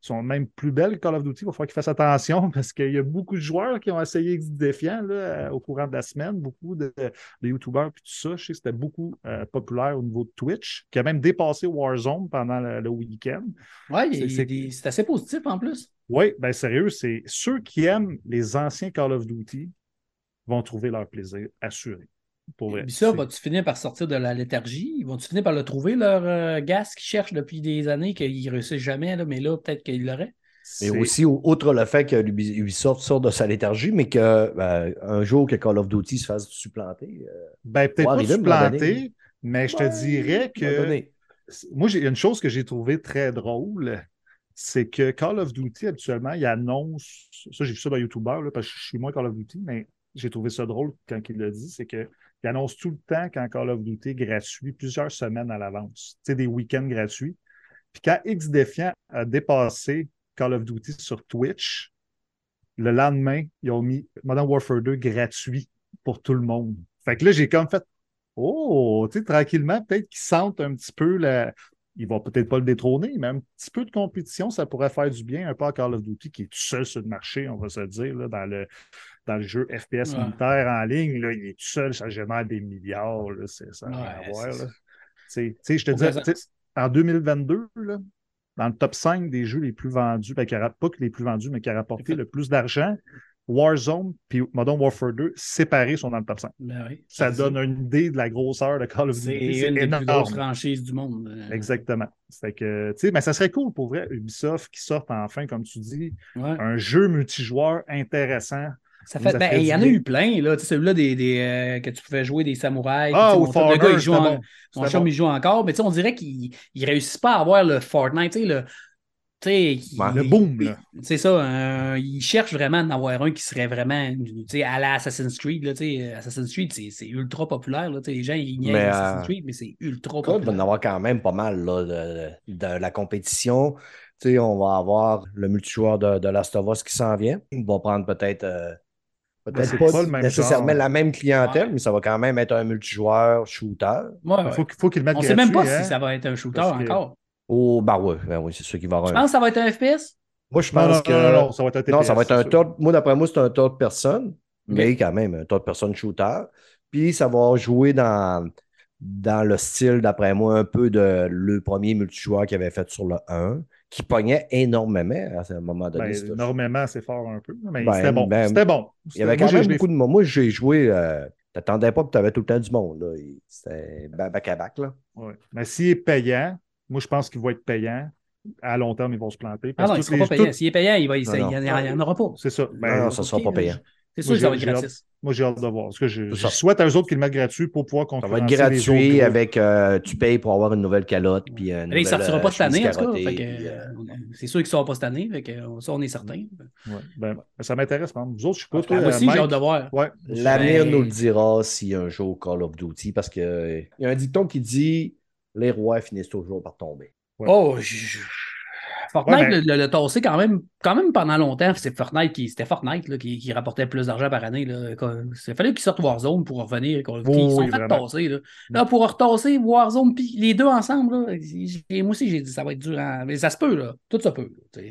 Sont même plus belles que Call of Duty. Il va falloir qu'ils fassent attention *laughs* parce qu'il y a beaucoup de joueurs qui ont essayé X Défiant là, euh, au courant de la semaine, beaucoup de, de YouTubers puis tout ça. Je sais que c'était beaucoup euh, populaire au niveau de Twitch, qui a même dépassé Warzone pendant le, le week-end. A- C'est- assez positif en plus. Oui, ben sérieux, c'est ceux qui aiment les anciens Call of Duty vont trouver leur plaisir assuré. Pour vrai. Puis ça, vas-tu finir par sortir de la léthargie? Vont-tu finir par le trouver, leur euh, gaz qu'ils cherchent depuis des années, qu'ils ne réussissent jamais, là, mais là, peut-être qu'ils l'auraient? Mais aussi, au- outre le fait que Ubisoft sort de sa léthargie, mais qu'un jour que Call of Duty se fasse supplanter. euh, Ben, peut-être pas supplanter, mais je te ouais, dirais que moi, j'ai il y a une chose que j'ai trouvée très drôle, c'est que Call of Duty, habituellement, il annonce, ça j'ai vu ça dans YouTuber, là, parce que je suis moins Call of Duty, mais j'ai trouvé ça drôle quand il l'a dit, c'est qu'il annonce tout le temps quand Call of Duty est gratuit, plusieurs semaines à l'avance, des week-ends gratuits. Puis quand X Defiant a dépassé Call of Duty sur Twitch, le lendemain, ils ont mis Modern Warfare 2 gratuit pour tout le monde. Fait que là, j'ai comme fait Oh, tu sais, tranquillement, peut-être qu'ils sentent un petit peu la. Ils vont peut-être pas le détrôner, mais un petit peu de compétition, ça pourrait faire du bien un peu à Call of Duty qui est tout seul sur le marché, on va se dire, là, dans, le, dans le jeu FPS Ouais. militaire en ligne. Là, il est tout seul, ça génère des milliards. Là, c'est ça. Ouais, voir, c'est là. je te dis, en 2022, là, dans le top 5 des jeux les plus vendus, ben, qui a, pas que les plus vendus, mais qui a rapporté le plus d'argent, Warzone puis Modern Warfare 2 séparés sont dans le top 5. Ben oui. Ça C'est donne une idée de la grosseur de Call of C'est Duty. une des plus grosses franchises du monde. Euh, Exactement. Fait que, mais ça serait cool pour vrai, Ubisoft qui sorte enfin, comme tu dis, ouais. un jeu multijoueur intéressant. Ça fait, ben, il y en a eu plein, là. Tu sais, celui-là des, des, euh, que tu pouvais jouer des samouraïs. Ah, sais, mon- le gars, il joue en- bon. Mon chum, bon. il joue encore, mais tu sais, on dirait qu'il ne réussit pas à avoir le Fortnite, tu sais, le. Il- Ouais. Le boom, là. C'est ça, euh, il cherche vraiment d'en avoir un qui serait vraiment, tu sais, à la Assassin's Creed, là, Assassin's Creed, c'est c'est ultra populaire, là, tu sais, les gens, ils niaisent Mais, Assassin's euh, Creed, mais c'est ultra Écoute, il va en populaire. avoir quand même pas mal là, de, de la compétition. Tu sais, on va avoir le multijoueur de, de Last of Us qui s'en vient. Il va prendre peut-être euh, Peut-être c'est pas, pas le même nécessairement genre. la même clientèle, Ouais. mais ça va quand même être un multijoueur shooter. Ouais, faut, qu'il- mettent On sait même pas si hein. ça va être un shooter Parce que- encore. Oh, bah ouais, ben oui, c'est sûr qu'il va Tu avoir un. penses que ça va être un FPS? Moi, je Non, pense non, que. non, non, non, ça va être un TPS. Non, ça va être un de- Moi, d'après moi, c'est un tas de personnes, mais quand même, un tas de personnes shooter. Puis ça va jouer dans, dans le style, d'après moi, un peu de le premier multijoueur qu'il avait fait sur le 1, qui pognait énormément à un moment donné. Ben, énormément, c'est fort un peu, mais Ben, c'était bon. ben, c'était bon. Il y avait Moi, quand j'ai- même beaucoup de monde. Moi, j'ai joué. euh, T'attendais pas que tu avais tout le temps du monde. C'était ba- back à back. Là. Ouais. Mais s'il est payant, moi, je pense qu'il va être payant. À long terme, ils vont se planter. Ah non, il ne sera pas payant. S'il est payant, il va, il, Non, il, non. y en- aura pas. C'est ça. Ben, non, non, ça ne sera pas payant. C'est sûr que ça va être gratis. Moi, j'ai hâte de voir. Parce que je, souhaite à eux autres qu'ils le mettent gratuit pour pouvoir Ça va concurrencer être gratuit avec. euh, tu payes pour avoir une nouvelle calotte. Puis une Mais là, il ne nouvelle, sortira pas euh, cette année, en tout cas. euh, C'est sûr qu'il ne sort pas cette année. Fait que, ça, on est certain. Ouais. Ben, ça m'intéresse, par exemple. Vous autres, je sais pas. toi, Moi aussi, j'ai hâte de voir. Ouais. L'avenir Ben- nous le dira s'il y a un jour Call of Duty, parce qu'il y a un dicton qui dit les rois finissent toujours par tomber. Ouais. Oh, je- Fortnite Ouais, ben- le, le, tassé quand même, quand même pendant longtemps. C'est Fortnite qui, c'était Fortnite là, qui, qui rapportait plus d'argent par année. Là. Il fallait qu'ils sortent Warzone pour revenir. Duty. Oui, sont oui, fait tasser. Là. là, pour retasser Warzone, puis les deux ensemble, là, moi aussi, j'ai dit ça va être dur. à- Mais ça se peut, là. Tout ça peut.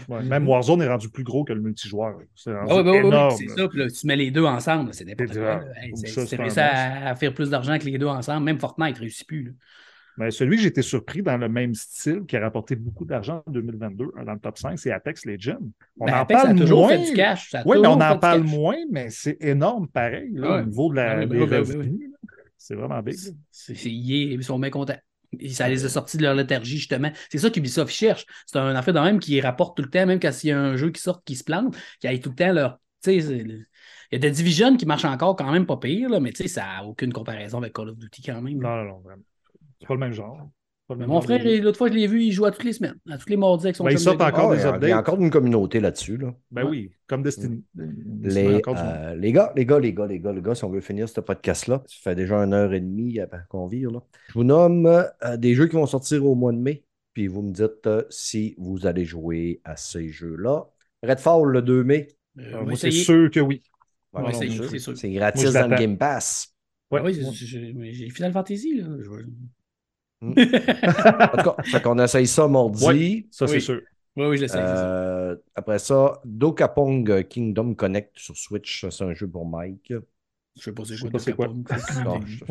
Ouais, Même Warzone est rendu plus gros que le multijoueur. C'est rendu Ah énorme. c'est ça. Puis tu mets les deux ensemble, c'est n'importe quoi. Hey, c'est- réussi à, à faire plus d'argent que les deux ensemble. Même Fortnite ne réussit plus. Mais celui que j'ai été surpris dans le même style, qui a rapporté beaucoup d'argent en 2022 dans le top 5, c'est Apex Legends. On Ben, en Apex, ça a parle toujours moins. fait du cash. ça a Oui, mais on en parle cash. moins, mais c'est énorme pareil là, Ouais. au niveau de la, Ah ben des revenus. C'est vraiment big. là. C'est- c'est- ils, ils sont bien contents. Et ça les a sortis de leur léthargie, justement. C'est ça qu'Ubisoft cherche. C'est un affaire de même qui rapporte tout le temps, même quand il y a un jeu qui sort qui se plante, qui aille tout le temps leur. Il y a des Division qui marchent encore quand même pas pire, là, mais ça n'a aucune comparaison avec Call of Duty quand même. là. Non, non, vraiment. C'est pas le même genre. Le même mon frère, de l'autre fois, je l'ai vu, il joue à toutes les semaines, à tous les mardis avec son Ben, il sort encore Ah, des il y a- il y updates. a encore une communauté là-dessus. Là. Ben oui, comme Destiny. Destiny, Les, euh, les gars, les gars, les gars, les gars, les gars, si on veut finir ce podcast-là, ça fait déjà une heure et demie avant qu'on vire. Là. Je vous nomme euh, des jeux qui vont sortir au mois de mai, puis vous me dites euh, si vous allez jouer à ces jeux-là. Redfall le 2 mai. Euh, c'est sûr que oui. C'est Moi, gratis dans le. Game Pass. Ouais. Ah oui, j'ai- j'ai mais j'ai Final Fantasy, là. Je *laughs* En tout cas, fait qu'on essaye ça mardi. Ouais. Ça, Oui. c'est sûr. Oui, oui, je l'essaye. Euh, après ça, Dokapong Kingdom Connect sur Switch, ça, c'est un jeu pour Mike. Je sais pas c'est je quoi. sais pas de c'est quoi. Capcom. Non, je,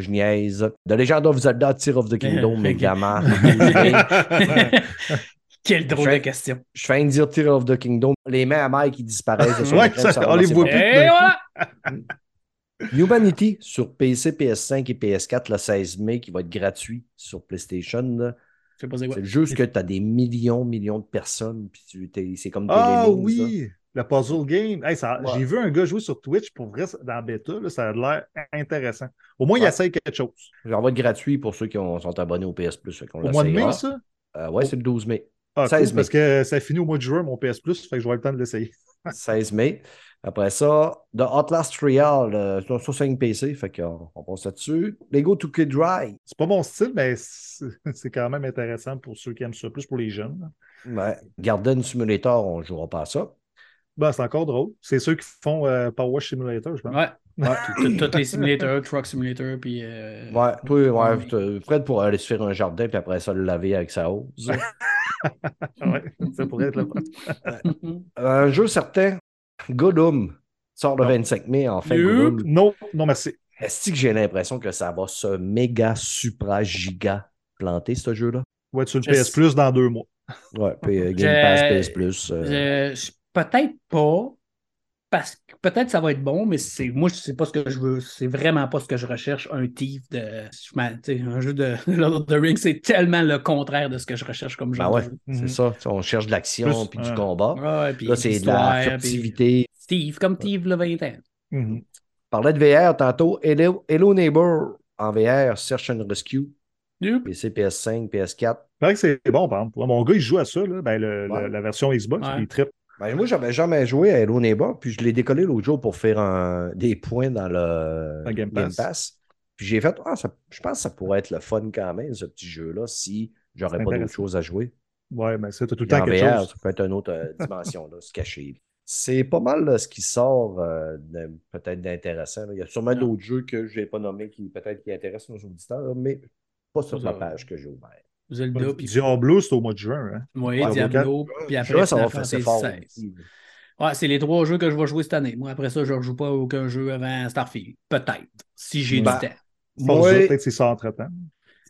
je niaise. The Legend of Zelda Tear of the Kingdom, Ok. évidemment. *laughs* Quelle drôle de question. je fais de dire Tear of the Kingdom. Les mains à Mike qui disparaissent. Ouais, ça, on les voit plus. Et voilà! Humanity sur PC, PS5 et PS4 le 16 mai, qui va être gratuit sur PlayStation. c'est juste que tu as des millions, millions de personnes. Puis tu, t'es- c'est comme des Ah lemmings, oui, le puzzle game. Hey, ça- Ouais. J'ai vu un gars jouer sur Twitch, pour vrai, dans la bêta, là, ça a l'air intéressant. Au moins, il essaye quelque chose. ça. Ça va être gratuit pour ceux qui ont- sont abonnés au PS Plus. Au mois de mai, ça? Euh, ouais, c'est le 12 mai. Ah, 16 cool, parce que ça finit au mois de juin, mon PS Plus, fait que je vais avoir le temps de l'essayer. 16 mai. Après ça, The Outlast Trial euh, sur sur 5 PC, fait qu'on on passe là-dessus. Lego 2K Dry. C'est pas mon style, mais c'est quand même intéressant pour ceux qui aiment ça, plus pour les jeunes. Ouais. Garden Simulator, on ne jouera pas à ça. Ben, c'est encore drôle. C'est ceux qui font euh, Power Wash Simulator, je pense. Ouais. Ouais. Tous les simulateurs, Truck Simulator, puis. euh, Ouais, toi, ouais, mais- Fred pour aller se faire un jardin, puis après ça, le laver avec sa hose. Ouais, *laughs* ça pourrait être le fun. un jeu certain, Gollum, sort le Non. 25 mai, enfin, Yup. Gollum. Non, non, merci. Est-ce que j'ai l'impression que ça va se méga, supra, giga planter, ce jeu-là? Ouais, sur le PS Plus dans deux mois. Ouais, puis euh, Game Pass, PS Plus. euh, Peut-être pas. Parce que peut-être ça va être bon, mais c'est moi, c'est pas ce que je veux. C'est vraiment pas ce que je recherche. Un thief de. je m'en- tu sais, un jeu *laughs* de Lord of the Rings, c'est tellement le contraire de ce que je recherche comme Ben genre ouais, jeu. c'est Mhm. ça. On cherche de l'action puis du combat. Ouais, puis Là, c'est de la furtivité. Steve, comme Steve le 20 ans. Mhm. On parlait de VR tantôt. Hello, Hello Neighbor en VR, Search and Rescue. Yup. PC, PS5, PS4. Il paraît que c'est bon, par exemple. Mon gars, il joue à ça, là, ben, le- Ouais. la, la version Xbox, Ouais. il trippe. Ben, moi, j'avais jamais joué à Hello Neighbor, puis je l'ai décollé l'autre jour pour faire un- des points dans le Game Pass. Puis j'ai fait, ah, ça- je pense que ça pourrait être le fun quand même, ce petit jeu-là, si j'aurais pas d'autre chose à jouer. Ouais, mais ça, t'as tout le temps quelque VR, chose. ça peut être une autre euh, dimension, là, se cacher. C'est pas mal là, ce qui sort euh, peut-être d'intéressant. Il y a sûrement d'autres jeux que je n'ai pas nommés qui peut-être qui intéressent nos auditeurs, mais pas sur la page que j'ai ouverte. Zelda, puis Diablo, c'est au mois de juin. Hein? oui, Ouais, Diablo, puis après que ça va faire fort. Ouais, c'est les trois jeux que je vais jouer cette année. Moi, après ça, je ne rejoue pas aucun jeu avant Starfield. Peut-être, si j'ai Ben, du temps. Moi, peut-être c'est ça entre-temps.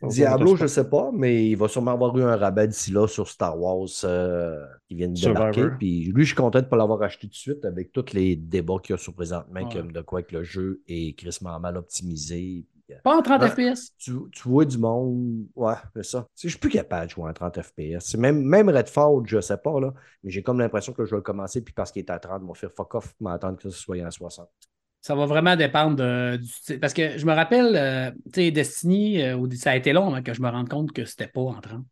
Diablo, je ne sais pas, mais il va sûrement avoir eu un rabat d'ici là sur Star Wars euh, qui vient de débarquer. Puis lui, je suis content de ne pas l'avoir acheté tout de suite avec tous les débats qu'il y a sur présentement, Ouais. comme de quoi que le jeu est crissement mal optimisé. Pas en 30 Ouais. FPS. tu, tu vois du monde. Ouais, c'est ça. Je suis plus capable de jouer en 30 FPS. C'est Même, même Redfall, je sais pas, là, mais j'ai comme l'impression que je vais le commencer, puis parce qu'il est à 30, je vais faire fuck off, m'attendre que ce soit en 60. Ça va vraiment dépendre de, du style. Parce que je me rappelle, euh, tu sais, Destiny, euh, ça a été long avant que je me rende compte que c'était pas en 30.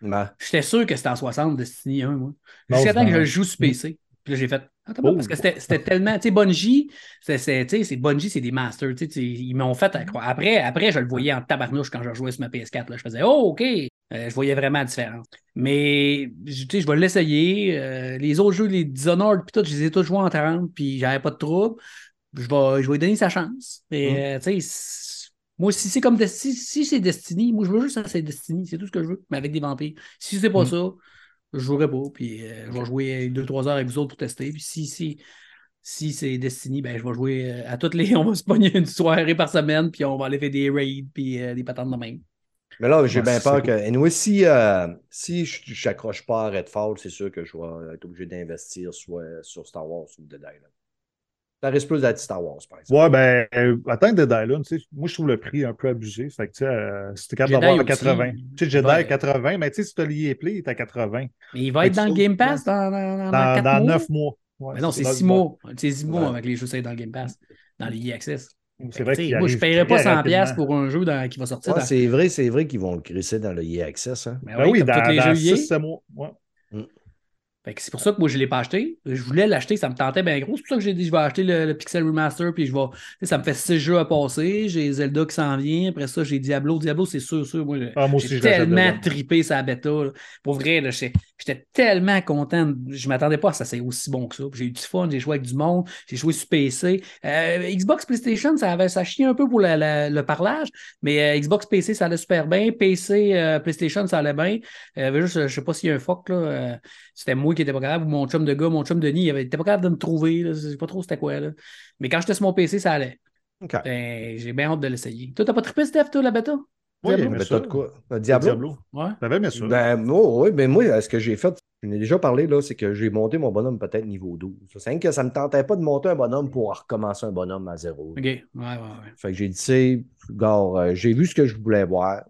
Ben, J'étais sûr que c'était en 60, Destiny 1, moi. Jusqu'à temps que je joue sur PC. Puis là, j'ai fait. Attends, Oh. parce que c'était c'était tellement. Tu sais, Bungie, c'est- c'est Bungie, des masters. tu sais, tu sais, Ils m'ont fait à croire. Après, après, je le voyais en tabarnouche quand je jouais sur ma PS4. Là. Je faisais, oh, OK. Euh, je voyais vraiment la différence. Mais, je- tu sais, je vais l'essayer. Euh, les autres jeux, les Dishonored, puis tout, je les ai tous joués en 30, puis j'avais pas de trouble. Je vais, je vais lui donner sa chance. Mais, euh, tu sais, moi, si c'est comme Destiny, si c'est Destiny, moi, je veux juste ça, c'est Destiny. C'est tout ce que je veux, mais avec des vampires. Si c'est pas Mm. ça, je jouerai pas. Puis euh, je vais jouer 2-3 heures avec vous autres pour tester. Puis si, si, si c'est Destiny, ben, je vais jouer euh, à toutes les. *laughs* On va se pogner une soirée par semaine, puis on va aller faire des raids, puis euh, des patentes de même. mais là, j'ai bien peur que. Anyway, si, euh, si je n'accroche pas à Redfall, c'est sûr que je vais être obligé d'investir soit sur Star Wars ou Dead Island. Ça risque plus d'être Star Wars, par exemple. Ouais, ben, euh, attends Dead Island, tu sais, moi, je trouve le prix un peu abusé. Fait que, tu sais, euh, si t'es capable Jedi d'avoir à aussi. 80. Tu sais, Jedi Ouais. à 80, mais tu sais, si t'as Play, il est à 80. Mais il va être dans le Game Pass dans, dans, dans, Dans, quatre dans mois? 9 mois. Ouais, Mais non, c'est dans 6 le mois. C'est 6 mois Ouais. avec les jeux ça dans le Game Pass, dans les e-access. C'est vrai qu'il Moi, je ne paierais pas très 100$ piastres rapidement. pour un jeu dans- qui va sortir Ouais, dans. c'est vrai, c'est vrai qu'ils vont le crisser dans le EA Access. Hein. Ben Ben oui, comme dans, les dans jeux EA. 6 mois. Ouais. C'est pour ça que moi, je ne l'ai pas acheté. Je voulais l'acheter, ça me tentait bien gros. C'est pour ça que j'ai dit, je vais acheter le, le Pixel Remaster, puis je vais. Ça me fait six jeux à passer. J'ai Zelda qui s'en vient. Après ça, j'ai Diablo. Diablo, c'est sûr, sûr. Moi, Ah, j'ai tellement trippé sa bêta. là. Pour vrai, j'étais tellement content. Je ne m'attendais pas à ça, c'est aussi bon que ça. J'ai eu du fun, j'ai joué avec du monde, j'ai joué sur PC. Euh, Xbox PlayStation, ça avait ça chiait un peu pour la- la- le parlage, mais euh, Xbox PC, ça allait super bien. PC, euh, PlayStation, ça allait bien. Juste, je ne sais pas s'il y a un fuck, là. c'était moi qui n'étais pas capable, ou mon chum de gars, mon chum Denis, il n'était pas capable de me trouver. là. Je sais pas trop c'était quoi. Là. Mais quand j'étais sur mon PC, ça allait. OK. Ben, j'ai bien hâte de l'essayer. Toi, t'as pas trippé, Steph, toi, la bêta? Oui, Diablo? mais t'as de quoi? Euh, Diablo? Diablo. Ouais. T'avais aimé ça. Ben, moi, oui, mais moi, ce que j'ai fait, je n'ai déjà parlé, là, c'est que j'ai monté mon bonhomme peut-être niveau 12. C'est que ça ne me tentait pas de monter un bonhomme pour recommencer un bonhomme à zéro. OK. Ouais, ouais, ouais. Fait que j'ai dit, tu sais, gars, euh, j'ai vu ce que je voulais voir.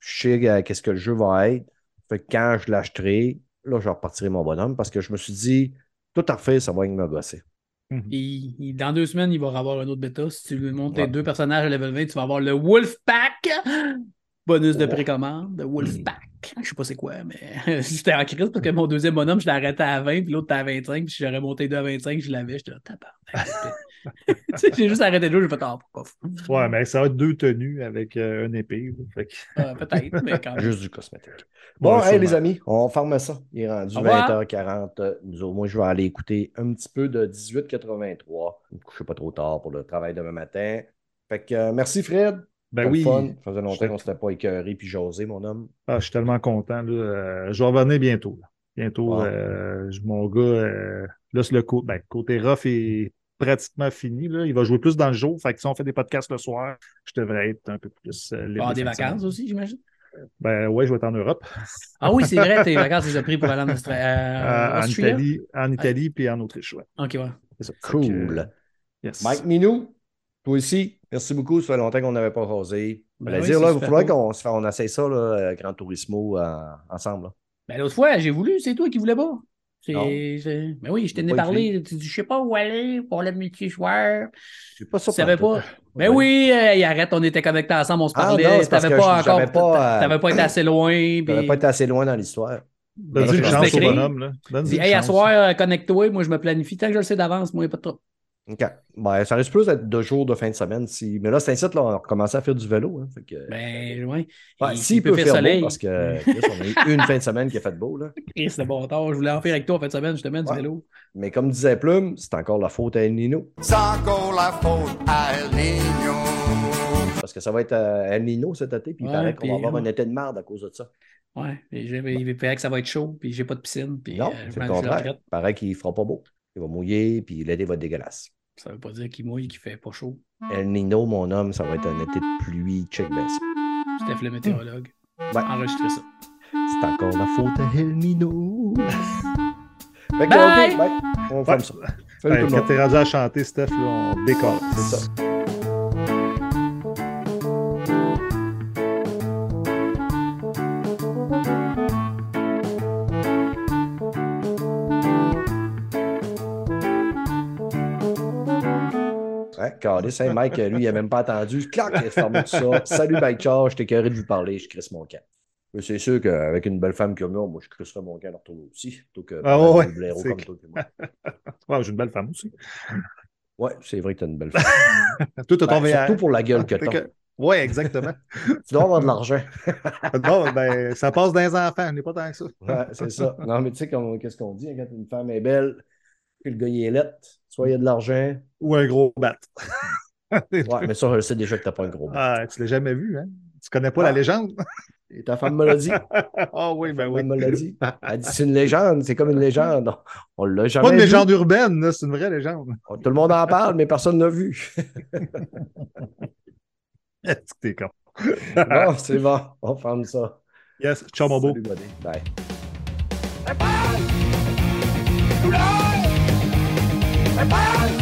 Je sais euh, qu'est-ce que le jeu va être. Fait que quand je l'achèterai, là, je repartirai mon bonhomme parce que je me suis dit, tout à refaire, ça va me gosser. Il- il- dans deux semaines, il va avoir un autre bêta. Si tu lui montes tes deux personnages à level 20, tu vas avoir le Wolfpack. Bonus de précommande, le Wolfpack. Je sais pas c'est quoi, mais *laughs* j'étais en crise parce que mon deuxième bonhomme, je arrêté à 20, puis l'autre était à 25, puis si j'aurais monté deux à 25, je l'avais. J'étais là, tabarnak. *laughs* *laughs* Tu sais, j'ai juste arrêté de jouer, j'ai fait, ah, pourquoi? Ouais, mais ça va être deux tenues avec euh, une épée. que- Ah, Peut-être, mais quand même. Juste du cosmétique. Bon, Ouais, hey, les amis, on ferme ça. Il est rendu Au revoir. 20h40. Euh, Nous autres, moi, je vais aller écouter un petit peu de 1883. Je ne me coucherai pas trop tard pour le travail demain matin. Fait que euh, merci, Fred. Ben oui. le fun. Ça faisait longtemps qu'on ne s'était pas écœuré puis jasé, mon homme. Ah, je suis tellement content. Là. Euh, je vais revenir bientôt. là. Bientôt, euh, mon gars, euh, là, c'est le côté, ben, côté rough est pratiquement fini. Là. Il va jouer plus dans le jour. Fait que si on fait des podcasts le soir, je devrais être un peu plus euh, libre. Ah, des vacances aussi, j'imagine? Ben ouais, je vais être en Europe. Ah oui, c'est vrai, tes *laughs* vacances, tu les as pris pour aller en Austra- euh, Euh, en Austria? Italie, en Italie puis en Autriche. Ouais. Ok, ouais. Ça. Cool. que, yes. Mike Minou, toi aussi, merci beaucoup. Ça fait longtemps qu'on n'avait pas rasé. Ben oui, dire, c'est là, il faudrait qu'on on essaye ça, là, euh, Gran Turismo, euh, ensemble. là. Ben, l'autre fois, j'ai voulu, c'est toi qui voulais pas. Ben oui, je t'en ai parlé. Tu dis, je sais pas où aller pour le multijoueur. C'est pas ça. Tu savais pas? *laughs* Ben Ouais. oui, hey, arrête, on était connectés ensemble, on se Ah, parlait. T'avais que pas je- encore. euh, T'avais pas été assez loin. *clears throat* Ça puis- pas été assez loin dans l'histoire. Donne-y Ben, une je chance au bonhomme. Là. Une hey, à soir, euh, connecte-toi. Moi, je me planifie. Tant que je le sais d'avance, moi, il n'y a pas de trop. OK. Ben, ça risque plus d'être deux jours de fin de semaine. Si... Mais là, c'est un site, là, on a recommencé à faire du vélo. Hein, fait que... Ben, Et s'il peut, faire soleil. beau, parce que *laughs* Chris, on a eu une fin de semaine qui a fait beau. Là. *laughs* Chris, c'est bon temps. Je voulais en faire avec toi en fin de semaine, justement, du Ouais. vélo. Mais comme disait Plume, c'est encore la faute à El Nino. C'est encore la faute à El Niño. Parce que ça va être euh, El Nino cet été, puis il Ouais, paraît qu'on va avoir un ouais. été de merde à cause de ça. J'ai- il paraît que ça va être chaud, puis j'ai pas de piscine, puis non, euh, c'est le contraire. Il paraît qu'il fera pas beau. Il va mouiller, puis l'été va être dégueulasse. Ça veut pas dire qu'il mouille, qu'il fait pas chaud. El Nino, mon homme, ça va être un été de pluie. Check ça. Steph le météorologue. Ouais. Enregistrez ça. C'est encore la faute à El Nino. *laughs* fait que, Bye! ok, bye. On ferme ça. Salut Ouais, tout le quand t'es rendu à chanter, Steph, là, on décolle. C'est ça. Carlis, hein, Mike, lui, il n'a même pas attendu. Clac, il a fermé tout ça. Salut, Mike Charles, j'étais carré de vous parler, je crisse mon camp. Mais c'est sûr qu'avec une belle femme comme moi, moi, je crisserais mon camp à leur tour aussi. Plutôt que Ah ouais, blaireau comme toi. moi. Ouais, j'ai une belle femme aussi. Ouais, c'est vrai que tu as une belle femme. *laughs* Tout est Ben, tombé à. surtout pour la gueule que tu que- Ouais, exactement. *laughs* Tu dois avoir de l'argent. *laughs* non, ben, ça passe dans les enfants, on n'est pas tant que ça. Ouais, c'est ça. Non, mais tu sais, qu'est-ce qu'on dit hein, quand une femme est belle, puis le gars il est laid, soit il y a de l'argent. Ou un gros bat. *laughs* Ouais, mais ça, je sais déjà que t'as pas un gros bat. Ah, tu l'as jamais vu, hein? Tu connais pas Ah. la légende? *laughs* Et ta femme me l'a dit. *laughs* Ah oui, ben oui. Elle me l'a dit. Elle dit c'est une légende, c'est comme une légende. On, l'a jamais Pas une vu. légende urbaine, c'est une vraie légende. Tout le monde en parle, mais personne ne l'a vu. Est-ce que t'es con? bon, c'est bon, on ferme ça. Yes, ciao mon beau. Salut, buddy. Bye. เ Bye.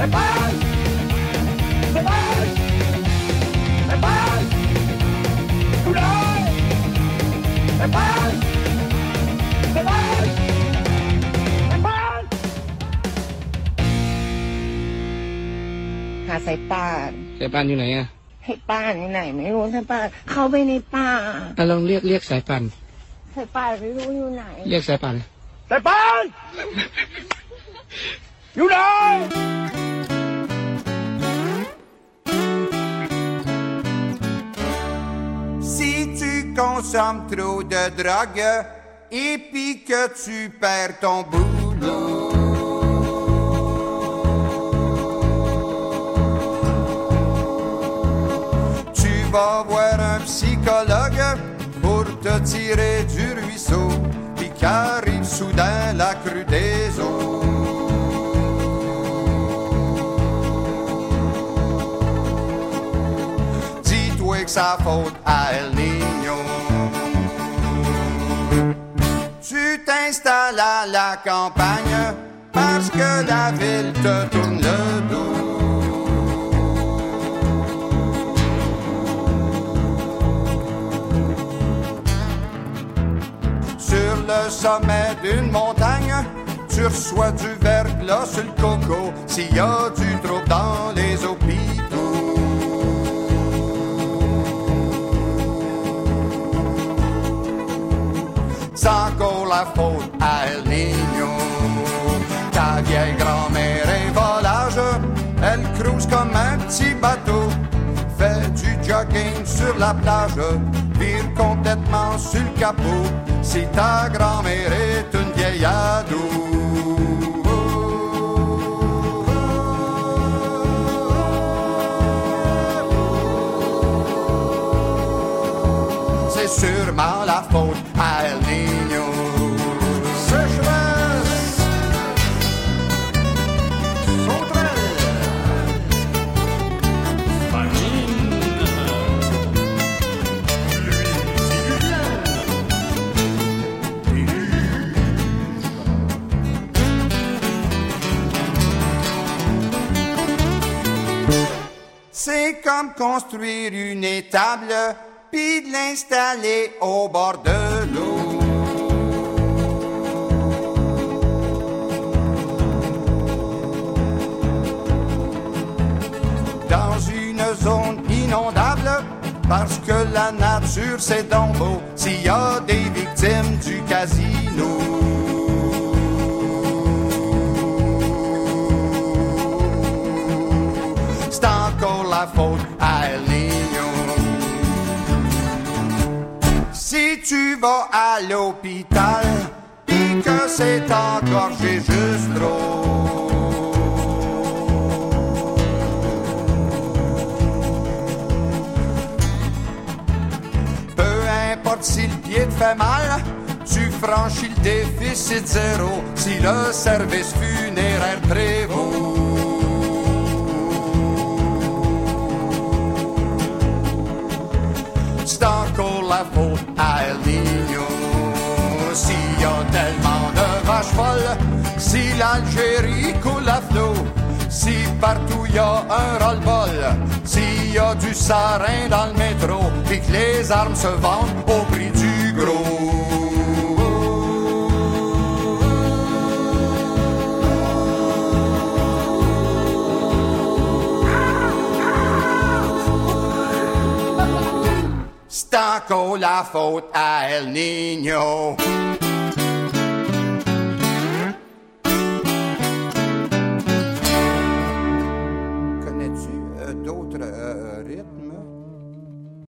หาสายป่านสายป่านอยู่ไหนอะให้ป่านอยู่ไหน ไม่รู้สายป่านเข้าไปในป่าอะลองเรียกเรียกสายป่านสายป่านไม่รู้อยู่ไหน เรียกสายป่าน Si tu consommes trop de drogue et puis que tu perds ton boulot. Tu vas voir un psychologue pour te tirer du ruisseau, puis qu'arrive soudain la crue des eaux. Ça faute à El Niño. Tu t'installes à la campagne parce que la ville te tourne le dos. Sur le sommet d'une montagne, tu reçois du verglas sur le coco s'il y a du dans les hôpitaux. Encore la faute à El Niño. Ta vieille grand-mère est volage, elle cruise comme un petit bateau. Fait du jogging sur la plage, vire complètement sur le capot. Si ta grand-mère est une vieille ado. Sûrement la faute à El construire une étable, puis de l'installer au bord de l'eau. Dans une zone inondable, parce que la nature c'est donc beau, s'il y a des victimes du casino. Encore à. Si tu vas à l'hôpital, pis que c'est engorgé juste trop. Peu importe si le pied te fait mal, tu franchis le déficit zéro si le service funéraire prévaut. La faute à. S'il y a tellement de vaches folles, si l'Algérie coule à flot, si partout y a un roll-ball, s'il y a du sarin dans le métro, et que les armes se vendent au prix du gros. C'est encore la faute à El Niño.